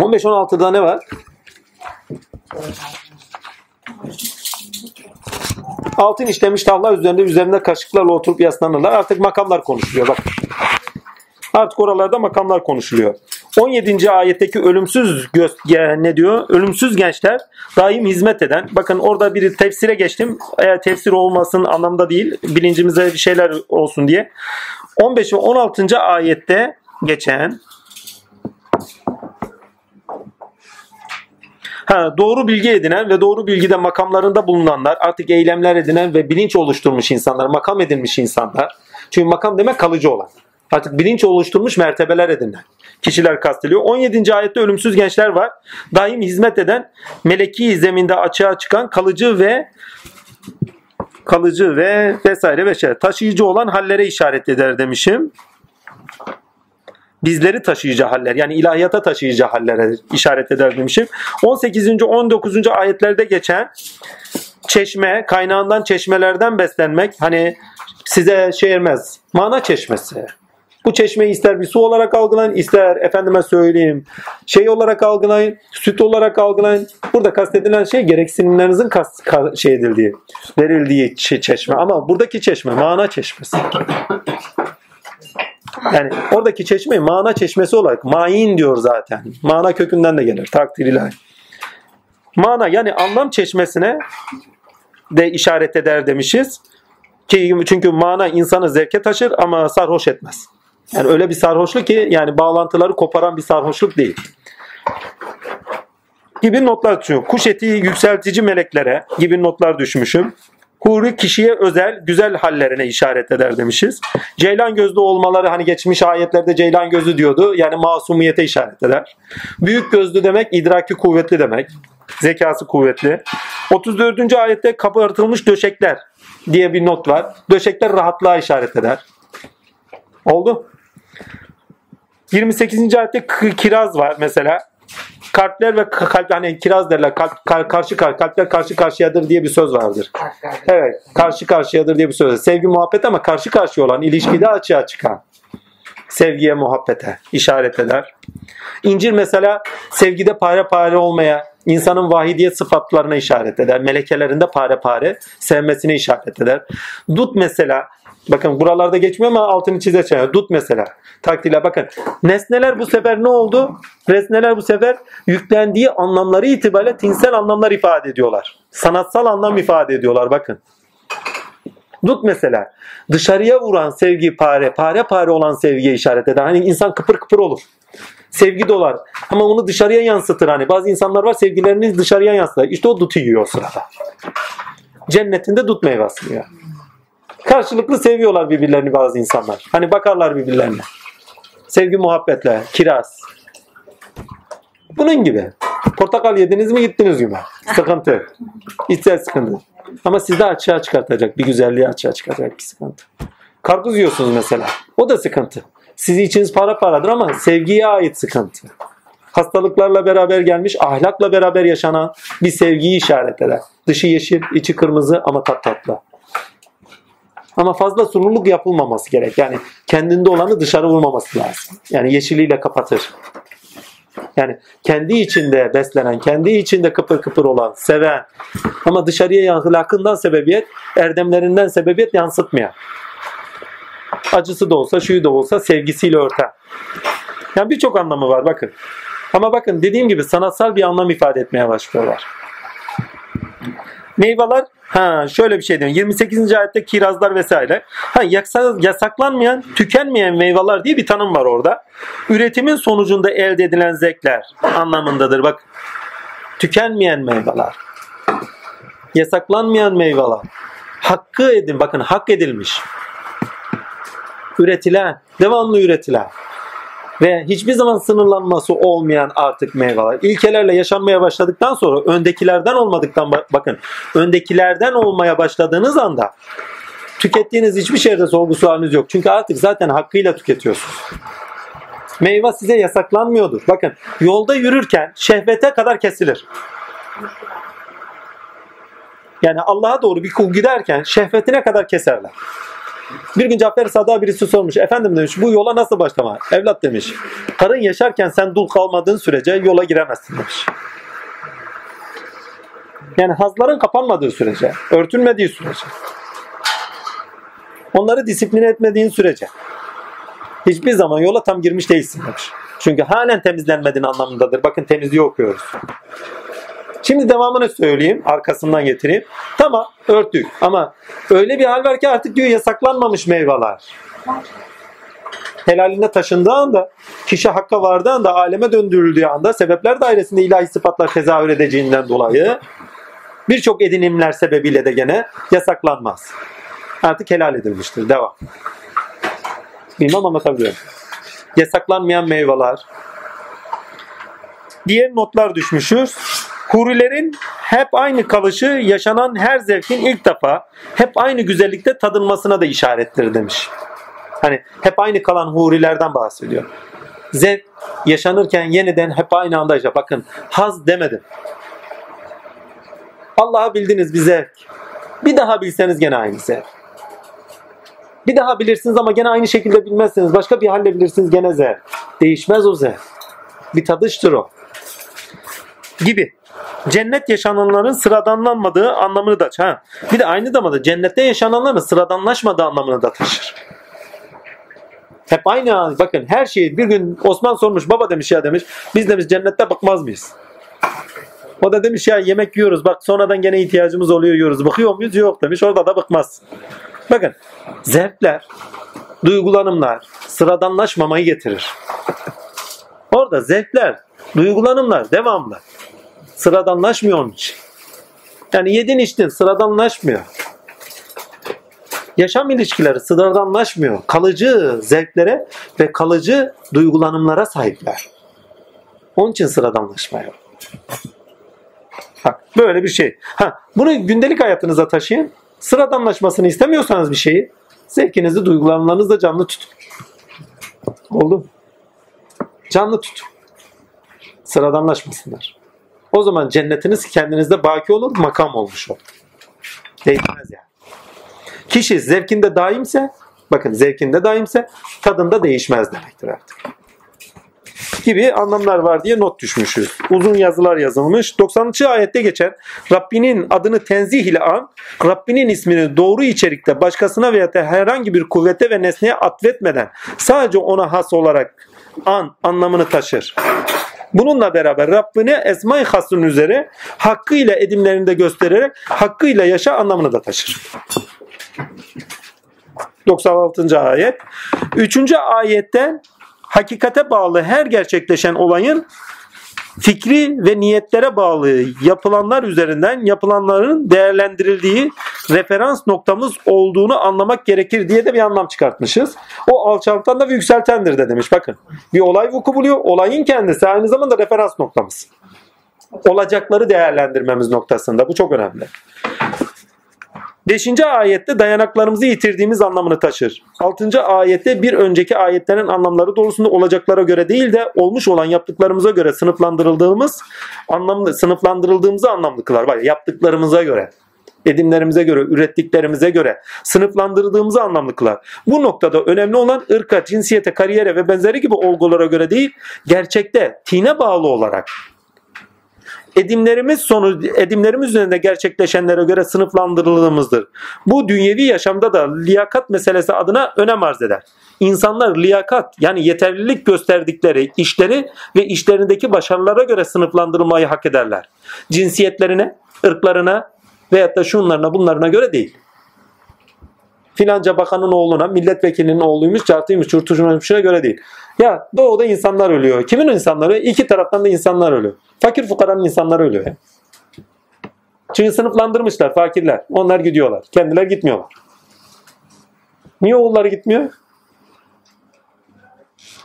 S1: On beş on altıda ne var? Altın işlemiş tavla üzerinde üzerinde kaşıklarla oturup yaslanırlar. Artık makamlar konuşuluyor bak. Artık oralarda makamlar konuşuluyor. 17. ayetteki ölümsüz gö- ne diyor? Ölümsüz gençler daim hizmet eden. Bakın orada bir tefsire geçtim. Eğer tefsir olmasın anlamda değil. Bilincimize bir şeyler olsun diye. 15 ve 16. ayette geçen Ha, doğru bilgi edinen ve doğru bilgide makamlarında bulunanlar, artık eylemler edinen ve bilinç oluşturmuş insanlar, makam edinmiş insanlar. Çünkü makam demek kalıcı olan. Artık bilinç oluşturmuş mertebeler edinen kişiler kastediliyor. 17. ayette ölümsüz gençler var. Daim hizmet eden, meleki zeminde açığa çıkan kalıcı ve kalıcı ve vesaire vesaire taşıyıcı olan hallere işaret eder demişim bizleri taşıyıcı haller yani ilahiyata taşıyıcı hallere işaret eder demişim. 18. 19. ayetlerde geçen çeşme, kaynağından çeşmelerden beslenmek hani size şey ermez. Mana çeşmesi. Bu çeşmeyi ister bir su olarak algılayın, ister efendime söyleyeyim şey olarak algılayın, süt olarak algılayın. Burada kastedilen şey gereksinimlerinizin kas, ka, şey edildiği, verildiği çeşme. Ama buradaki çeşme mana çeşmesi. Yani oradaki çeşme mana çeşmesi olarak main diyor zaten. Mana kökünden de gelir. Takdir ilahi. Mana yani anlam çeşmesine de işaret eder demişiz. Ki çünkü mana insanı zevke taşır ama sarhoş etmez. Yani öyle bir sarhoşluk ki yani bağlantıları koparan bir sarhoşluk değil. Gibi notlar düşüyor. Kuş eti yükseltici meleklere gibi notlar düşmüşüm. Huri kişiye özel güzel hallerine işaret eder demişiz. Ceylan gözlü olmaları hani geçmiş ayetlerde ceylan gözlü diyordu. Yani masumiyete işaret eder. Büyük gözlü demek idraki kuvvetli demek. Zekası kuvvetli. 34. ayette kabartılmış döşekler diye bir not var. Döşekler rahatlığa işaret eder. Oldu. 28. ayette kiraz var mesela kalpler ve kalp hani kiraz derler kalp, kalp karşı kalp, kalpler karşı karşıyadır diye bir söz vardır. Evet, karşı karşıyadır diye bir söz. Sevgi muhabbet ama karşı karşıya olan ilişkide açığa çıkan. Sevgiye, muhabbete işaret eder. İncir mesela sevgide pare pare olmaya, insanın vahidiyet sıfatlarına işaret eder. Melekelerinde pare pare sevmesine işaret eder. Dut mesela Bakın buralarda geçmiyor ama altını çizeceğim. Dut mesela. Takdirle bakın. Nesneler bu sefer ne oldu? Nesneler bu sefer yüklendiği anlamları itibariyle tinsel anlamlar ifade ediyorlar. Sanatsal anlam ifade ediyorlar bakın. Dut mesela dışarıya vuran sevgi pare, pare pare olan sevgiye işaret eder. Hani insan kıpır kıpır olur. Sevgi dolar. Ama onu dışarıya yansıtır. Hani bazı insanlar var sevgilerini dışarıya yansıtır. İşte o dutu yiyor o sırada. Cennetinde dut meyvesi yiyor. Karşılıklı seviyorlar birbirlerini bazı insanlar. Hani bakarlar birbirlerine. Sevgi muhabbetle, kiraz. Bunun gibi. Portakal yediniz mi gittiniz gibi. Sıkıntı. İçsel sıkıntı. Ama sizde açığa çıkartacak. Bir güzelliği açığa çıkartacak bir sıkıntı. Karpuz yiyorsunuz mesela. O da sıkıntı. Sizi içiniz para paradır ama sevgiye ait sıkıntı. Hastalıklarla beraber gelmiş, ahlakla beraber yaşanan bir sevgiyi işaret eder. Dışı yeşil, içi kırmızı ama tat tatlı. Ama fazla sunumluk yapılmaması gerek. Yani kendinde olanı dışarı vurmaması lazım. Yani yeşiliyle kapatır. Yani kendi içinde beslenen, kendi içinde kıpır kıpır olan, seven ama dışarıya ahlakından sebebiyet, erdemlerinden sebebiyet yansıtmayan. Acısı da olsa, şuyu da olsa sevgisiyle örten. Yani birçok anlamı var bakın. Ama bakın dediğim gibi sanatsal bir anlam ifade etmeye başlıyorlar. Meyveler ha şöyle bir şey diyor. 28. ayette kirazlar vesaire. Ha yasaklanmayan, tükenmeyen meyveler diye bir tanım var orada. Üretimin sonucunda elde edilen zevkler anlamındadır. Bak tükenmeyen meyveler. Yasaklanmayan meyveler. Hakkı edin. Bakın hak edilmiş. Üretilen, devamlı üretilen ve hiçbir zaman sınırlanması olmayan artık meyveler. İlkelerle yaşanmaya başladıktan sonra öndekilerden olmadıktan bakın öndekilerden olmaya başladığınız anda tükettiğiniz hiçbir şeyde sorgu sualiniz yok. Çünkü artık zaten hakkıyla tüketiyorsunuz. Meyve size yasaklanmıyordur. Bakın yolda yürürken şehvete kadar kesilir. Yani Allah'a doğru bir kul giderken şehvetine kadar keserler. Bir gün Cafer Sadık'a birisi sormuş. Efendim demiş bu yola nasıl başlama? Evlat demiş. Karın yaşarken sen dul kalmadığın sürece yola giremezsin demiş. Yani hazların kapanmadığı sürece, örtülmediği sürece, onları disipline etmediğin sürece hiçbir zaman yola tam girmiş değilsin demiş. Çünkü halen temizlenmediğin anlamındadır. Bakın temizliği okuyoruz. Şimdi devamını söyleyeyim. Arkasından getireyim. Tamam örtük ama öyle bir hal var ki artık diyor yasaklanmamış meyveler. Helaline taşındığı anda, kişi hakka vardığı anda, aleme döndürüldüğü anda sebepler dairesinde ilahi sıfatlar tezahür edeceğinden dolayı birçok edinimler sebebiyle de gene yasaklanmaz. Artık helal edilmiştir. Devam. Bilmem anlatabiliyorum. Yasaklanmayan meyveler. Diğer notlar düşmüşüz. Hurilerin hep aynı kalışı yaşanan her zevkin ilk defa hep aynı güzellikte tadılmasına da işarettir demiş. Hani hep aynı kalan hurilerden bahsediyor. Zevk yaşanırken yeniden hep aynı anda yaşa. Bakın haz demedim. Allah'ı bildiniz bir zevk. Bir daha bilseniz gene aynı zevk. Bir daha bilirsiniz ama gene aynı şekilde bilmezsiniz. Başka bir halle bilirsiniz gene zevk. Değişmez o zevk. Bir tadıştır o. Gibi cennet yaşananların sıradanlanmadığı anlamını da ha. Bir de aynı zamanda cennette yaşananların sıradanlaşmadığı anlamını da taşır. Hep aynı bakın her şeyi bir gün Osman sormuş baba demiş ya demiş biz demiş cennette bakmaz mıyız? O da demiş ya yemek yiyoruz bak sonradan gene ihtiyacımız oluyor yiyoruz. Bakıyor muyuz? Yok demiş orada da bakmaz. Bakın zevkler, duygulanımlar sıradanlaşmamayı getirir. Orada zevkler, duygulanımlar devamlı. Sıradanlaşmıyor onun için. Yani yedin içtin sıradanlaşmıyor. Yaşam ilişkileri sıradanlaşmıyor. Kalıcı zevklere ve kalıcı duygulanımlara sahipler. Onun için sıradanlaşmıyor. Bak böyle bir şey. Ha, bunu gündelik hayatınıza taşıyın. Sıradanlaşmasını istemiyorsanız bir şeyi zevkinizi, duygulanımlarınızı canlı tutun. Oldu Canlı tutun. Sıradanlaşmasınlar. O zaman cennetiniz kendinizde baki olur, makam olmuş olur. Değişmez yani. Kişi zevkinde daimse, bakın zevkinde daimse tadında değişmez demektir artık. Gibi anlamlar var diye not düşmüşüz. Uzun yazılar yazılmış. 90. ayette geçen Rabbinin adını tenzih ile an, Rabbinin ismini doğru içerikte başkasına veya herhangi bir kuvvete ve nesneye atfetmeden sadece ona has olarak an anlamını taşır. Bununla beraber Rabbini esma-i hasrın üzere hakkıyla edimlerinde göstererek hakkıyla yaşa anlamını da taşır. 96. ayet. 3. ayetten hakikate bağlı her gerçekleşen olayın fikri ve niyetlere bağlı yapılanlar üzerinden yapılanların değerlendirildiği referans noktamız olduğunu anlamak gerekir diye de bir anlam çıkartmışız. O alçaltan da ve yükseltendir de demiş. Bakın bir olay vuku buluyor. Olayın kendisi aynı zamanda referans noktamız. Olacakları değerlendirmemiz noktasında. Bu çok önemli. Beşinci ayette dayanaklarımızı yitirdiğimiz anlamını taşır. Altıncı ayette bir önceki ayetlerin anlamları doğrusunda olacaklara göre değil de olmuş olan yaptıklarımıza göre sınıflandırıldığımız anlamlı sınıflandırıldığımızı anlamlı kılar. Bak yaptıklarımıza göre edimlerimize göre, ürettiklerimize göre sınıflandırdığımızı anlamlı kılar. Bu noktada önemli olan ırka, cinsiyete, kariyere ve benzeri gibi olgulara göre değil, gerçekte tine bağlı olarak edimlerimiz sonu edimlerimiz üzerinde gerçekleşenlere göre sınıflandırıldığımızdır. Bu dünyevi yaşamda da liyakat meselesi adına önem arz eder. İnsanlar liyakat yani yeterlilik gösterdikleri işleri ve işlerindeki başarılara göre sınıflandırılmayı hak ederler. Cinsiyetlerine, ırklarına veyahut da şunlarına bunlarına göre değil filanca bakanın oğluna, milletvekilinin oğluymuş, çartıymış, çurtuşmuşuna göre değil. Ya doğuda insanlar ölüyor. Kimin insanları? İki taraftan da insanlar ölüyor. Fakir fukaranın insanları ölüyor. Çünkü sınıflandırmışlar fakirler. Onlar gidiyorlar. Kendiler gitmiyorlar. Niye oğulları gitmiyor?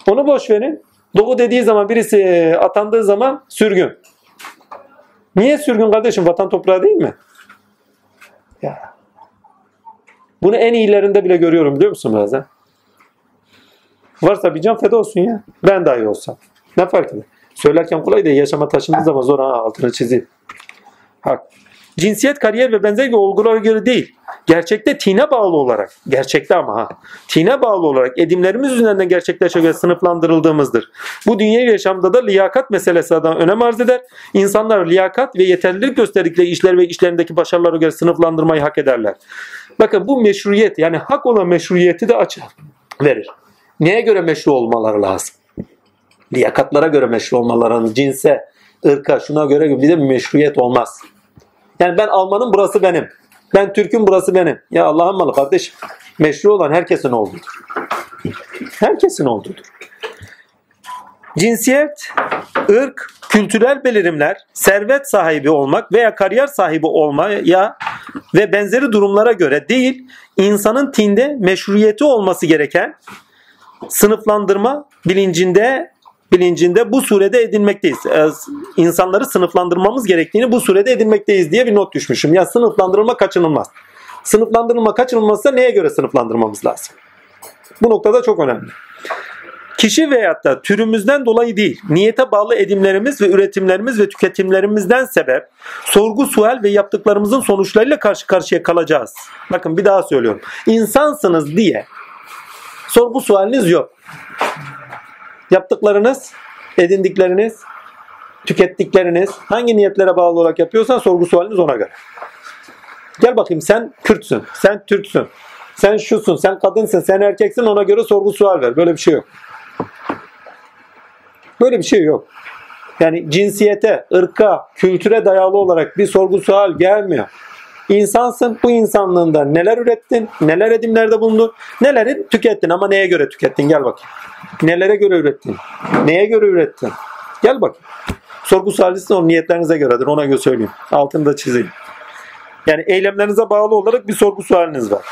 S1: Onu boş verin. Doğu dediği zaman birisi atandığı zaman sürgün. Niye sürgün kardeşim? Vatan toprağı değil mi? Ya. Bunu en iyilerinde bile görüyorum biliyor musun bazen? Varsa bir can feda olsun ya. Ben dahi olsam. Ne fark eder? Söylerken kolay da yaşama taşındığı zaman zor ha altını çizeyim. Hak. Cinsiyet, kariyer ve benzeri olgulara göre değil. Gerçekte tine bağlı olarak, gerçekte ama ha, tine bağlı olarak edimlerimiz üzerinden gerçekleşe göre sınıflandırıldığımızdır. Bu dünya yaşamda da liyakat meselesi adına önem arz eder. İnsanlar liyakat ve yeterlilik gösterdikleri işler ve işlerindeki başarılara göre sınıflandırmayı hak ederler. Bakın bu meşruiyet yani hak olan meşruiyeti de açar verir. Neye göre meşru olmaları lazım? Liyakatlara göre meşru olmaları cinse, ırka, şuna göre bir de meşruiyet olmaz. Yani ben Alman'ım burası benim. Ben Türk'üm burası benim. Ya Allah'ın malı kardeşim. Meşru olan herkesin olduğudur. Herkesin olduğudur. Cinsiyet, ırk, kültürel belirimler, servet sahibi olmak veya kariyer sahibi olmaya ve benzeri durumlara göre değil, insanın tinde meşruiyeti olması gereken sınıflandırma bilincinde bilincinde bu surede edinmekteyiz. Ee, insanları sınıflandırmamız gerektiğini bu surede edinmekteyiz diye bir not düşmüşüm. Ya sınıflandırılma kaçınılmaz. Sınıflandırılma kaçınılmazsa neye göre sınıflandırmamız lazım? Bu noktada çok önemli. Kişi veyahut da türümüzden dolayı değil, niyete bağlı edimlerimiz ve üretimlerimiz ve tüketimlerimizden sebep sorgu sual ve yaptıklarımızın sonuçlarıyla karşı karşıya kalacağız. Bakın bir daha söylüyorum. İnsansınız diye sorgu sualiniz yok. Yaptıklarınız, edindikleriniz, tükettikleriniz hangi niyetlere bağlı olarak yapıyorsan sorgu sualiniz ona göre. Gel bakayım sen Kürtsün, sen Türksün, sen şusun, sen kadınsın, sen erkeksin ona göre sorgu sual ver. Böyle bir şey yok. Böyle bir şey yok. Yani cinsiyete, ırka, kültüre dayalı olarak bir sorgu sual gelmiyor. İnsansın, bu insanlığında neler ürettin, neler edimlerde bulundun, neleri tükettin ama neye göre tükettin gel bakayım. Nelere göre ürettin, neye göre ürettin. Gel bakayım. Sorgu sualisi o niyetlerinize göredir ona göre söyleyeyim. Altını da çizeyim. Yani eylemlerinize bağlı olarak bir sorgu sualiniz var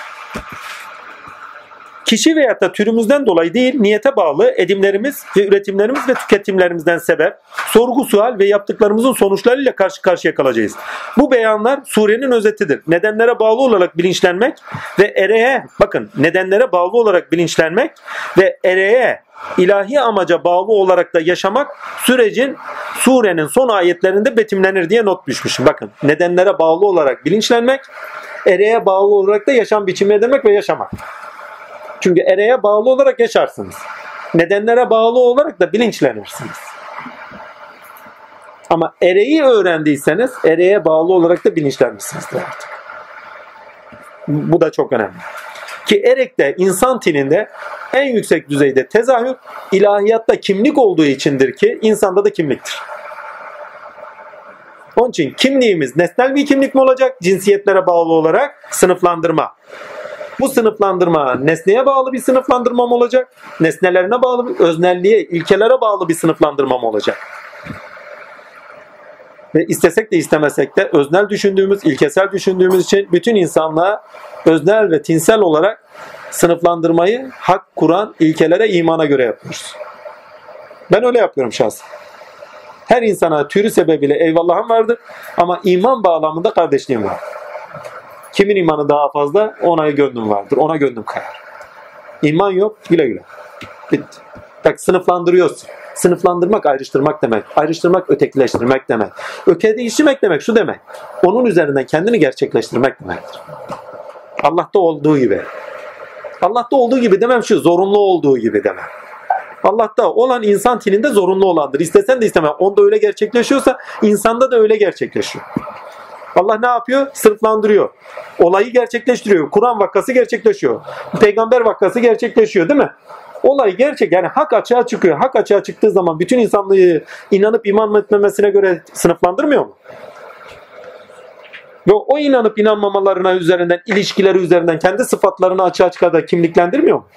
S1: kişi veya da türümüzden dolayı değil, niyete bağlı edimlerimiz ve üretimlerimiz ve tüketimlerimizden sebep, sorgu sual ve yaptıklarımızın sonuçlarıyla karşı karşıya kalacağız. Bu beyanlar surenin özetidir. Nedenlere bağlı olarak bilinçlenmek ve ereğe, bakın nedenlere bağlı olarak bilinçlenmek ve ereğe ilahi amaca bağlı olarak da yaşamak sürecin surenin son ayetlerinde betimlenir diye not düşmüşüm. Bakın nedenlere bağlı olarak bilinçlenmek, ereğe bağlı olarak da yaşam biçimi demek ve yaşamak. Çünkü ereğe bağlı olarak yaşarsınız. Nedenlere bağlı olarak da bilinçlenirsiniz. Ama ereği öğrendiyseniz ereğe bağlı olarak da bilinçlenmişsinizdir artık. Bu da çok önemli. Ki erekte insan tininde en yüksek düzeyde tezahür ilahiyatta kimlik olduğu içindir ki insanda da kimliktir. Onun için kimliğimiz nesnel bir kimlik mi olacak? Cinsiyetlere bağlı olarak sınıflandırma. Bu sınıflandırma nesneye bağlı bir sınıflandırma mı olacak? Nesnelerine bağlı, öznelliğe, ilkelere bağlı bir sınıflandırma mı olacak? Ve istesek de istemesek de öznel düşündüğümüz, ilkesel düşündüğümüz için bütün insanlığa öznel ve tinsel olarak sınıflandırmayı hak, Kur'an, ilkelere, imana göre yapıyoruz. Ben öyle yapıyorum şahsen. Her insana türü sebebiyle eyvallahım vardır ama iman bağlamında kardeşliğim var. Kimin imanı daha fazla ona gönlüm vardır. Ona gönlüm kayar. İman yok güle güle. Bitti. Bak sınıflandırıyorsun. Sınıflandırmak ayrıştırmak demek. Ayrıştırmak ötekileştirmek demek. Ötekileştirmek demek şu demek. Onun üzerinden kendini gerçekleştirmek demektir. Allah'ta olduğu gibi. Allah'ta olduğu gibi demem şu zorunlu olduğu gibi demem. Allah'ta olan insan tininde zorunlu olandır. İstesen de istemem. Onda öyle gerçekleşiyorsa insanda da öyle gerçekleşiyor. Allah ne yapıyor? Sınıflandırıyor. Olayı gerçekleştiriyor. Kur'an vakası gerçekleşiyor. Peygamber vakası gerçekleşiyor değil mi? Olay gerçek yani hak açığa çıkıyor. Hak açığa çıktığı zaman bütün insanlığı inanıp iman etmemesine göre sınıflandırmıyor mu? Ve o inanıp inanmamalarına üzerinden, ilişkileri üzerinden kendi sıfatlarını açığa çıkar kimliklendirmiyor mu?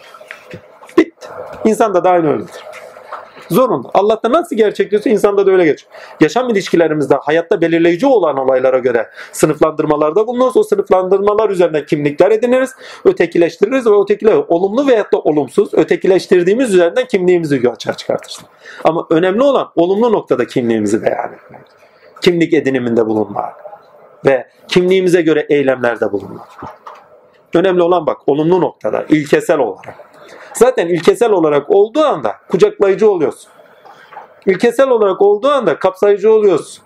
S1: Bitti. İnsan da aynı öyledir. Zorunlu. Allah'ta nasıl gerçekleşiyorsa insanda da öyle geçiyor. Yaşam ilişkilerimizde hayatta belirleyici olan olaylara göre sınıflandırmalarda bulunuruz. O sınıflandırmalar üzerinden kimlikler ediniriz, ötekileştiririz ve ötekiler olumlu veyahut da olumsuz ötekileştirdiğimiz üzerinden kimliğimizi açığa çıkartırız. Ama önemli olan olumlu noktada kimliğimizi beyan etmek. Kimlik ediniminde bulunmak ve kimliğimize göre eylemlerde bulunmak. Önemli olan bak olumlu noktada, ilkesel olarak. Zaten ilkesel olarak olduğu anda kucaklayıcı oluyorsun. İlkesel olarak olduğu anda kapsayıcı oluyorsun.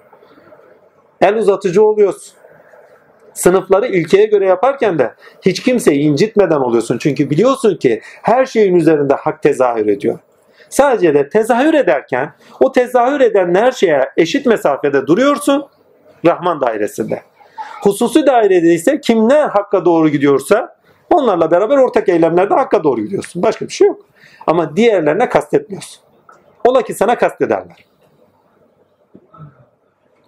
S1: El uzatıcı oluyorsun. Sınıfları ilkeye göre yaparken de hiç kimseyi incitmeden oluyorsun. Çünkü biliyorsun ki her şeyin üzerinde hak tezahür ediyor. Sadece de tezahür ederken o tezahür eden her şeye eşit mesafede duruyorsun Rahman dairesinde. Hususi dairede ise kimler hakka doğru gidiyorsa onlarla beraber ortak eylemlerde hakka doğru gidiyorsun. Başka bir şey yok. Ama diğerlerine kastetmiyorsun. Ola ki sana kastederler.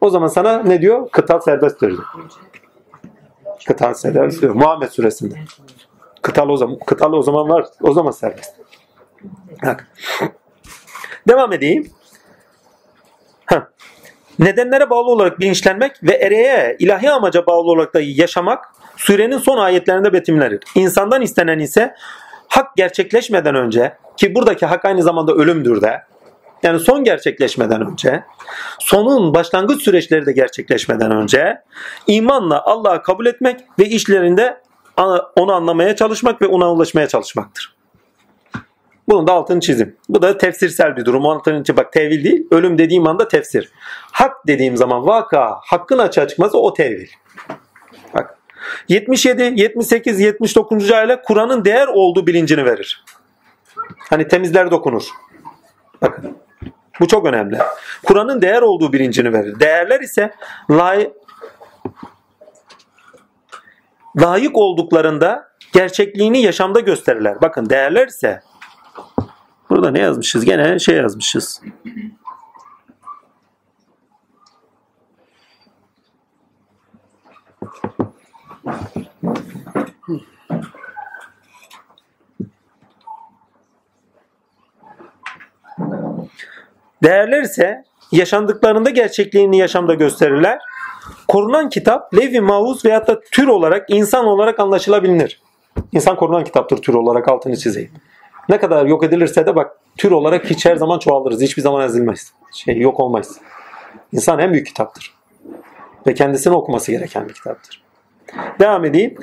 S1: O zaman sana ne diyor? Kıtal serbesttir diyor. Kıtal serbest diyor. Muhammed suresinde. Kıtal o zaman, kıtal o zaman var. O zaman serbest. Bak. Devam edeyim. Heh. Nedenlere bağlı olarak bilinçlenmek ve ereğe, ilahi amaca bağlı olarak da yaşamak surenin son ayetlerinde betimlenir. İnsandan istenen ise hak gerçekleşmeden önce ki buradaki hak aynı zamanda ölümdür de yani son gerçekleşmeden önce, sonun başlangıç süreçleri de gerçekleşmeden önce imanla Allah'ı kabul etmek ve işlerinde onu anlamaya çalışmak ve ona ulaşmaya çalışmaktır. Bunun da altını çizim. Bu da tefsirsel bir durum. Altını çizim. Bak tevil değil. Ölüm dediğim anda tefsir. Hak dediğim zaman vaka, hakkın açığa çıkması o tevil. Bak. 77, 78, 79. ayet Kur'an'ın değer olduğu bilincini verir. Hani temizler dokunur. Bakın. Bu çok önemli. Kur'an'ın değer olduğu bilincini verir. Değerler ise lay layık olduklarında gerçekliğini yaşamda gösterirler. Bakın değerler ise burada ne yazmışız? Gene şey yazmışız. Değerler ise yaşandıklarında gerçekliğini yaşamda gösterirler. Korunan kitap Levi Mavuz veyahut da tür olarak insan olarak anlaşılabilir. İnsan korunan kitaptır tür olarak altını çizeyim. Ne kadar yok edilirse de bak tür olarak hiç her zaman çoğalırız. Hiçbir zaman ezilmeyiz. Şey yok olmayız. İnsan en büyük kitaptır. Ve kendisini okuması gereken bir kitaptır. Devam edeyim.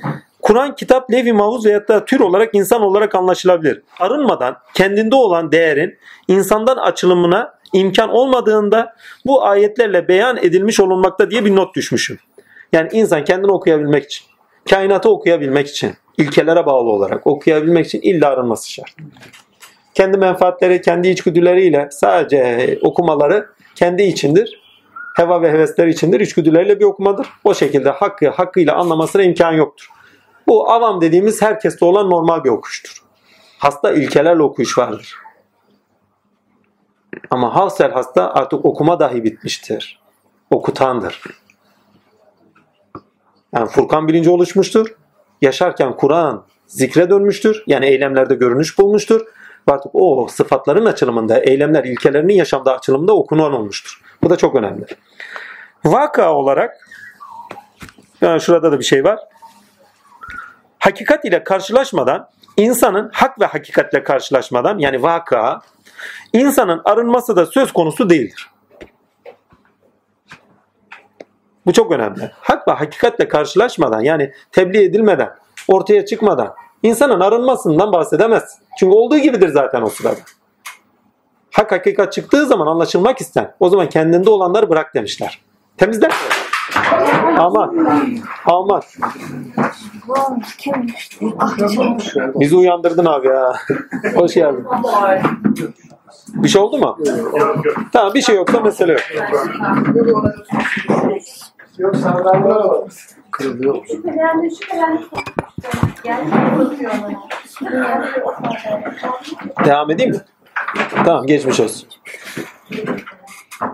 S1: Kur'an kitap Levi Mavuz veyahut da tür olarak insan olarak anlaşılabilir. Arınmadan kendinde olan değerin insandan açılımına imkan olmadığında bu ayetlerle beyan edilmiş olunmakta diye bir not düşmüşüm. Yani insan kendini okuyabilmek için, kainatı okuyabilmek için, ilkelere bağlı olarak okuyabilmek için illa arınması şart. Kendi menfaatleri, kendi içgüdüleriyle sadece okumaları kendi içindir. Heva ve hevesleri içindir. İçgüdüleriyle bir okumadır. O şekilde hakkı hakkıyla anlamasına imkan yoktur. Bu avam dediğimiz herkeste olan normal bir okuştur. Hasta ilkelerle okuyuş vardır. Ama hasel hasta artık okuma dahi bitmiştir. Okutandır. Yani Furkan bilinci oluşmuştur. Yaşarken Kur'an zikre dönmüştür. Yani eylemlerde görünüş bulmuştur. Artık o sıfatların açılımında, eylemler ilkelerinin yaşamda açılımında okunan olmuştur. Bu da çok önemli. Vaka olarak yani şurada da bir şey var. Hakikat ile karşılaşmadan insanın hak ve hakikatle karşılaşmadan yani vaka insanın arınması da söz konusu değildir. Bu çok önemli. Hak ve hakikatle karşılaşmadan yani tebliğ edilmeden, ortaya çıkmadan insanın arınmasından bahsedemez. Çünkü olduğu gibidir zaten o sırada. Hak hakikat çıktığı zaman anlaşılmak ister. O zaman kendinde olanları bırak demişler. Temizler. Aman. Aman. Bizi uyandırdın abi ya. Hoş geldin. Bir şey oldu mu? Tamam bir şey yoksa mesele yok.
S3: Yok.
S1: Devam edeyim mi? Tamam geçmiş olsun.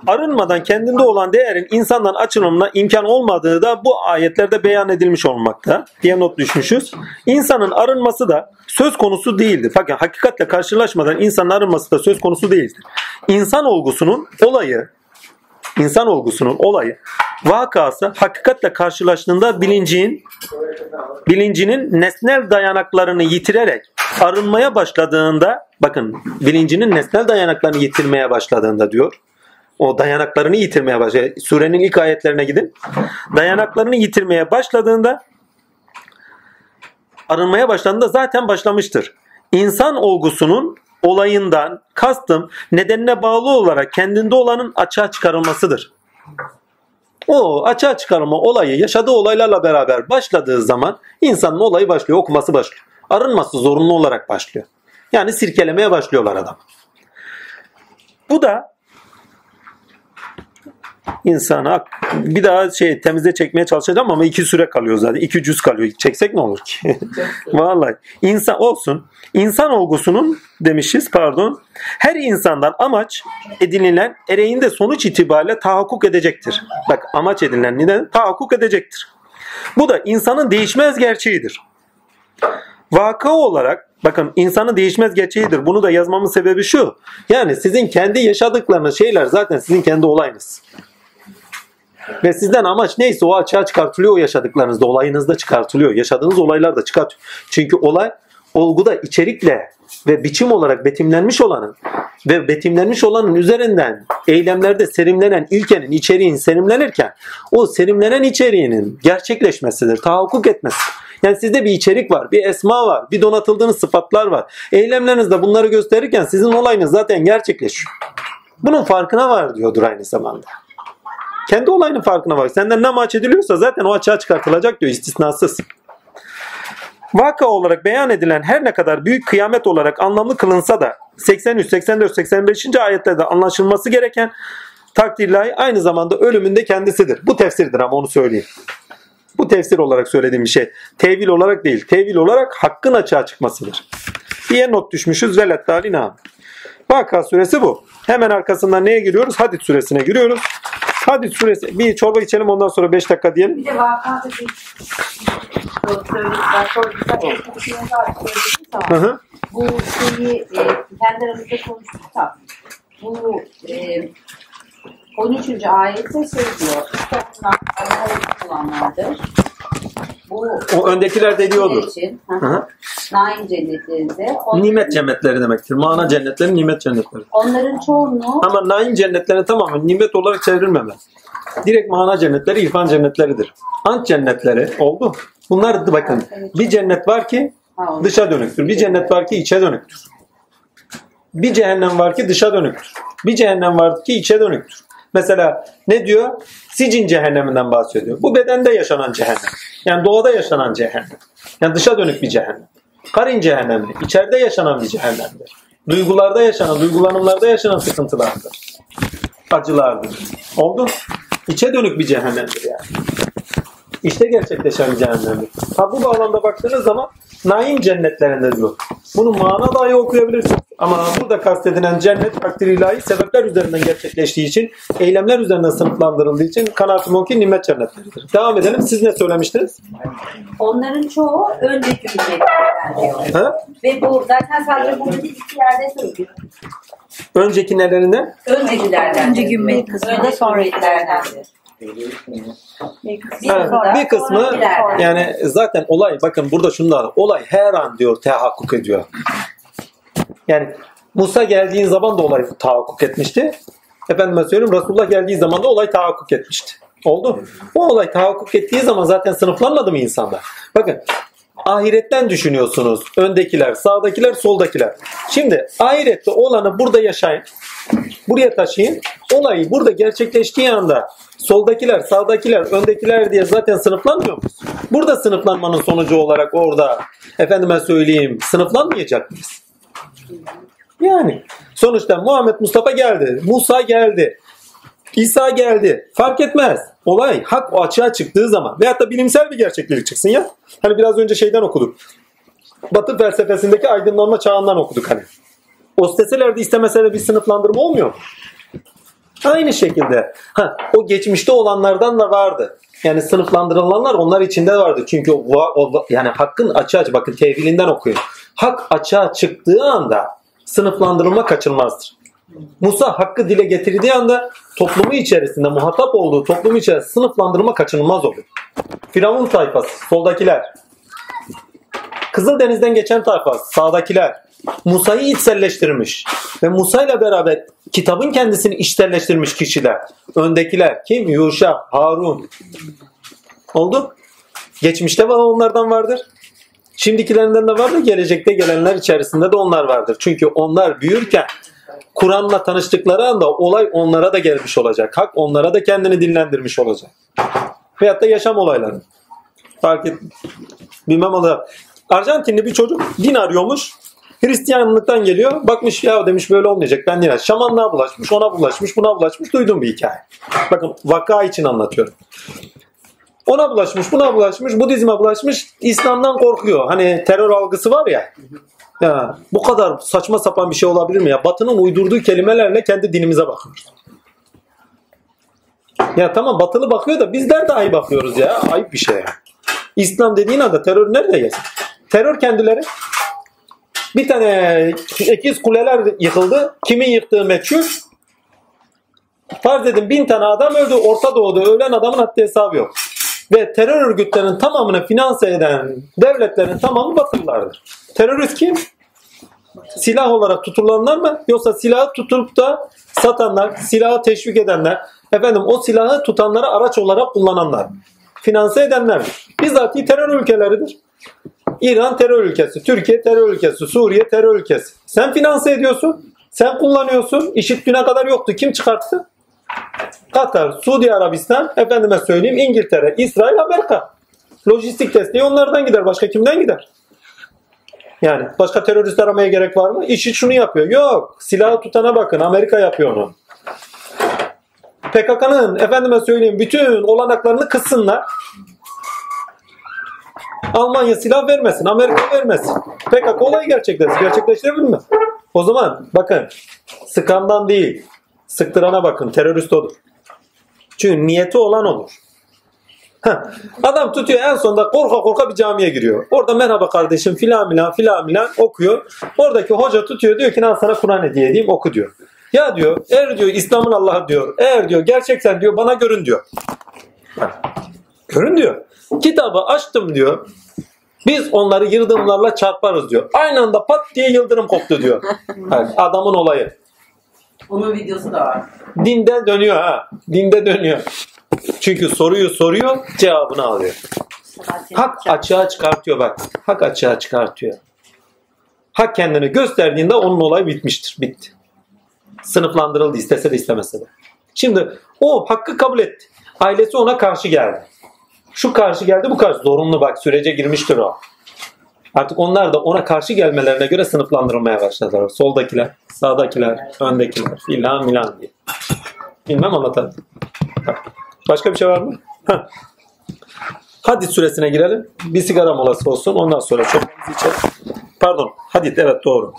S1: Arınmadan kendinde olan değerin insandan açılımına imkan olmadığı da bu ayetlerde beyan edilmiş olmakta diye not düşmüşüz. İnsanın arınması da söz konusu değildir. Fakat hakikatle karşılaşmadan insanın arınması da söz konusu değildir. İnsan olgusunun olayı, insan olgusunun olayı vakası hakikatle karşılaştığında bilincin bilincinin nesnel dayanaklarını yitirerek arınmaya başladığında bakın bilincinin nesnel dayanaklarını yitirmeye başladığında diyor. O dayanaklarını yitirmeye başlıyor. Surenin ilk ayetlerine gidin. Dayanaklarını yitirmeye başladığında arınmaya başladığında zaten başlamıştır. İnsan olgusunun olayından kastım nedenine bağlı olarak kendinde olanın açığa çıkarılmasıdır. O açığa çıkarılma olayı yaşadığı olaylarla beraber başladığı zaman insanın olayı başlıyor, okuması başlıyor. Arınması zorunlu olarak başlıyor. Yani sirkelemeye başlıyorlar adam. Bu da insana bir daha şey temize çekmeye çalışacağım ama iki süre kalıyor zaten. İki cüz kalıyor. Çeksek ne olur ki? Vallahi insan olsun. İnsan olgusunun demişiz pardon. Her insandan amaç edinilen ereğinde sonuç itibariyle tahakkuk edecektir. Bak amaç edinilen neden? Tahakkuk edecektir. Bu da insanın değişmez gerçeğidir. Vaka olarak bakın insanın değişmez gerçeğidir. Bunu da yazmamın sebebi şu. Yani sizin kendi yaşadıklarınız şeyler zaten sizin kendi olayınız. Ve sizden amaç neyse o açığa çıkartılıyor yaşadıklarınızda. Olayınızda çıkartılıyor. Yaşadığınız olaylar da çıkartıyor. Çünkü olay olguda içerikle ve biçim olarak betimlenmiş olanın ve betimlenmiş olanın üzerinden eylemlerde serimlenen ilkenin içeriğin serimlenirken o serimlenen içeriğinin gerçekleşmesidir. Tahakkuk etmesi. Yani sizde bir içerik var, bir esma var, bir donatıldığınız sıfatlar var. Eylemlerinizde bunları gösterirken sizin olayınız zaten gerçekleşiyor. Bunun farkına var diyordur aynı zamanda. Kendi olayının farkına var. Senden ne amaç ediliyorsa zaten o açığa çıkartılacak diyor istisnasız. Vaka olarak beyan edilen her ne kadar büyük kıyamet olarak anlamlı kılınsa da 83, 84, 85. ayetlerde anlaşılması gereken takdirlahi aynı zamanda ölümün de kendisidir. Bu tefsirdir ama onu söyleyeyim. Bu tefsir olarak söylediğim bir şey. Tevil olarak değil. Tevil olarak hakkın açığa çıkmasıdır. Diye not düşmüşüz. Velet dalina. Vaka suresi bu. Hemen arkasından neye giriyoruz? Hadid suresine giriyoruz. Hadid suresi. Bir çorba içelim ondan sonra 5 dakika diyelim.
S4: Bir de vakada bir
S1: Hı hı.
S4: bu şeyi e, kendi aramızda konuştuk da bu e, 13. ayette diyor. Tarafından araya olanlardır.
S1: O öndekiler de diyordur.
S4: için
S1: Hı hı.
S4: Naim cennetlerinde onların,
S1: Nimet cennetleri demektir. Mana cennetleri, nimet cennetleri.
S4: onların çoğunluğu
S1: Ama naim cennetleri tamamen nimet olarak çevrilmemez. Direkt mana cennetleri irfan cennetleridir. Ant cennetleri oldu. Bunlar bakın bir cennet var ki dışa dönüktür. Bir cennet var ki içe dönüktür. Bir cehennem var ki dışa dönüktür. Bir cehennem var ki içe dönüktür. Mesela ne diyor? Sicin cehenneminden bahsediyor. Bu bedende yaşanan cehennem. Yani doğada yaşanan cehennem. Yani dışa dönük bir cehennem. Karin cehennemi. içeride yaşanan bir cehennemdir. Duygularda yaşanan, duygulanımlarda yaşanan sıkıntılardır. Acılardır. Oldu. İçe dönük bir cehennemdir yani. İşte gerçekleşen cehennemdir. Ha bu bağlamda baktığınız zaman naim cennetlerinde diyor. Bunu mana dahi okuyabilirsiniz. Ama burada kastedilen cennet takdir ilahi sebepler üzerinden gerçekleştiği için, eylemler üzerinden sınıflandırıldığı için kanaatim o ki nimet cennetleridir. Devam edelim. Siz ne söylemiştiniz?
S4: Onların çoğu önceki ümmetlerden? Ve bu zaten sadece bu iki yerde söylüyor.
S1: Önceki nelerinden?
S4: Öncekilerden.
S5: Önceki ümmet kısmı.
S4: Önce sonrakilerdendir.
S1: Ha, bir kısmı yani zaten olay bakın burada şunlar olay her an diyor tehakkuk ediyor. Yani Musa geldiği zaman da olay tahakkuk etmişti. Efendime söyleyeyim Resulullah geldiği zaman da olay tahakkuk etmişti. Oldu. O olay tahakkuk ettiği zaman zaten sınıflanmadı mı insanlar? Bakın ahiretten düşünüyorsunuz. Öndekiler, sağdakiler, soldakiler. Şimdi ahirette olanı burada yaşayın. Buraya taşıyın. Olayı burada gerçekleştiği anda soldakiler, sağdakiler, öndekiler diye zaten sınıflanmıyor muyuz? Burada sınıflanmanın sonucu olarak orada efendime söyleyeyim sınıflanmayacak mıyız? Yani sonuçta Muhammed Mustafa geldi. Musa geldi. İsa geldi. Fark etmez. Olay hak o açığa çıktığı zaman veyahut da bilimsel bir gerçeklik çıksın ya. Hani biraz önce şeyden okuduk. Batı felsefesindeki aydınlanma çağından okuduk hani. O isteseler de bir sınıflandırma olmuyor mu? Aynı şekilde. Ha, o geçmişte olanlardan da vardı. Yani sınıflandırılanlar onlar içinde vardı. Çünkü o, o- yani hakkın açığa bakın tevhilinden okuyun. Hak açığa çıktığı anda sınıflandırılma kaçınılmazdır. Musa hakkı dile getirdiği anda toplumu içerisinde muhatap olduğu toplumu içerisinde sınıflandırma kaçınılmaz olur. Firavun tayfası soldakiler. Kızıldeniz'den geçen tayfa sağdakiler. Musa'yı içselleştirmiş ve Musa ile beraber kitabın kendisini içselleştirmiş kişiler. Öndekiler kim? Yuşa, Harun. Oldu. Geçmişte var onlardan vardır. Şimdikilerinden de vardır. Gelecekte gelenler içerisinde de onlar vardır. Çünkü onlar büyürken Kur'an'la tanıştıkları anda olay onlara da gelmiş olacak. Hak onlara da kendini dinlendirmiş olacak. Veyahut da yaşam olayları. Fark et. Bilmem Allah. Arjantinli bir çocuk din arıyormuş. Hristiyanlıktan geliyor. Bakmış ya demiş böyle olmayacak. Ben din Şamanlığa bulaşmış, ona bulaşmış, buna bulaşmış. Duydum bir hikaye. Bakın vaka için anlatıyorum. Ona bulaşmış, buna bulaşmış, Budizm'e bulaşmış. İslam'dan korkuyor. Hani terör algısı var ya. Ya bu kadar saçma sapan bir şey olabilir mi ya? Batı'nın uydurduğu kelimelerle kendi dinimize bakıyoruz. Ya tamam batılı bakıyor da bizler de ayıp bakıyoruz ya. Ayıp bir şey ya. İslam dediğin anda terör nerede gelsin? Terör kendileri. Bir tane ekiz kuleler yıkıldı. Kimin yıktığı meçhul. Farz edin bin tane adam öldü. Orta Doğu'da ölen adamın haddi hesabı yok. Ve terör örgütlerinin tamamını finanse eden devletlerin tamamı batılılardır. Terörist kim? Silah olarak tutulanlar mı? Yoksa silahı tutup da satanlar, silahı teşvik edenler, efendim o silahı tutanları araç olarak kullananlar, finanse edenler. Bizzat terör ülkeleridir. İran terör ülkesi, Türkiye terör ülkesi, Suriye terör ülkesi. Sen finanse ediyorsun, sen kullanıyorsun. İşit güne kadar yoktu. Kim çıkarttı? Katar, Suudi Arabistan, efendime söyleyeyim İngiltere, İsrail, Amerika. Lojistik desteği onlardan gider. Başka kimden gider? Yani başka terörist aramaya gerek var mı? İşi şunu yapıyor. Yok. Silahı tutana bakın. Amerika yapıyor onu. PKK'nın efendime söyleyeyim bütün olanaklarını kıssınlar. Almanya silah vermesin. Amerika vermesin. PKK olayı gerçekleştir. Gerçekleştirebilir mi? O zaman bakın sıkandan değil sıktırana bakın. Terörist odur. Çünkü niyeti olan olur. Heh. Adam tutuyor en sonunda korka korka bir camiye giriyor. Orada merhaba kardeşim filan filan filan filan okuyor. Oradaki hoca tutuyor diyor ki ben sana Kur'an hediye edeyim oku diyor. Ya diyor eğer diyor İslam'ın Allah'ı diyor. Eğer diyor gerçekten diyor bana görün diyor. Heh. Görün diyor. Kitabı açtım diyor. Biz onları yıldırımlarla çarparız diyor. Aynı anda pat diye yıldırım koptu diyor. Evet, adamın olayı.
S4: Bunun videosu da var.
S1: Dinde dönüyor ha. Dinde dönüyor. Çünkü soruyu soruyor, cevabını alıyor. Hak açığa çıkartıyor bak. Hak açığa çıkartıyor. Hak kendini gösterdiğinde onun olayı bitmiştir. Bitti. Sınıflandırıldı istese de istemese de. Şimdi o hakkı kabul etti. Ailesi ona karşı geldi. Şu karşı geldi bu karşı. Zorunlu bak sürece girmiştir o. Artık onlar da ona karşı gelmelerine göre sınıflandırılmaya başladılar. Soldakiler, sağdakiler, öndekiler filan milan diye. Bilmem anlatan. Başka bir şey var mı? Heh. Hadis süresine girelim. Bir sigara molası olsun. Ondan sonra çok içelim. Pardon. Hadis evet doğru.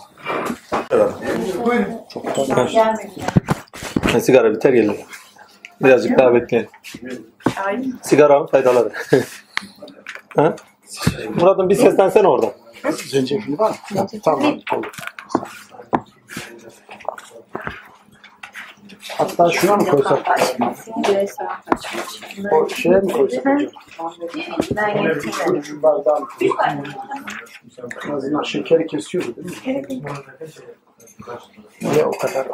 S1: Ha, sigara biter gelir. Birazcık daha bekleyin. Sigaranın faydaları. ha? Murat'ım bir seslensene orada.
S3: Zencefil var mı? Tamam. Hatta şuna mı koysak? O şeye mi koysak acaba? Şu bardağı mı koysak? En azından şekeri kesiyordu değil mi? Niye o kadar?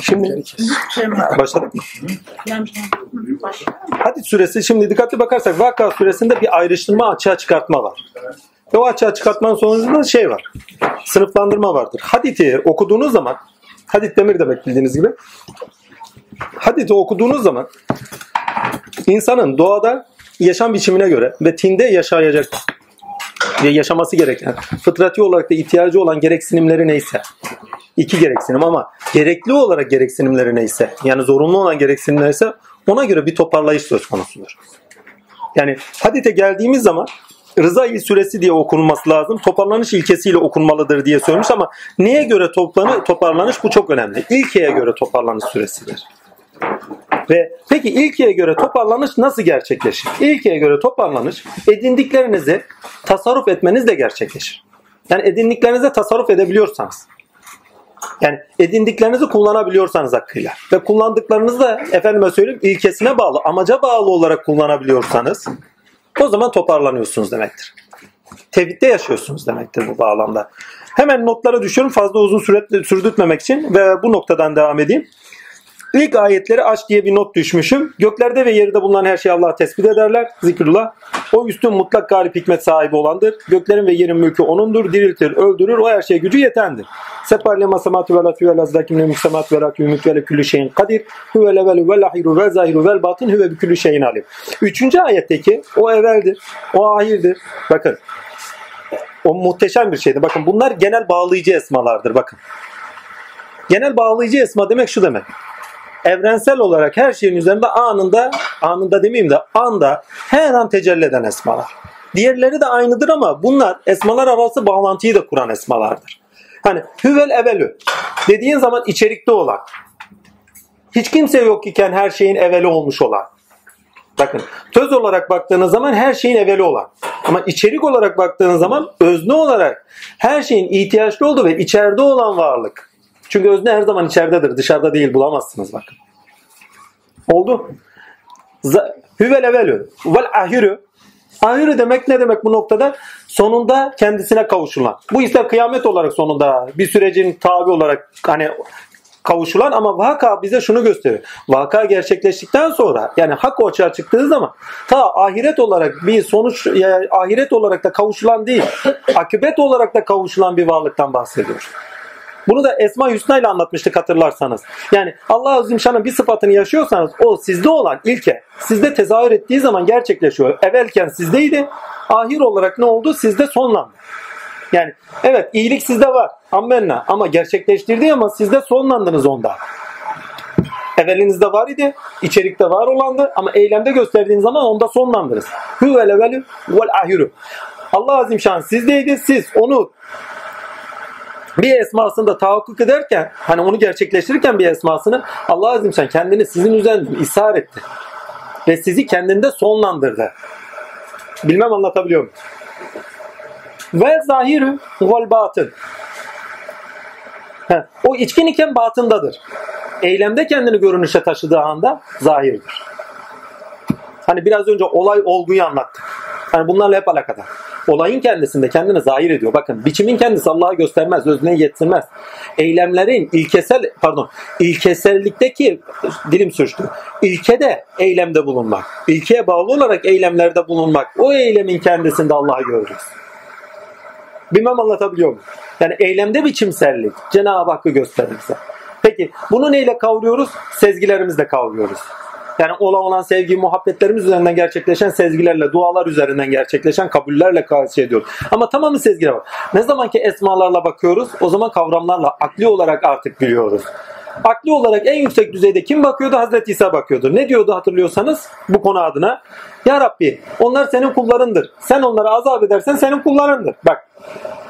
S3: Şekeri kesiyor.
S1: Başladık mı? Hadid suresi şimdi dikkatli bakarsak Vakka suresinde bir ayrıştırma açığa çıkartma var. Ve o açığa çıkartmanın sonucunda şey var. Sınıflandırma vardır. Hadid'i okuduğunuz zaman Hadid demir demek bildiğiniz gibi. Hadid'i okuduğunuz zaman insanın doğada yaşam biçimine göre ve tinde yaşayacak yaşaması gereken fıtratı olarak da ihtiyacı olan gereksinimleri neyse iki gereksinim ama gerekli olarak gereksinimleri neyse yani zorunlu olan gereksinimler ise ona göre bir toparlayış söz konusudur. Yani hadite geldiğimiz zaman Rıza süresi diye okunması lazım. Toparlanış ilkesiyle okunmalıdır diye söylemiş ama neye göre toplanı, toparlanış bu çok önemli. İlkeye göre toparlanış süresidir. Ve peki ilkeye göre toparlanış nasıl gerçekleşir? İlkeye göre toparlanış edindiklerinizi tasarruf etmenizle gerçekleşir. Yani edindiklerinize tasarruf edebiliyorsanız. Yani edindiklerinizi kullanabiliyorsanız hakkıyla. Ve kullandıklarınızı da efendime söyleyeyim ilkesine bağlı, amaca bağlı olarak kullanabiliyorsanız o zaman toparlanıyorsunuz demektir. Tevhidde yaşıyorsunuz demektir bu bağlamda. Hemen notlara düşüyorum fazla uzun süre sürdürtmemek için ve bu noktadan devam edeyim. İlk ayetleri aç diye bir not düşmüşüm. Göklerde ve yerde bulunan her şeyi Allah'a tespit ederler. Zikrullah. O üstün mutlak galip hikmet sahibi olandır. Göklerin ve yerin mülkü onundur. Diriltir, öldürür. O her şeye gücü yetendir. Separle masamatu ve latü ve lazdakim ne muhsemat ve latü ümit ve külü şeyin kadir. Hüve levelü ve lahiru ve zahiru vel batın hüve külü şeyin alim. Üçüncü ayetteki o evveldir, o ahirdir. Bakın. O muhteşem bir şeydi. Bakın bunlar genel bağlayıcı esmalardır. Bakın. Genel bağlayıcı esma demek şu demek evrensel olarak her şeyin üzerinde anında, anında demeyeyim de anda her an tecelli eden esmalar. Diğerleri de aynıdır ama bunlar esmalar arası bağlantıyı da kuran esmalardır. Hani hüvel evelü dediğin zaman içerikte olan, hiç kimse yok iken her şeyin evveli olmuş olan. Bakın töz olarak baktığınız zaman her şeyin evveli olan. Ama içerik olarak baktığınız zaman özne olarak her şeyin ihtiyaçlı olduğu ve içeride olan varlık. Çünkü özne her zaman içeridedir. Dışarıda değil bulamazsınız bakın. Oldu. Hüvel evelü. Vel ahirü. Ahirü demek ne demek bu noktada? Sonunda kendisine kavuşulan. Bu ister kıyamet olarak sonunda bir sürecin tabi olarak hani kavuşulan ama vaka bize şunu gösteriyor. Vaka gerçekleştikten sonra yani hak açığa çıktığı zaman ta ahiret olarak bir sonuç ahiret olarak da kavuşulan değil akıbet olarak da kavuşulan bir varlıktan bahsediyoruz. Bunu da Esma Hüsna ile anlatmıştık hatırlarsanız. Yani Allah Azimşan'ın bir sıfatını yaşıyorsanız o sizde olan ilke sizde tezahür ettiği zaman gerçekleşiyor. Evvelken sizdeydi. Ahir olarak ne oldu? Sizde sonlandı. Yani evet iyilik sizde var. Ammenna. Ama gerçekleştirdi ama sizde sonlandınız onda. Evvelinizde var idi, içerikte var olandı ama eylemde gösterdiğiniz zaman onda sonlandınız. Huvel evvelü vel ahiru. Allah Azimşan sizdeydi, siz onu bir esmasında tahakkuk ederken hani onu gerçekleştirirken bir esmasını Allah Azim sen kendini sizin üzerinde ishar etti. Ve sizi kendinde sonlandırdı. Bilmem anlatabiliyor muyum? Ve zahirü vel batın. O içkin iken batındadır. Eylemde kendini görünüşe taşıdığı anda zahirdir. Hani biraz önce olay olguyu anlattık. Hani bunlarla hep alakadar. Olayın kendisinde kendini zahir ediyor. Bakın biçimin kendisi Allah'a göstermez, özneyi yetirmez. Eylemlerin ilkesel, pardon, ilkesellikteki dilim sürçtü. İlkede eylemde bulunmak. İlkeye bağlı olarak eylemlerde bulunmak. O eylemin kendisinde Allah'ı görürüz. Bilmem anlatabiliyor muyum? Yani eylemde biçimsellik Cenab-ı Hakk'ı gösterir bize. Peki bunu neyle kavruyoruz? Sezgilerimizle kavruyoruz. Yani ola olan sevgi, muhabbetlerimiz üzerinden gerçekleşen sezgilerle, dualar üzerinden gerçekleşen kabullerle karşı ediyoruz. Ama tamamı sezgiler var. Ne zaman ki esmalarla bakıyoruz, o zaman kavramlarla akli olarak artık biliyoruz. Akli olarak en yüksek düzeyde kim bakıyordu? Hazreti İsa bakıyordu. Ne diyordu hatırlıyorsanız bu konu adına? Ya Rabbi onlar senin kullarındır. Sen onları azap edersen senin kullarındır. Bak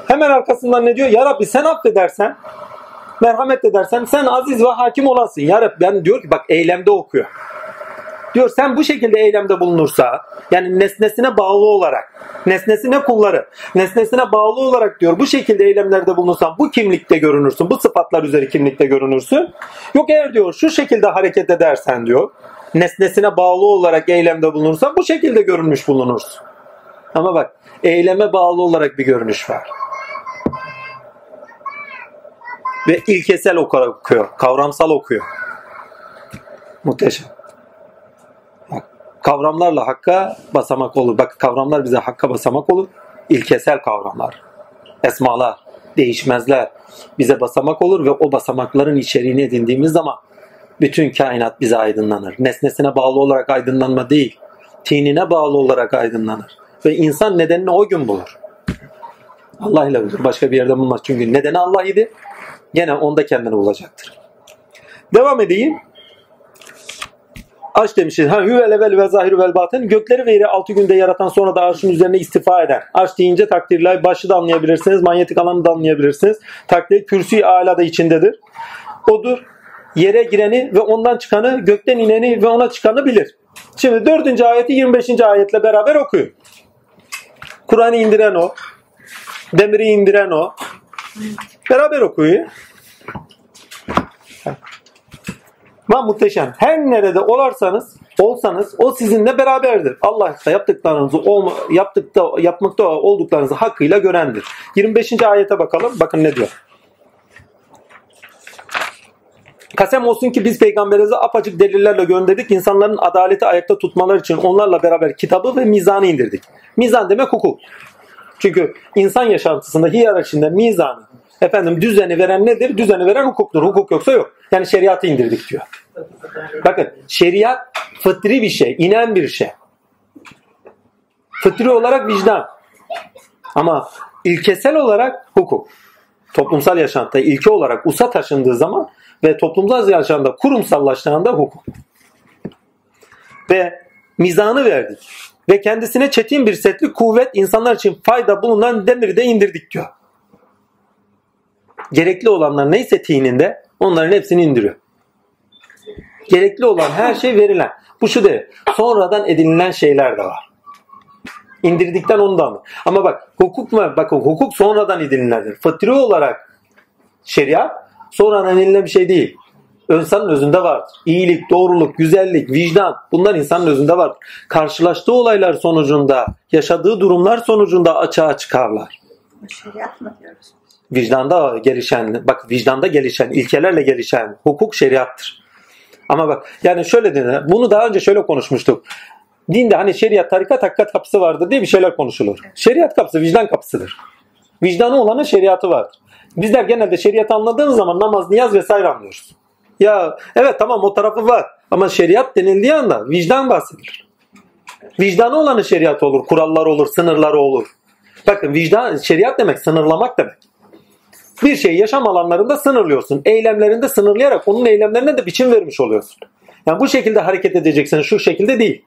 S1: hemen arkasından ne diyor? Ya Rabbi sen affedersen merhamet edersen sen aziz ve hakim olasın. Ya Rabbi ben diyor ki bak eylemde okuyor. Diyor sen bu şekilde eylemde bulunursa yani nesnesine bağlı olarak nesnesine kulları nesnesine bağlı olarak diyor bu şekilde eylemlerde bulunursan bu kimlikte görünürsün. Bu sıfatlar üzeri kimlikte görünürsün. Yok eğer diyor şu şekilde hareket edersen diyor nesnesine bağlı olarak eylemde bulunursan bu şekilde görünmüş bulunursun. Ama bak eyleme bağlı olarak bir görünüş var. Ve ilkesel okuyor, kavramsal okuyor. Muhteşem. Kavramlarla hakka basamak olur. Bak kavramlar bize hakka basamak olur. İlkesel kavramlar. Esmalar, değişmezler. Bize basamak olur ve o basamakların içeriğini edindiğimiz zaman bütün kainat bize aydınlanır. Nesnesine bağlı olarak aydınlanma değil, tinine bağlı olarak aydınlanır. Ve insan nedenini o gün bulur. Allah ile bulur. Başka bir yerde bulmaz. Çünkü nedeni Allah idi. Gene onda kendini bulacaktır. Devam edeyim. Arş demişiz. Ha hüvel evvel ve zahir vel batın. Gökleri ve yeri altı günde yaratan sonra da arşın üzerine istifa eden. Arş deyince takdirler başı da anlayabilirsiniz. Manyetik alanı da anlayabilirsiniz. Takdir kürsü ala da içindedir. Odur. Yere gireni ve ondan çıkanı, gökten ineni ve ona çıkanı bilir. Şimdi dördüncü ayeti 25. ayetle beraber okuyun. Kur'an'ı indiren o. Demiri indiren o. Beraber okuyun. Ama muhteşem. Her nerede olarsanız, olsanız o sizinle beraberdir. Allah ise yaptıklarınızı olma, yaptıkta, yapmakta olduklarınızı hakkıyla görendir. 25. ayete bakalım. Bakın ne diyor. Kasem olsun ki biz peygamberimize apaçık delillerle gönderdik. İnsanların adaleti ayakta tutmaları için onlarla beraber kitabı ve mizanı indirdik. Mizan demek hukuk. Çünkü insan yaşantısında hiyerarşinde mizanı, efendim düzeni veren nedir? Düzeni veren hukuktur. Hukuk yoksa yok. Yani şeriatı indirdik diyor. Bakın şeriat fıtri bir şey, inen bir şey. Fıtri olarak vicdan. Ama ilkesel olarak hukuk. Toplumsal yaşantıda ilke olarak usa taşındığı zaman ve toplumsal yaşamda kurumsallaştığında hukuk. Ve mizanı verdik. Ve kendisine çetin bir setli kuvvet insanlar için fayda bulunan demiri de indirdik diyor. Gerekli olanlar neyse tininde onların hepsini indiriyor. Gerekli olan her şey verilen. Bu şu değil. Sonradan edinilen şeyler de var. İndirdikten ondan? Ama bak hukuk mu? Bakın hukuk sonradan edinilendir. Fıtri olarak şeriat sonradan edinilen bir şey değil. İnsanın özünde vardır. İyilik, doğruluk, güzellik, vicdan bunlar insanın özünde vardır. Karşılaştığı olaylar sonucunda, yaşadığı durumlar sonucunda açığa çıkarlar.
S5: Şeriat mı diyoruz?
S1: Vicdanda gelişen, bak vicdanda gelişen, ilkelerle gelişen hukuk şeriattır. Ama bak yani şöyle dedi, bunu daha önce şöyle konuşmuştuk. Dinde hani şeriat, tarikat, hakikat kapısı vardır diye bir şeyler konuşulur. Şeriat kapısı vicdan kapısıdır. Vicdanı olanın şeriatı vardır. Bizler genelde şeriat anladığımız zaman namaz, niyaz vesaire anlıyoruz. Ya evet tamam o tarafı var ama şeriat denildiği anda vicdan bahsedilir. Vicdanı olanın şeriat olur, kurallar olur, sınırları olur. Bakın vicdan, şeriat demek sınırlamak demek. Bir şeyi yaşam alanlarında sınırlıyorsun. Eylemlerinde sınırlayarak onun eylemlerine de biçim vermiş oluyorsun. Yani bu şekilde hareket edeceksin, şu şekilde değil.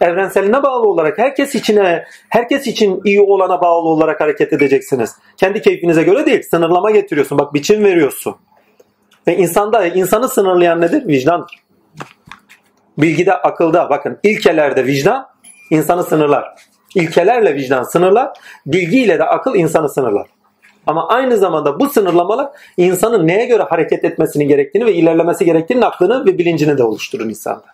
S1: Evrenseline bağlı olarak herkes içine, herkes için iyi olana bağlı olarak hareket edeceksiniz. Kendi keyfinize göre değil, sınırlama getiriyorsun. Bak biçim veriyorsun. Ve insanda insanı sınırlayan nedir? Vicdandır. Bilgide, akılda bakın ilkelerde vicdan insanı sınırlar. İlkelerle vicdan sınırlar, bilgiyle de akıl insanı sınırlar. Ama aynı zamanda bu sınırlamalar insanın neye göre hareket etmesini gerektiğini ve ilerlemesi gerektiğinin aklını ve bilincini de oluşturur insanda.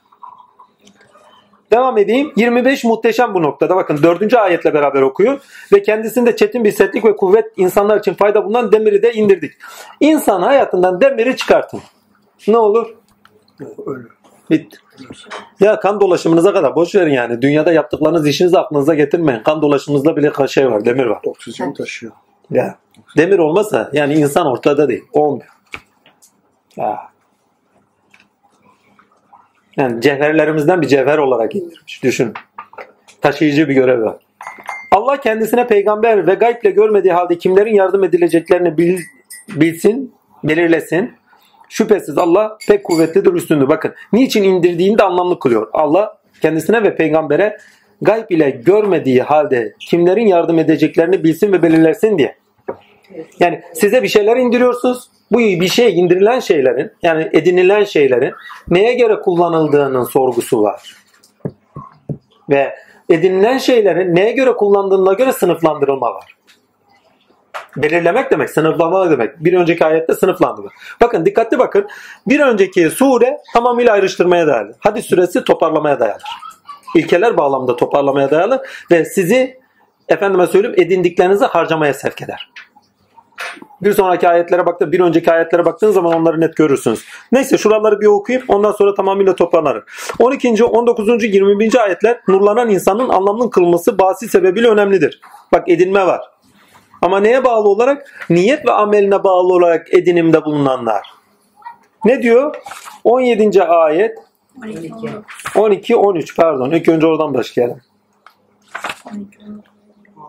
S1: Devam edeyim. 25 muhteşem bu noktada. Bakın 4. ayetle beraber okuyun. Ve kendisinde çetin bir sertlik ve kuvvet insanlar için fayda bulunan demiri de indirdik. İnsan hayatından demiri çıkartın. Ne olur?
S3: Öyle.
S1: Bitti. Ya kan dolaşımınıza kadar boş verin yani. Dünyada yaptıklarınız işinizi aklınıza getirmeyin. Kan dolaşımınızda bile şey var, demir var.
S3: Oksijen taşıyor.
S1: Ya. Demir olmasa yani insan ortada değil. Olmuyor. Ya. Yani cevherlerimizden bir cevher olarak indirmiş. Düşünün. Taşıyıcı bir görev var. Allah kendisine peygamber ve gayble görmediği halde kimlerin yardım edileceklerini bil, bilsin, belirlesin. Şüphesiz Allah pek kuvvetlidir, üstündür. Bakın niçin indirdiğini de anlamlı kılıyor. Allah kendisine ve peygambere gayb ile görmediği halde kimlerin yardım edeceklerini bilsin ve belirlesin diye. Yani size bir şeyler indiriyorsunuz. bu bir şey indirilen şeylerin yani edinilen şeylerin neye göre kullanıldığının sorgusu var. Ve edinilen şeylerin neye göre kullandığına göre sınıflandırılma var. Belirlemek demek, sınıflama demek. Bir önceki ayette sınıflandırma. Bakın dikkatli bakın. Bir önceki sure tamamıyla ayrıştırmaya dayalı. Hadis suresi toparlamaya dayalı. İlkeler bağlamında toparlamaya dayalı ve sizi efendime söyleyeyim edindiklerinizi harcamaya sevk eder. Bir sonraki ayetlere baktı, bir önceki ayetlere baktığınız zaman onları net görürsünüz. Neyse şuraları bir okuyayım ondan sonra tamamıyla toparlanır. 12. 19. 20. ayetler nurlanan insanın anlamının kılması bahsi sebebiyle önemlidir. Bak edinme var. Ama neye bağlı olarak? Niyet ve ameline bağlı olarak edinimde bulunanlar. Ne diyor? 17. ayet
S5: 12,
S1: 12 13 pardon. İlk önce oradan başlayalım.
S5: 12,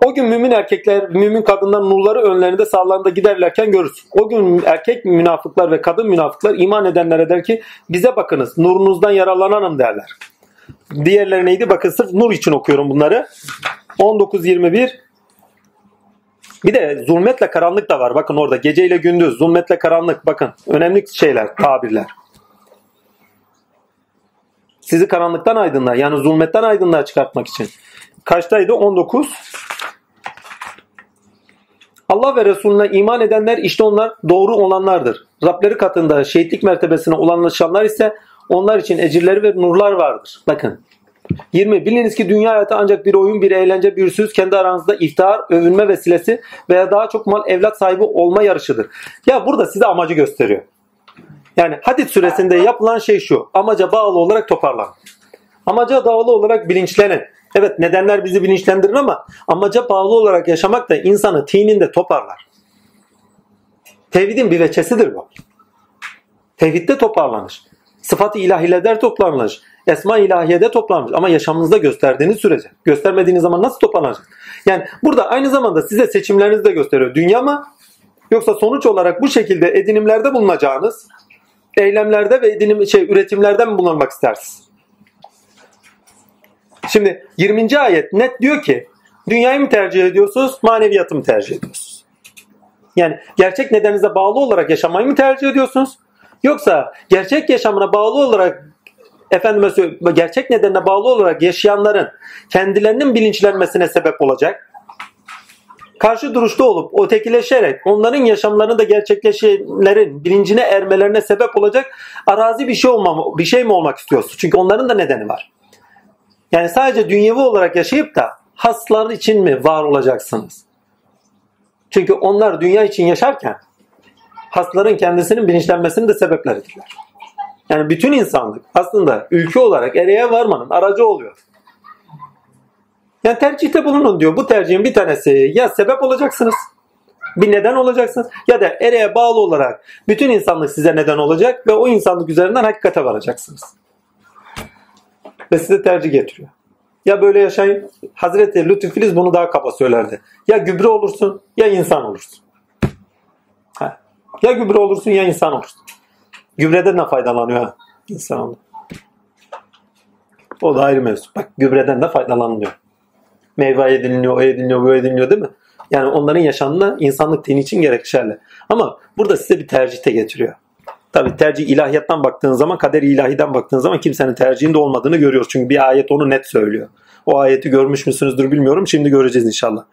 S1: O gün mümin erkekler, mümin kadınlar nurları önlerinde sağlarında giderlerken görürsün. O gün erkek münafıklar ve kadın münafıklar iman edenlere der ki bize bakınız nurunuzdan yararlanalım derler. Diğerleri neydi? Bakın sırf nur için okuyorum bunları. 19-21 bir de zulmetle karanlık da var. Bakın orada geceyle gündüz, zulmetle karanlık. Bakın önemli şeyler, tabirler. Sizi karanlıktan aydınlığa yani zulmetten aydınlığa çıkartmak için. Kaçtaydı? 19. Allah ve Resulüne iman edenler işte onlar doğru olanlardır. Rableri katında şehitlik mertebesine ulaşanlar ise onlar için ecirleri ve nurlar vardır. Bakın. 20. Biliniz ki dünya hayatı ancak bir oyun, bir eğlence, bir söz, kendi aranızda iftihar, övünme vesilesi veya daha çok mal, evlat sahibi olma yarışıdır. Ya burada size amacı gösteriyor. Yani Hadid suresinde yapılan şey şu. Amaca bağlı olarak toparlan. Amaca bağlı olarak bilinçlenin. Evet nedenler bizi bilinçlendirir ama amaca bağlı olarak yaşamak da insanı tininde toparlar. Tevhidin bir veçesidir bu. Tevhidde toparlanış. Sıfat-ı ilahilerde toplanmış. Esma ilahiyede toplanmış. Ama yaşamınızda gösterdiğiniz sürece. Göstermediğiniz zaman nasıl toparlanacak? Yani burada aynı zamanda size seçimlerinizi de gösteriyor. Dünya mı? Yoksa sonuç olarak bu şekilde edinimlerde bulunacağınız eylemlerde ve edinim, şey, üretimlerde mi bulunmak istersiniz? Şimdi 20. ayet net diyor ki dünyayı mı tercih ediyorsunuz, maneviyatı mı tercih ediyorsunuz? Yani gerçek nedeninize bağlı olarak yaşamayı mı tercih ediyorsunuz? Yoksa gerçek yaşamına bağlı olarak efendime gerçek nedenine bağlı olarak yaşayanların kendilerinin bilinçlenmesine sebep olacak. Karşı duruşta olup ötekileşerek onların yaşamlarını da gerçekleşenlerin bilincine ermelerine sebep olacak arazi bir şey olmam bir şey mi olmak istiyorsun? Çünkü onların da nedeni var. Yani sadece dünyevi olarak yaşayıp da haslar için mi var olacaksınız? Çünkü onlar dünya için yaşarken hasların kendisinin bilinçlenmesinin de sebepleridirler. Yani bütün insanlık aslında ülke olarak ereğe varmanın aracı oluyor. Yani tercihte bulunun diyor. Bu tercihin bir tanesi ya sebep olacaksınız. Bir neden olacaksınız. Ya da ereğe bağlı olarak bütün insanlık size neden olacak ve o insanlık üzerinden hakikate varacaksınız. Ve size tercih getiriyor. Ya böyle yaşayın. Hazreti Lütfü Filiz bunu daha kaba söylerdi. Ya gübre olursun ya insan olursun. Ha. Ya gübre olursun ya insan olursun. Gübreden ne faydalanıyor ha? İnsan O da ayrı mevzu. Bak gübreden de faydalanılıyor. Meyve ediniliyor, o ediniliyor, bu ediniliyor değil mi? Yani onların yaşamına insanlık dini için gerekli Ama burada size bir tercihte getiriyor. Tabi tercih ilahiyattan baktığın zaman, kader ilahiden baktığın zaman kimsenin tercihinde olmadığını görüyoruz. Çünkü bir ayet onu net söylüyor. O ayeti görmüş müsünüzdür bilmiyorum. Şimdi göreceğiz inşallah.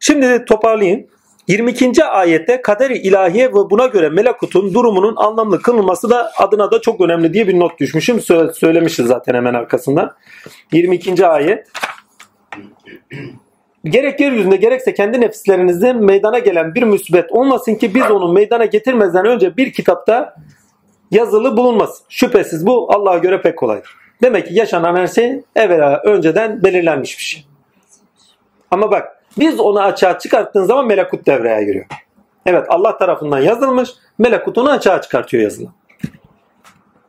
S1: Şimdi de toparlayayım. 22. ayette kader ilahiye ve buna göre melekutun durumunun anlamlı kılınması da adına da çok önemli diye bir not düşmüşüm. Söylemişiz zaten hemen arkasından. 22. ayet. Gerek yeryüzünde gerekse kendi nefislerinizde meydana gelen bir müsbet olmasın ki biz onu meydana getirmezden önce bir kitapta yazılı bulunmasın. Şüphesiz bu Allah'a göre pek kolaydır. Demek ki yaşanan her şey evvela önceden belirlenmiş bir şey. Ama bak biz onu açığa çıkarttığın zaman melekut devreye giriyor. Evet Allah tarafından yazılmış. Melekut onu açığa çıkartıyor yazılı.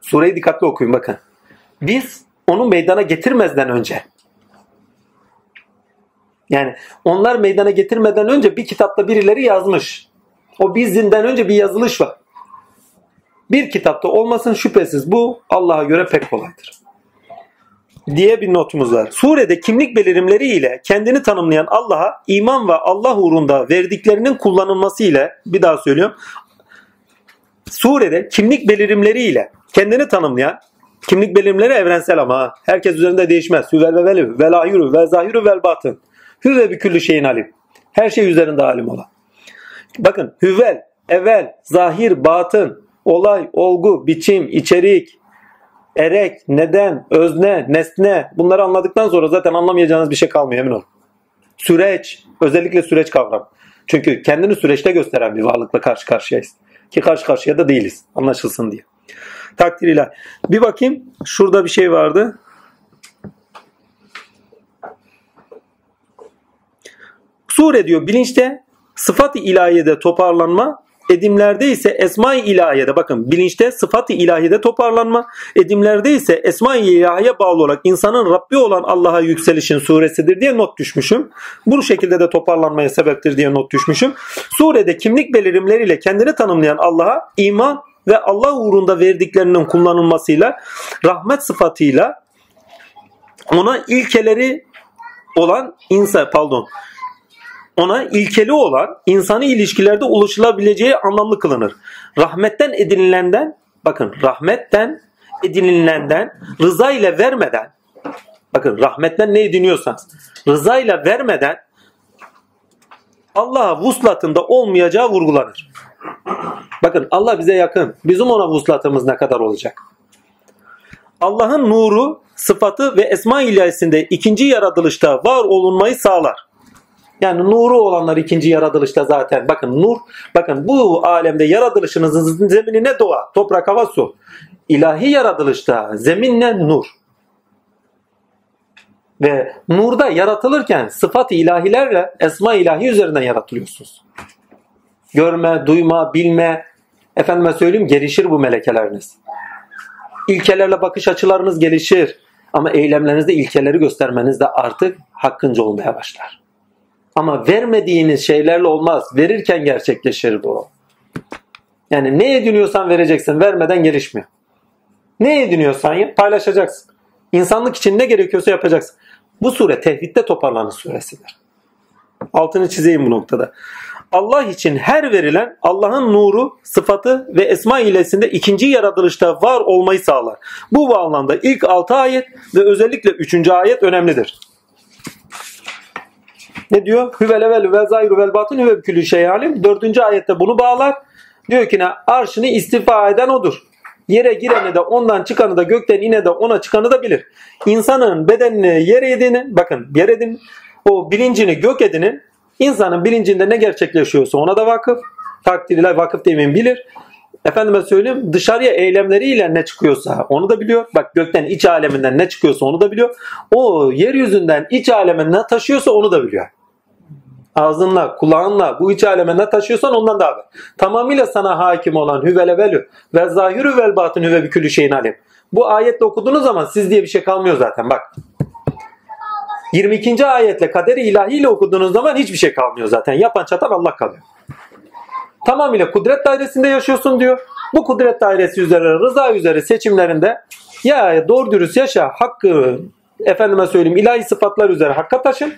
S1: Sureyi dikkatli okuyun bakın. Biz onu meydana getirmezden önce yani onlar meydana getirmeden önce bir kitapta birileri yazmış. O bizinden önce bir yazılış var. Bir kitapta olmasın şüphesiz bu Allah'a göre pek kolaydır. Diye bir notumuz var. Surede kimlik belirimleri ile kendini tanımlayan Allah'a iman ve Allah uğrunda verdiklerinin kullanılması ile bir daha söylüyorum. surede kimlik belirimleriyle kendini tanımlayan kimlik belirimleri evrensel ama herkes üzerinde değişmez. Hüvel ve velü, vel ahiru, vel zahiru, vel batın. Hüve bir küllü şeyin alim. Her şey üzerinde alim olan. Bakın hüvel, evvel, zahir, batın, olay, olgu, biçim, içerik, erek, neden, özne, nesne bunları anladıktan sonra zaten anlamayacağınız bir şey kalmıyor emin olun. Süreç, özellikle süreç kavram. Çünkü kendini süreçte gösteren bir varlıkla karşı karşıyayız. Ki karşı karşıya da değiliz. Anlaşılsın diye. Takdiriyle. Bir bakayım. Şurada bir şey vardı. Sure diyor bilinçte sıfat-ı ilahiyede toparlanma, edimlerde ise esma-i ilahiyede bakın bilinçte sıfat-ı ilahiyede toparlanma, edimlerde ise esma-i ilahiye bağlı olarak insanın Rabbi olan Allah'a yükselişin suresidir diye not düşmüşüm. Bu şekilde de toparlanmaya sebeptir diye not düşmüşüm. Surede kimlik belirimleriyle kendini tanımlayan Allah'a iman ve Allah uğrunda verdiklerinin kullanılmasıyla rahmet sıfatıyla ona ilkeleri olan insan pardon ona ilkeli olan insani ilişkilerde ulaşılabileceği anlamlı kılınır. Rahmetten edinilenden bakın rahmetten edinilenden rıza ile vermeden bakın rahmetten ne ediniyorsanız rıza ile vermeden Allah'a vuslatında olmayacağı vurgulanır. Bakın Allah bize yakın. Bizim ona vuslatımız ne kadar olacak? Allah'ın nuru, sıfatı ve esma ilahisinde ikinci yaratılışta var olunmayı sağlar. Yani nuru olanlar ikinci yaratılışta zaten. Bakın nur, bakın bu alemde yaratılışınızın zemini ne doğa? Toprak, hava, su. İlahi yaratılışta zemin ne? Nur. Ve nurda yaratılırken sıfat ilahilerle esma ilahi üzerinden yaratılıyorsunuz. Görme, duyma, bilme, efendime söyleyeyim gelişir bu melekeleriniz. İlkelerle bakış açılarınız gelişir. Ama eylemlerinizde ilkeleri göstermeniz de artık hakkınca olmaya başlar. Ama vermediğiniz şeylerle olmaz. Verirken gerçekleşir bu. Yani ne ediniyorsan vereceksin. Vermeden gelişmiyor. Ne ediniyorsan yap, paylaşacaksın. İnsanlık için ne gerekiyorsa yapacaksın. Bu sure tevhidde toparlanış suresidir. Altını çizeyim bu noktada. Allah için her verilen Allah'ın nuru, sıfatı ve esma ilesinde ikinci yaratılışta var olmayı sağlar. Bu bağlamda ilk 6 ayet ve özellikle 3. ayet önemlidir. Ne diyor? Hüvel evvel ve zahir vel batın hüve külü şey alim. Dördüncü ayette bunu bağlar. Diyor ki ne? Arşını istifa eden odur. Yere gireni de ondan çıkanı da gökten ine de ona çıkanı da bilir. İnsanın bedenini yer edinin, bakın yer edin, o bilincini gök edinin, insanın bilincinde ne gerçekleşiyorsa ona da vakıf, takdirle vakıf demeyin bilir. Efendime söyleyeyim dışarıya eylemleriyle ne çıkıyorsa onu da biliyor. Bak gökten iç aleminden ne çıkıyorsa onu da biliyor. O yeryüzünden iç aleme ne taşıyorsa onu da biliyor. Ağzınla, kulağınla bu iç aleme ne taşıyorsan ondan da haber. Tamamıyla sana hakim olan hüvele velü ve zahirü vel batın hüve bir külü şeyin alim. Bu ayette okuduğunuz zaman siz diye bir şey kalmıyor zaten bak. 22. ayetle kaderi ilahiyle okuduğunuz zaman hiçbir şey kalmıyor zaten. Yapan çatan Allah kalıyor. Tamamıyla kudret dairesinde yaşıyorsun diyor. Bu kudret dairesi üzere, rıza üzere seçimlerinde ya doğru dürüst yaşa, hakkı efendime söyleyeyim ilahi sıfatlar üzere hakka taşın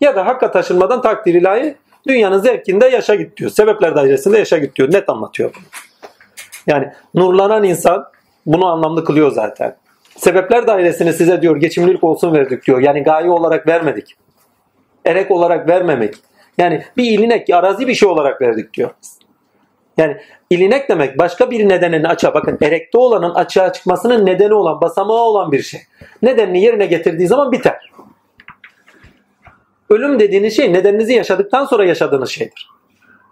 S1: ya da hakka taşınmadan takdir ilahi dünyanın zevkinde yaşa git diyor. Sebepler dairesinde yaşa git diyor. Net anlatıyor bunu. Yani nurlanan insan bunu anlamlı kılıyor zaten. Sebepler dairesini size diyor geçimlilik olsun verdik diyor. Yani gaye olarak vermedik. Erek olarak vermemek. Yani bir ilinek, arazi bir şey olarak verdik diyor. Yani ilinek demek başka bir nedenin açığa bakın erekte olanın açığa çıkmasının nedeni olan basamağı olan bir şey. Nedenini yerine getirdiği zaman biter. Ölüm dediğiniz şey nedeninizi yaşadıktan sonra yaşadığınız şeydir.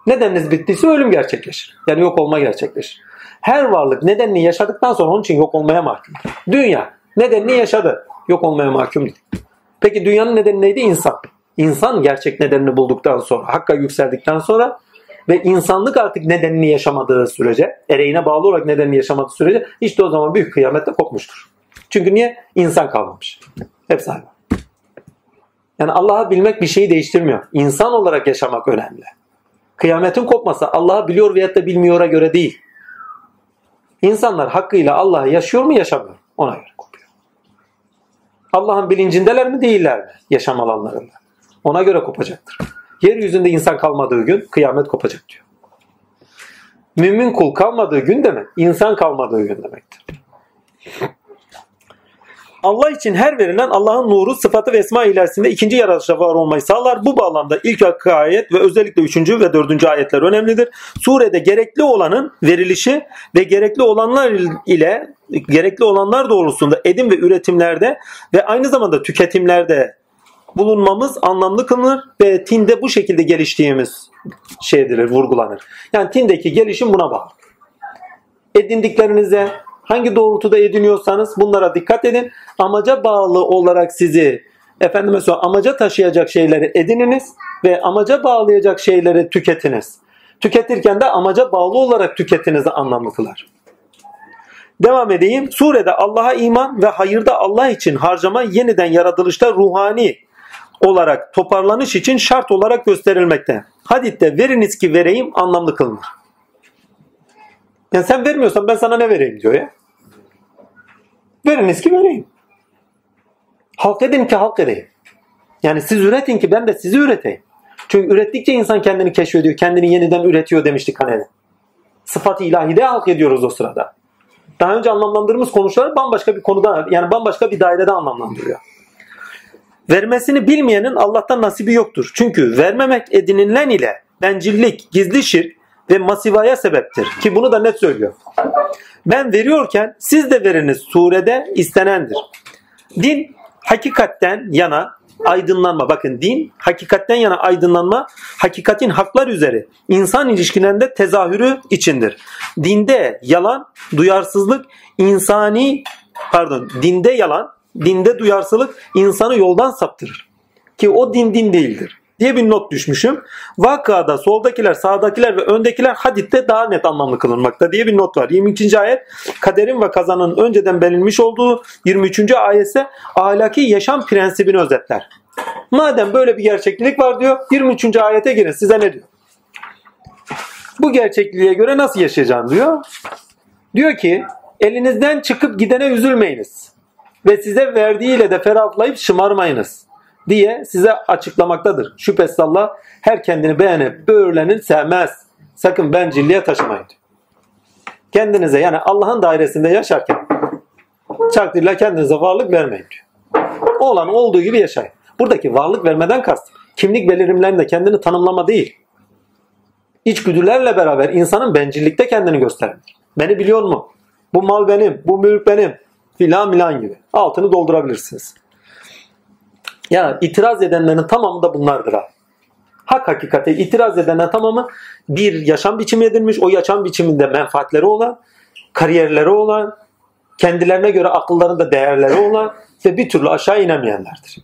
S1: Nedeniniz bittiyse ölüm gerçekleşir. Yani yok olma gerçekleşir. Her varlık nedenini yaşadıktan sonra onun için yok olmaya mahkumdur. Dünya nedenini yaşadı. Yok olmaya mahkumdur. Peki dünyanın nedeni neydi? İnsan. İnsan gerçek nedenini bulduktan sonra, hakka yükseldikten sonra ve insanlık artık nedenini yaşamadığı sürece, ereğine bağlı olarak nedenini yaşamadığı sürece işte o zaman büyük kıyamette kopmuştur. Çünkü niye? İnsan kalmamış. Hepsi aynı. Yani Allah'ı bilmek bir şeyi değiştirmiyor. İnsan olarak yaşamak önemli. Kıyametin kopması Allah'ı biliyor veyahut da bilmiyora göre değil. İnsanlar hakkıyla Allah'ı yaşıyor mu yaşamıyor Ona göre kopuyor. Allah'ın bilincindeler mi değiller mi yaşam alanlarında? Ona göre kopacaktır. Yeryüzünde insan kalmadığı gün kıyamet kopacak diyor. Mümin kul kalmadığı gün demek, insan kalmadığı gün demektir. Allah için her verilen Allah'ın nuru, sıfatı ve esma ilerisinde ikinci yaratışta var olmayı sağlar. Bu bağlamda ilk hakkı ayet ve özellikle üçüncü ve dördüncü ayetler önemlidir. Surede gerekli olanın verilişi ve gerekli olanlar ile gerekli olanlar doğrultusunda edim ve üretimlerde ve aynı zamanda tüketimlerde bulunmamız anlamlı kılınır ve tinde bu şekilde geliştiğimiz şeydir, vurgulanır. Yani tindeki gelişim buna bağlı. Edindiklerinize hangi doğrultuda ediniyorsanız bunlara dikkat edin. Amaca bağlı olarak sizi efendime söyle amaca taşıyacak şeyleri edininiz ve amaca bağlayacak şeyleri tüketiniz. Tüketirken de amaca bağlı olarak tüketinizi anlamlı kılar. Devam edeyim. Surede Allah'a iman ve hayırda Allah için harcama yeniden yaratılışta ruhani olarak toparlanış için şart olarak gösterilmekte. Hadiste veriniz ki vereyim anlamlı kılınır. Yani sen vermiyorsan ben sana ne vereyim diyor ya. Veriniz ki vereyim. Halk edin ki halk edeyim. Yani siz üretin ki ben de sizi üreteyim. Çünkü ürettikçe insan kendini keşfediyor, kendini yeniden üretiyor demiştik hani. Sıfat-ı ilahide halk ediyoruz o sırada. Daha önce anlamlandırdığımız konuşları bambaşka bir konuda yani bambaşka bir dairede anlamlandırıyor. Vermesini bilmeyenin Allah'tan nasibi yoktur. Çünkü vermemek edinilen ile bencillik, gizli şirk ve masivaya sebeptir. Ki bunu da net söylüyor. Ben veriyorken siz de veriniz surede istenendir. Din hakikatten yana aydınlanma. Bakın din hakikatten yana aydınlanma hakikatin haklar üzeri insan ilişkilerinde tezahürü içindir. Dinde yalan, duyarsızlık insani pardon dinde yalan, dinde duyarsızlık insanı yoldan saptırır. Ki o din din değildir diye bir not düşmüşüm. Vakada soldakiler, sağdakiler ve öndekiler haditte daha net anlamlı kılınmakta diye bir not var. 22. ayet kaderin ve kazanın önceden belirlenmiş olduğu 23. ayetse ahlaki yaşam prensibini özetler. Madem böyle bir gerçeklik var diyor 23. ayete girin size ne diyor? Bu gerçekliğe göre nasıl yaşayacağım diyor. Diyor ki elinizden çıkıp gidene üzülmeyiniz. Ve size verdiğiyle de ferahlayıp şımarmayınız diye size açıklamaktadır. Şüphesiz Allah her kendini beğenip böğürlenin sevmez. Sakın bencilliğe taşımayın. Kendinize yani Allah'ın dairesinde yaşarken çaktırla kendinize varlık vermeyin diyor. Olan olduğu gibi yaşayın. Buradaki varlık vermeden kast. Kimlik belirimlerinde kendini tanımlama değil. İçgüdülerle beraber insanın bencillikte kendini gösterir. Beni biliyor mu? Bu mal benim, bu mülk benim filan milan gibi. Altını doldurabilirsiniz. Ya itiraz edenlerin tamamı da bunlardır ha. Hak hakikate itiraz edenlerin tamamı bir yaşam biçimi edilmiş. O yaşam biçiminde menfaatleri olan, kariyerleri olan, kendilerine göre akıllarında değerleri olan ve bir türlü aşağı inemeyenlerdir.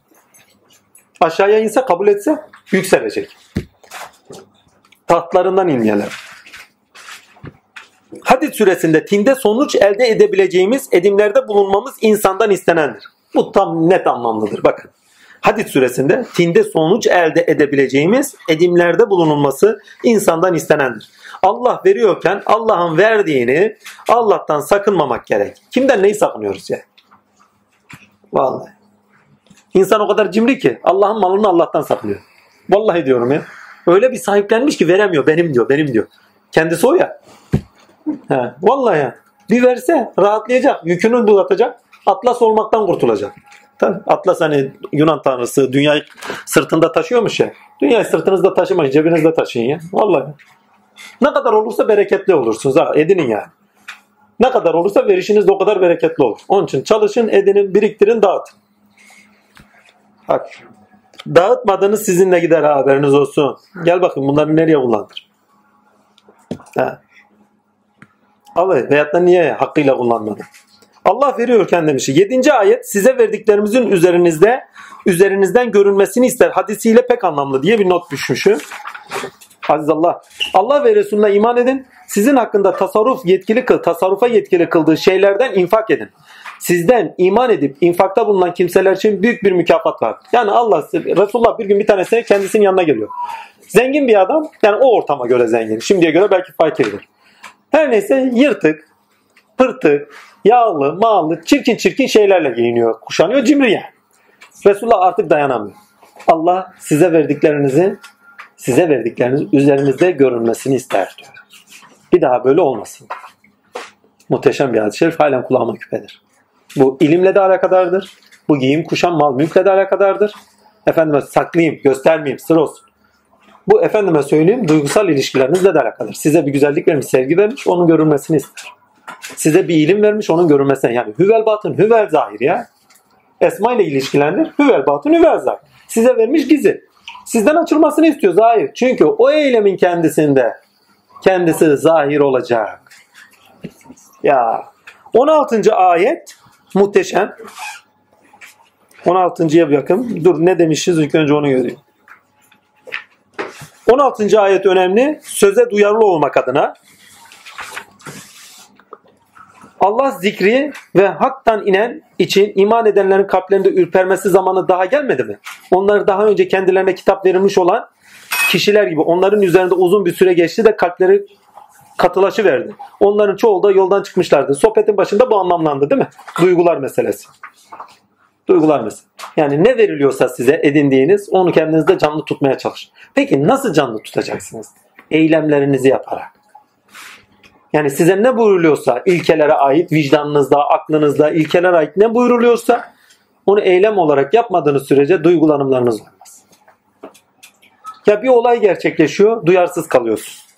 S1: Aşağıya inse kabul etse yükselecek. Tahtlarından inmeyenler. Hadis süresinde tinde sonuç elde edebileceğimiz edimlerde bulunmamız insandan istenendir. Bu tam net anlamlıdır. Bakın. Hadis süresinde tinde sonuç elde edebileceğimiz edimlerde bulunulması insandan istenendir. Allah veriyorken Allah'ın verdiğini Allah'tan sakınmamak gerek. Kimden neyi sakınıyoruz ya? Vallahi. İnsan o kadar cimri ki Allah'ın malını Allah'tan saklıyor. Vallahi diyorum ya. Öyle bir sahiplenmiş ki veremiyor. Benim diyor, benim diyor. Kendisi o ya. He, vallahi. Bir verse rahatlayacak. Yükünü dağıtacak. Atlas olmaktan kurtulacak. Atlas hani Yunan tanrısı dünyayı sırtında taşıyormuş ya. Dünyayı sırtınızda taşımayın, cebinizde taşıyın ya. Vallahi. Ne kadar olursa bereketli olursunuz ha. Edinin yani. Ne kadar olursa verişiniz de o kadar bereketli olur. Onun için çalışın, edinin, biriktirin, dağıtın. Bak. Dağıtmadığınız sizinle gider ha, haberiniz olsun. Gel bakın bunları nereye kullandır. Ha. Al veyahut da niye hakkıyla kullanmadın? Allah veriyorken demiş. 7. ayet size verdiklerimizin üzerinizde üzerinizden görünmesini ister. Hadisiyle pek anlamlı diye bir not düşmüşüm. Aziz Allah. Allah ve Resulüne iman edin. Sizin hakkında tasarruf yetkili kıl, tasarrufa yetkili kıldığı şeylerden infak edin. Sizden iman edip infakta bulunan kimseler için büyük bir mükafat var. Yani Allah, Resulullah bir gün bir tanesine kendisinin yanına geliyor. Zengin bir adam, yani o ortama göre zengin. Şimdiye göre belki fakirdir. Her neyse yırtık, pırtık, yağlı, mağlı, çirkin çirkin şeylerle giyiniyor, kuşanıyor, cimri. Resulullah artık dayanamıyor. Allah size verdiklerinizi size verdikleriniz üzerinizde görünmesini ister diyor. Bir daha böyle olmasın. Muhteşem bir hadis-i şerif halen kulağıma küpedir. Bu ilimle de alakadardır. Bu giyim, kuşam, mal, mülkle de alakadardır. Efendime saklayayım, göstermeyeyim, sır olsun. Bu efendime söyleyeyim duygusal ilişkilerinizle de alakadır. Size bir güzellik vermiş, sevgi vermiş, onun görülmesini ister. Size bir ilim vermiş, onun görülmesini. Yani hüvel batın, hüvel zahir ya. Esma ile ilişkilendir. Hüvel batın, hüvel zahir. Size vermiş gizli. Sizden açılmasını istiyor zahir. Çünkü o eylemin kendisinde kendisi zahir olacak. Ya 16. ayet muhteşem. 16.ya bir bakın. Dur ne demişiz ilk önce onu göreyim. 16. ayet önemli. Söze duyarlı olmak adına. Allah zikri ve haktan inen için iman edenlerin kalplerinde ürpermesi zamanı daha gelmedi mi? Onları daha önce kendilerine kitap verilmiş olan kişiler gibi onların üzerinde uzun bir süre geçti de kalpleri katılaşı verdi. Onların çoğu da yoldan çıkmışlardı. Sohbetin başında bu anlamlandı değil mi? Duygular meselesi. Duygular meselesi. Yani ne veriliyorsa size edindiğiniz onu kendinizde canlı tutmaya çalışın. Peki nasıl canlı tutacaksınız? Eylemlerinizi yaparak. Yani size ne buyuruluyorsa ilkelere ait vicdanınızda, aklınızda ilkelere ait ne buyuruluyorsa onu eylem olarak yapmadığınız sürece duygulanımlarınız olmaz. Ya bir olay gerçekleşiyor, duyarsız kalıyorsunuz.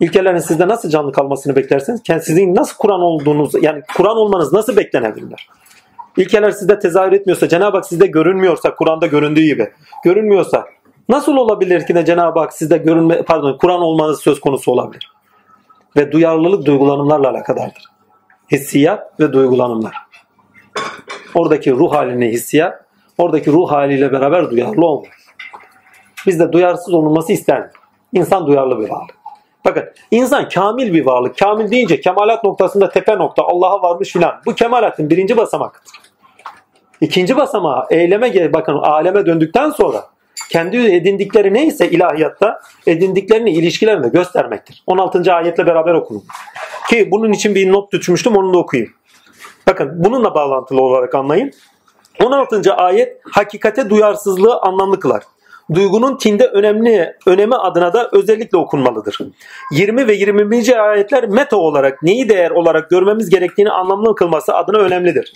S1: İlkelerin sizde nasıl canlı kalmasını beklersiniz? Sizin nasıl Kur'an olduğunuz, yani Kur'an olmanız nasıl beklenebilir? İlkeler sizde tezahür etmiyorsa, Cenab-ı Hak sizde görünmüyorsa, Kur'an'da göründüğü gibi, görünmüyorsa nasıl olabilir ki de Cenab-ı Hak sizde görünme, pardon Kur'an olmanız söz konusu olabilir? Ve duyarlılık duygulanımlarla alakadardır. Hissiyat ve duygulanımlar. Oradaki ruh haline hissiyat, oradaki ruh haliyle beraber duyarlı olmak. Biz de duyarsız olunması isterdik. İnsan duyarlı bir varlık. Bakın insan kamil bir varlık. Kamil deyince kemalat noktasında tepe nokta Allah'a varmış filan. Bu kemalatın birinci basamakıdır. İkinci basamağı eyleme bakın aleme döndükten sonra kendi edindikleri neyse ilahiyatta edindiklerini ilişkilerinde göstermektir. 16. ayetle beraber okunun. Ki bunun için bir not tutmuştum onu da okuyayım. Bakın bununla bağlantılı olarak anlayın. 16. ayet hakikate duyarsızlığı anlamlı kılar. Duygunun tinde önemli önemi adına da özellikle okunmalıdır. 20 ve 21. ayetler meta olarak neyi değer olarak görmemiz gerektiğini anlamlı kılması adına önemlidir.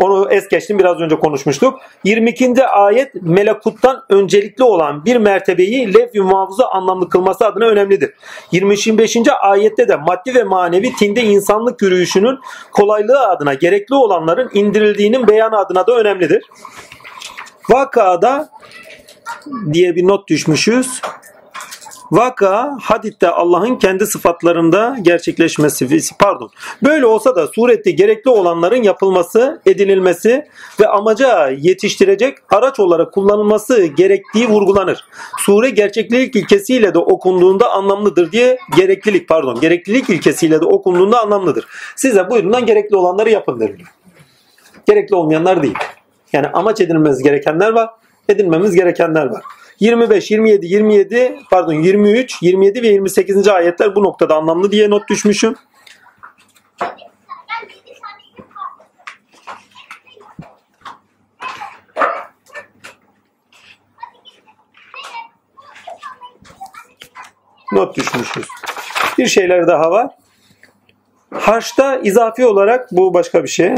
S1: Onu es geçtim biraz önce konuşmuştuk. 22. ayet melekuttan öncelikli olan bir mertebeyi levh-i muhafıza anlamlı kılması adına önemlidir. 25. ayette de maddi ve manevi tinde insanlık yürüyüşünün kolaylığı adına gerekli olanların indirildiğinin beyanı adına da önemlidir. Vakada diye bir not düşmüşüz. Vaka haditte Allah'ın kendi sıfatlarında gerçekleşmesi pardon. Böyle olsa da surette gerekli olanların yapılması, edinilmesi ve amaca yetiştirecek araç olarak kullanılması gerektiği vurgulanır. Sure gereklilik ilkesiyle de okunduğunda anlamlıdır diye gereklilik pardon gereklilik ilkesiyle de okunduğunda anlamlıdır. Size buyurundan gerekli olanları yapın deniliyor. Gerekli olmayanlar değil. Yani amaç edinilmesi gerekenler var, edinmemiz gerekenler var. 25, 27, 27 pardon 23, 27 ve 28. ayetler bu noktada anlamlı diye not düşmüşüm. Not düşmüşüz. Bir şeyler daha var. Haçta izafi olarak bu başka bir şey.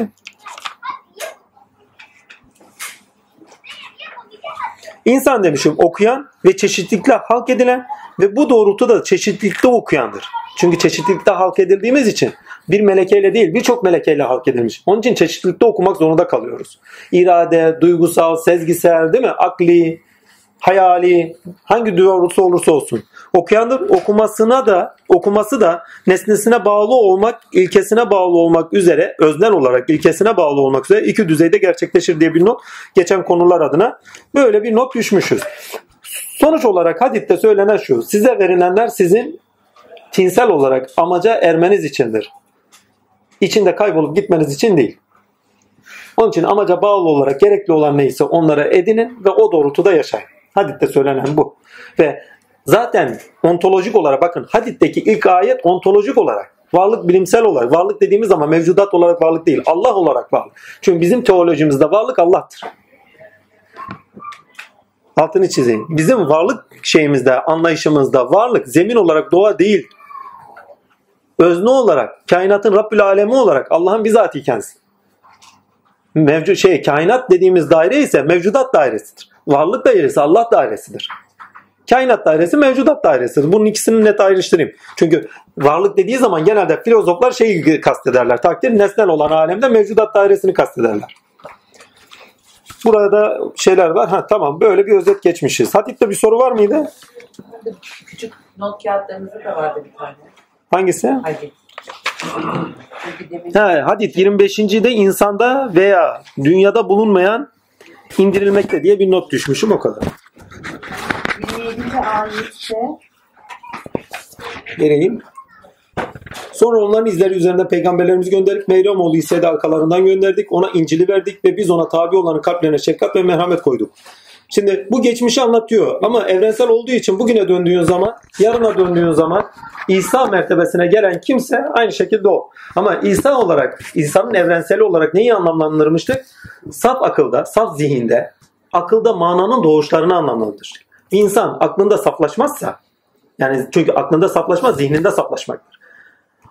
S1: İnsan demişim okuyan ve çeşitlilikle halk edilen ve bu doğrultuda çeşitlilikte okuyandır. Çünkü çeşitlilikte halk edildiğimiz için bir melekeyle değil birçok melekeyle halk edilmiş. Onun için çeşitlilikte okumak zorunda kalıyoruz. İrade, duygusal, sezgisel değil mi? Akli, hayali hangi doğrusu olursa olsun. Okuyandır okumasına da okuması da nesnesine bağlı olmak, ilkesine bağlı olmak üzere öznel olarak ilkesine bağlı olmak üzere iki düzeyde gerçekleşir diye bir not geçen konular adına böyle bir not düşmüşüz. Sonuç olarak hadiste söylenen şu. Size verilenler sizin tinsel olarak amaca ermeniz içindir. İçinde kaybolup gitmeniz için değil. Onun için amaca bağlı olarak gerekli olan neyse onlara edinin ve o doğrultuda yaşayın. Hadiste söylenen bu. Ve zaten ontolojik olarak bakın haditteki ilk ayet ontolojik olarak varlık bilimsel olarak varlık dediğimiz zaman mevcudat olarak varlık değil Allah olarak varlık. Çünkü bizim teolojimizde varlık Allah'tır. Altını çizeyim. Bizim varlık şeyimizde, anlayışımızda varlık zemin olarak doğa değil. Özne olarak, kainatın Rabbül Alemi olarak Allah'ın bizatihi kendisi. Mevcut şey kainat dediğimiz daire ise mevcudat dairesidir. Varlık dairesi Allah dairesidir. Kainat dairesi mevcudat dairesidir. Bunun ikisini net ayrıştırayım. Çünkü varlık dediği zaman genelde filozoflar şeyi kastederler. Takdir nesnel olan alemde mevcudat dairesini kastederler. Burada şeyler var. Ha tamam böyle bir özet geçmişiz. Hatip'te bir soru var mıydı?
S4: Küçük not kağıtlarımızda da vardı bir tane.
S1: Hangisi?
S4: Hadi. Çünkü demin
S1: Ha, hadis 25. de insanda veya dünyada bulunmayan indirilmekte diye bir not düşmüşüm o kadar.
S4: 27. ayette
S1: Vereyim. Sonra onların izleri üzerinde peygamberlerimizi gönderdik. Meryem oğlu İsa'yı da arkalarından gönderdik. Ona İncil'i verdik ve biz ona tabi olanın kalplerine şefkat ve merhamet koyduk. Şimdi bu geçmişi anlatıyor ama evrensel olduğu için bugüne döndüğün zaman, yarına döndüğün zaman İsa mertebesine gelen kimse aynı şekilde o. Ama İsa olarak, İsa'nın evrenseli olarak neyi anlamlandırmıştık? Saf akılda, saf zihinde, akılda mananın doğuşlarını anlamlandırmıştık. İnsan aklında saflaşmazsa, yani çünkü aklında saflaşmaz, zihninde saflaşmaktır.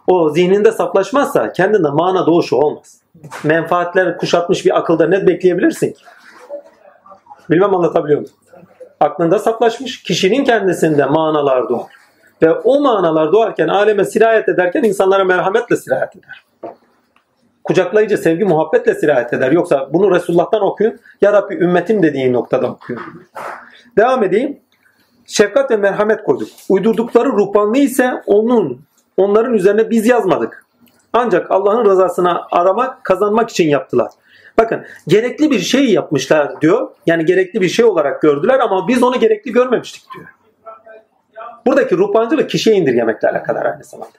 S1: O zihninde saflaşmazsa kendinde mana doğuşu olmaz. Menfaatler kuşatmış bir akılda ne bekleyebilirsin ki? Bilmem anlatabiliyor muyum? Aklında saflaşmış kişinin kendisinde manalar doğar. Ve o manalar doğarken aleme sirayet ederken insanlara merhametle sirayet eder. Kucaklayıcı sevgi muhabbetle sirayet eder. Yoksa bunu Resulullah'tan okuyun. Ya Rabbi ümmetim dediği noktada okuyun. Devam edeyim. Şefkat ve merhamet koyduk. Uydurdukları ruhbanlığı ise onun onların üzerine biz yazmadık. Ancak Allah'ın rızasını aramak, kazanmak için yaptılar. Bakın gerekli bir şey yapmışlar diyor. Yani gerekli bir şey olarak gördüler ama biz onu gerekli görmemiştik diyor. Buradaki ruhbancılık kişiye indirgemekle alakalı aynı zamanda.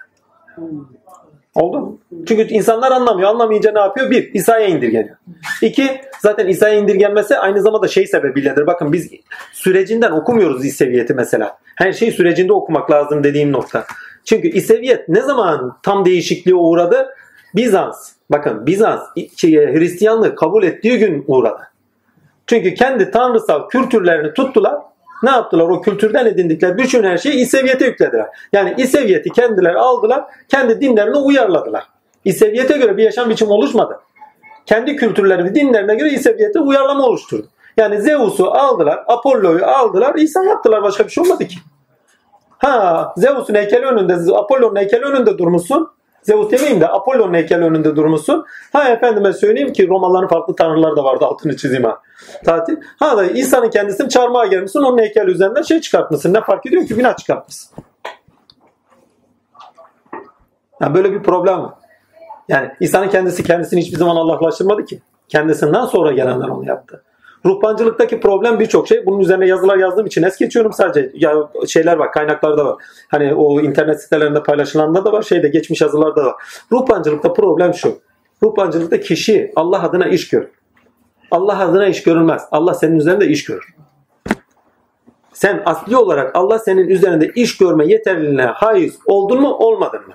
S1: Oldu? Çünkü insanlar anlamıyor. Anlamayınca ne yapıyor? Bir, İsa'ya indirgeniyor. İki, zaten İsa'ya indirgenmesi aynı zamanda şey sebebiyledir. Bakın biz sürecinden okumuyoruz İseviyeti mesela. Her şey sürecinde okumak lazım dediğim nokta. Çünkü İseviyet ne zaman tam değişikliğe uğradı? Bizans. Bakın Bizans Hristiyanlığı kabul ettiği gün uğradı. Çünkü kendi tanrısal kültürlerini tuttular. Ne yaptılar? O kültürden edindikleri bütün her şeyi İseviyete yüklediler. Yani İseviyeti kendileri aldılar, kendi dinlerine uyarladılar. İseviyete göre bir yaşam biçimi oluşmadı. Kendi kültürleri ve dinlerine göre İseviyete uyarlama oluşturdu. Yani Zeus'u aldılar, Apollo'yu aldılar, İsa yaptılar. Başka bir şey olmadı ki. Ha, Zeus'un heykeli önünde, Apollo'nun heykeli önünde durmuşsun. Zeus demeyeyim de Apollo'nun heykeli önünde durmuşsun. Ha efendime söyleyeyim ki Romalıların farklı tanrıları da vardı altını çizeyim ha. Tatil. Ha da İsa'nın kendisini çarmıha gelmişsin onun heykeli üzerinden şey çıkartmışsın. Ne fark ediyor ki bina çıkartmışsın. Yani böyle bir problem var. Yani İsa'nın kendisi kendisini hiçbir zaman Allah'laştırmadı ki. Kendisinden sonra gelenler onu yaptı. Ruhbancılıktaki problem birçok şey. Bunun üzerine yazılar yazdığım için es geçiyorum sadece. Ya şeyler var, kaynaklarda var. Hani o internet sitelerinde paylaşılanlar da var, şeyde geçmiş yazılarda var. Ruhbancılıkta problem şu. Ruhbancılıkta kişi Allah adına iş görür. Allah adına iş görülmez. Allah senin üzerinde iş görür. Sen asli olarak Allah senin üzerinde iş görme yeterliliğine haiz oldun mu olmadın mı?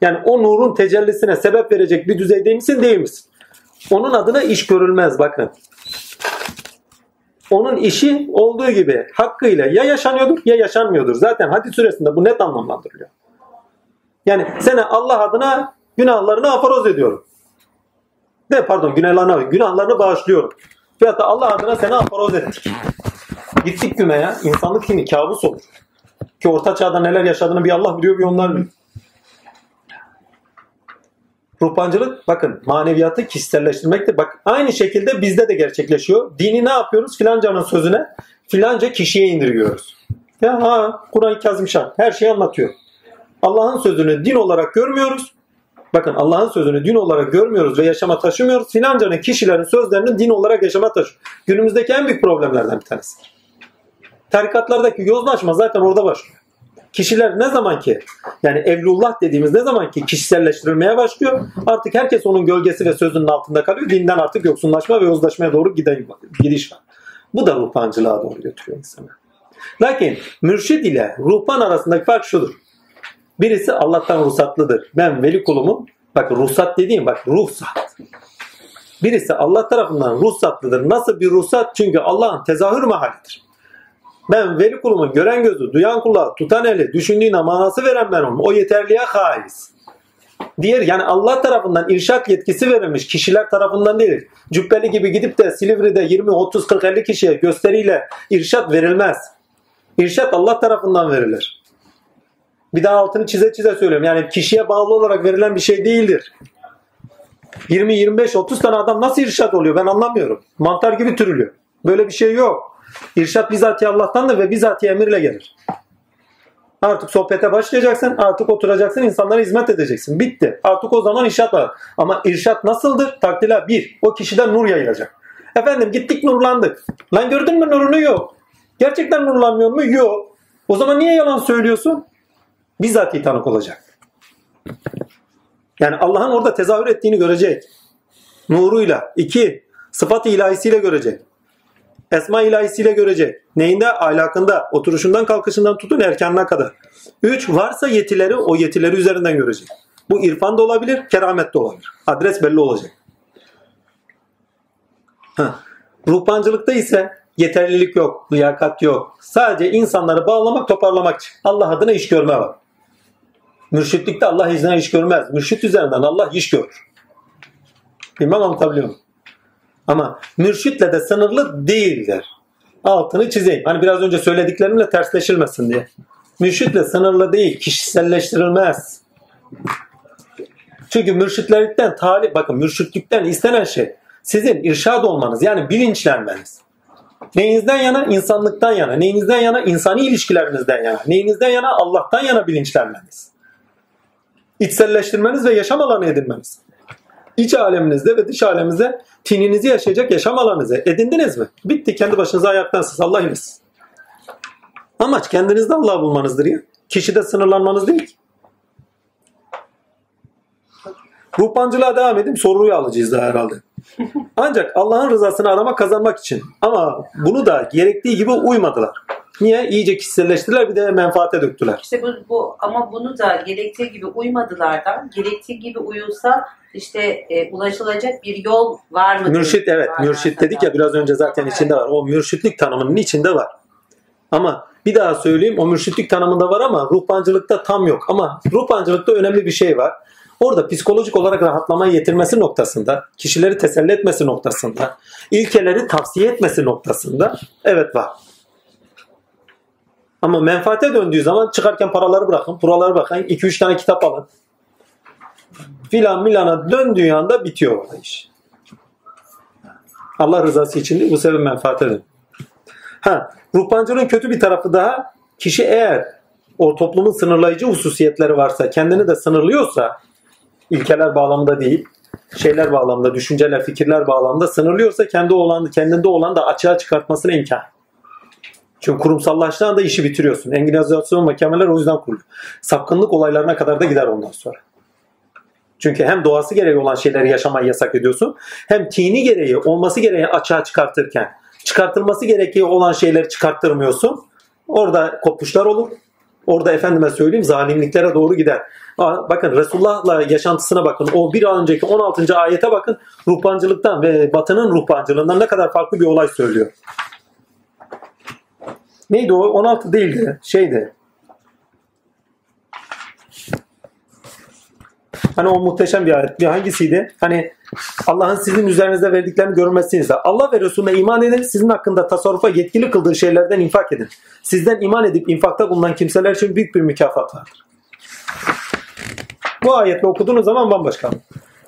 S1: Yani o nurun tecellisine sebep verecek bir düzeyde misin değil misin? Onun adına iş görülmez bakın onun işi olduğu gibi hakkıyla ya yaşanıyordur ya yaşanmıyordur. Zaten hadis süresinde bu net anlamlandırılıyor. Yani sana Allah adına günahlarını aforoz ediyorum. De pardon günahlarını, günahlarını bağışlıyorum. Veyahut da Allah adına seni aforoz ettik. Gittik güme insanlık kimi kabus olur. Ki orta çağda neler yaşadığını bir Allah biliyor bir onlar biliyor. Ruhbancılık bakın maneviyatı kişiselleştirmektir. Bak aynı şekilde bizde de gerçekleşiyor. Dini ne yapıyoruz? Filancanın sözüne filanca kişiye indiriyoruz. Ya ha Kur'an-ı Kazım Şah her şeyi anlatıyor. Allah'ın sözünü din olarak görmüyoruz. Bakın Allah'ın sözünü din olarak görmüyoruz ve yaşama taşımıyoruz. Filancanın kişilerin sözlerini din olarak yaşama taşıyor. Günümüzdeki en büyük problemlerden bir tanesi. Tarikatlardaki yozlaşma zaten orada başlıyor. Kişiler ne zaman ki yani evlullah dediğimiz ne zaman ki kişiselleştirilmeye başlıyor artık herkes onun gölgesi ve sözünün altında kalıyor. Dinden artık yoksunlaşma ve yozlaşmaya doğru giden, gidiş var. Bu da ruhbancılığa doğru götürüyor insanı. Lakin mürşid ile ruhban arasındaki fark şudur. Birisi Allah'tan ruhsatlıdır. Ben veli kulumu bak ruhsat dediğim bak ruhsat. Birisi Allah tarafından ruhsatlıdır. Nasıl bir ruhsat? Çünkü Allah'ın tezahür mahalidir. Ben veli kulumun gören gözü, duyan kulağı, tutan eli, düşündüğüne manası veren ben onun. O yeterliğe haiz. Diğer yani Allah tarafından irşat yetkisi verilmiş kişiler tarafından değil. Cübbeli gibi gidip de Silivri'de 20, 30, 40, 50 kişiye gösteriyle irşat verilmez. İrşat Allah tarafından verilir. Bir daha altını çize çize söylüyorum. Yani kişiye bağlı olarak verilen bir şey değildir. 20, 25, 30 tane adam nasıl irşat oluyor ben anlamıyorum. Mantar gibi türülüyor. Böyle bir şey yok. İrşat bizatihi Allah'tandır ve bizatihi emirle gelir. Artık sohbete başlayacaksın, artık oturacaksın, insanlara hizmet edeceksin. Bitti. Artık o zaman irşat var. Ama irşat nasıldır? Takdirler bir, o kişiden nur yayılacak. Efendim gittik nurlandık. Lan gördün mü nurunu yok. Gerçekten nurlanmıyor mu? Yok. O zaman niye yalan söylüyorsun? Bizatihi tanık olacak. Yani Allah'ın orada tezahür ettiğini görecek. Nuruyla. İki, sıfat ilahisiyle görecek. Esma ilahisiyle görecek. Neyinde? Ahlakında, oturuşundan kalkışından tutun erkanına kadar. Üç, varsa yetileri o yetileri üzerinden görecek. Bu irfan da olabilir, keramet de olabilir. Adres belli olacak. Ha. Ruhbancılıkta ise yeterlilik yok, liyakat yok. Sadece insanları bağlamak, toparlamak için. Allah adına iş görme var. Mürşitlikte Allah iznine iş görmez. Mürşit üzerinden Allah iş görür. Bilmem anlatabiliyor muyum? Ama mürşitle de sınırlı değildir. Altını çizeyim. Hani biraz önce söylediklerimle tersleşilmesin diye. Mürşitle sınırlı değil, kişiselleştirilmez. Çünkü mürşitlerlikten talip, bakın mürşitlikten istenen şey sizin irşad olmanız yani bilinçlenmeniz. Neyinizden yana? insanlıktan yana. Neyinizden yana? insani ilişkilerinizden yana. Neyinizden yana? Allah'tan yana bilinçlenmeniz. İçselleştirmeniz ve yaşam alanı edinmeniz. İç aleminizde ve dış aleminizde tininizi yaşayacak yaşam alanınızı edindiniz mi? Bitti. Kendi başınıza ayaktansınız. Allah iyilesin. Amaç kendinizde Allah'ı bulmanızdır ya. Kişide sınırlanmanız değil ki. Ruhbancılığa devam edeyim. Soruyu alacağız daha herhalde. Ancak Allah'ın rızasını arama kazanmak için. Ama bunu da gerektiği gibi uymadılar. Niye? İyice kişiselleştirdiler bir de menfaate döktüler.
S4: İşte bu, bu ama bunu da gerektiği gibi uymadılar da gerektiği gibi uyulsa işte e, ulaşılacak bir yol var mı?
S1: Mürşit evet. Mürşit dedik ya biraz önce zaten
S4: Evet.
S1: içinde var. O mürşitlik tanımının içinde var. Ama bir daha söyleyeyim o mürşitlik tanımında var ama ruhbancılıkta tam yok. Ama ruhbancılıkta önemli bir şey var. Orada psikolojik olarak rahatlamayı getirmesi noktasında, kişileri teselli etmesi noktasında, ilkeleri tavsiye etmesi noktasında evet var. Ama menfaate döndüğü zaman çıkarken paraları bırakın, buraları bırakın, 2-3 tane kitap alın. Filan milana döndüğü anda bitiyor orada iş. Allah rızası için değil bu sebebi menfaate dön. Ha, ruhbancılığın kötü bir tarafı daha kişi eğer o toplumun sınırlayıcı hususiyetleri varsa, kendini de sınırlıyorsa ilkeler bağlamında değil, şeyler bağlamında, düşünceler, fikirler bağlamında sınırlıyorsa kendi olan, kendinde olan da açığa çıkartmasına imkan. Çünkü kurumsallaştığında da işi bitiriyorsun. Enginizasyon mahkemeler o yüzden kuruluyor. Sapkınlık olaylarına kadar da gider ondan sonra. Çünkü hem doğası gereği olan şeyleri yaşamayı yasak ediyorsun. Hem tini gereği, olması gereği açığa çıkartırken çıkartılması gereği olan şeyleri çıkarttırmıyorsun. Orada kopuşlar olur. Orada efendime söyleyeyim zalimliklere doğru gider. Bakın Resulullah'la yaşantısına bakın. O bir önceki 16. ayete bakın. Ruhbancılıktan ve batının ruhbancılığından ne kadar farklı bir olay söylüyor. Neydi o? 16 değildi. Şeydi. Hani o muhteşem bir ayet. Bir hangisiydi? Hani Allah'ın sizin üzerinizde verdiklerini görmezsiniz. Allah ve Resulüne iman edin. Sizin hakkında tasarrufa yetkili kıldığı şeylerden infak edin. Sizden iman edip infakta bulunan kimseler için büyük bir mükafat vardır. Bu ayetle okuduğunuz zaman bambaşka.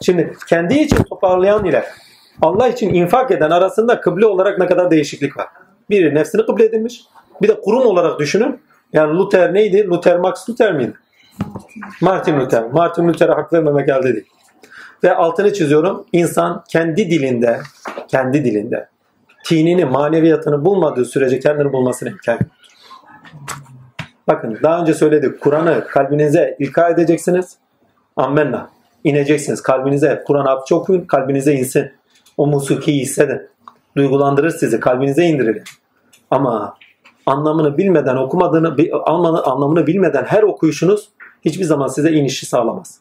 S1: Şimdi kendi için toparlayan ile Allah için infak eden arasında kıble olarak ne kadar değişiklik var. Biri nefsini kıble edinmiş. Bir de kurum olarak düşünün. Yani Luther neydi? Luther Max Luther miydi? Martin Luther. Martin Luther'e hak vermemek elde değil. Ve altını çiziyorum. İnsan kendi dilinde, kendi dilinde tinini, maneviyatını bulmadığı sürece kendini bulmasına imkan. Bakın daha önce söyledik. Kur'an'ı kalbinize ilka edeceksiniz. Ammenna. İneceksiniz kalbinize. Kur'an hafifçe okuyun. Kalbinize insin. O musikiyi hissedin. Duygulandırır sizi. Kalbinize indirir. Ama anlamını bilmeden okumadığını, anlamını bilmeden her okuyuşunuz hiçbir zaman size inişi sağlamaz.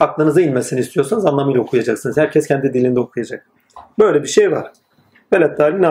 S1: Aklınıza inmesini istiyorsanız anlamıyla okuyacaksınız. Herkes kendi dilinde okuyacak. Böyle bir şey var. Velet ne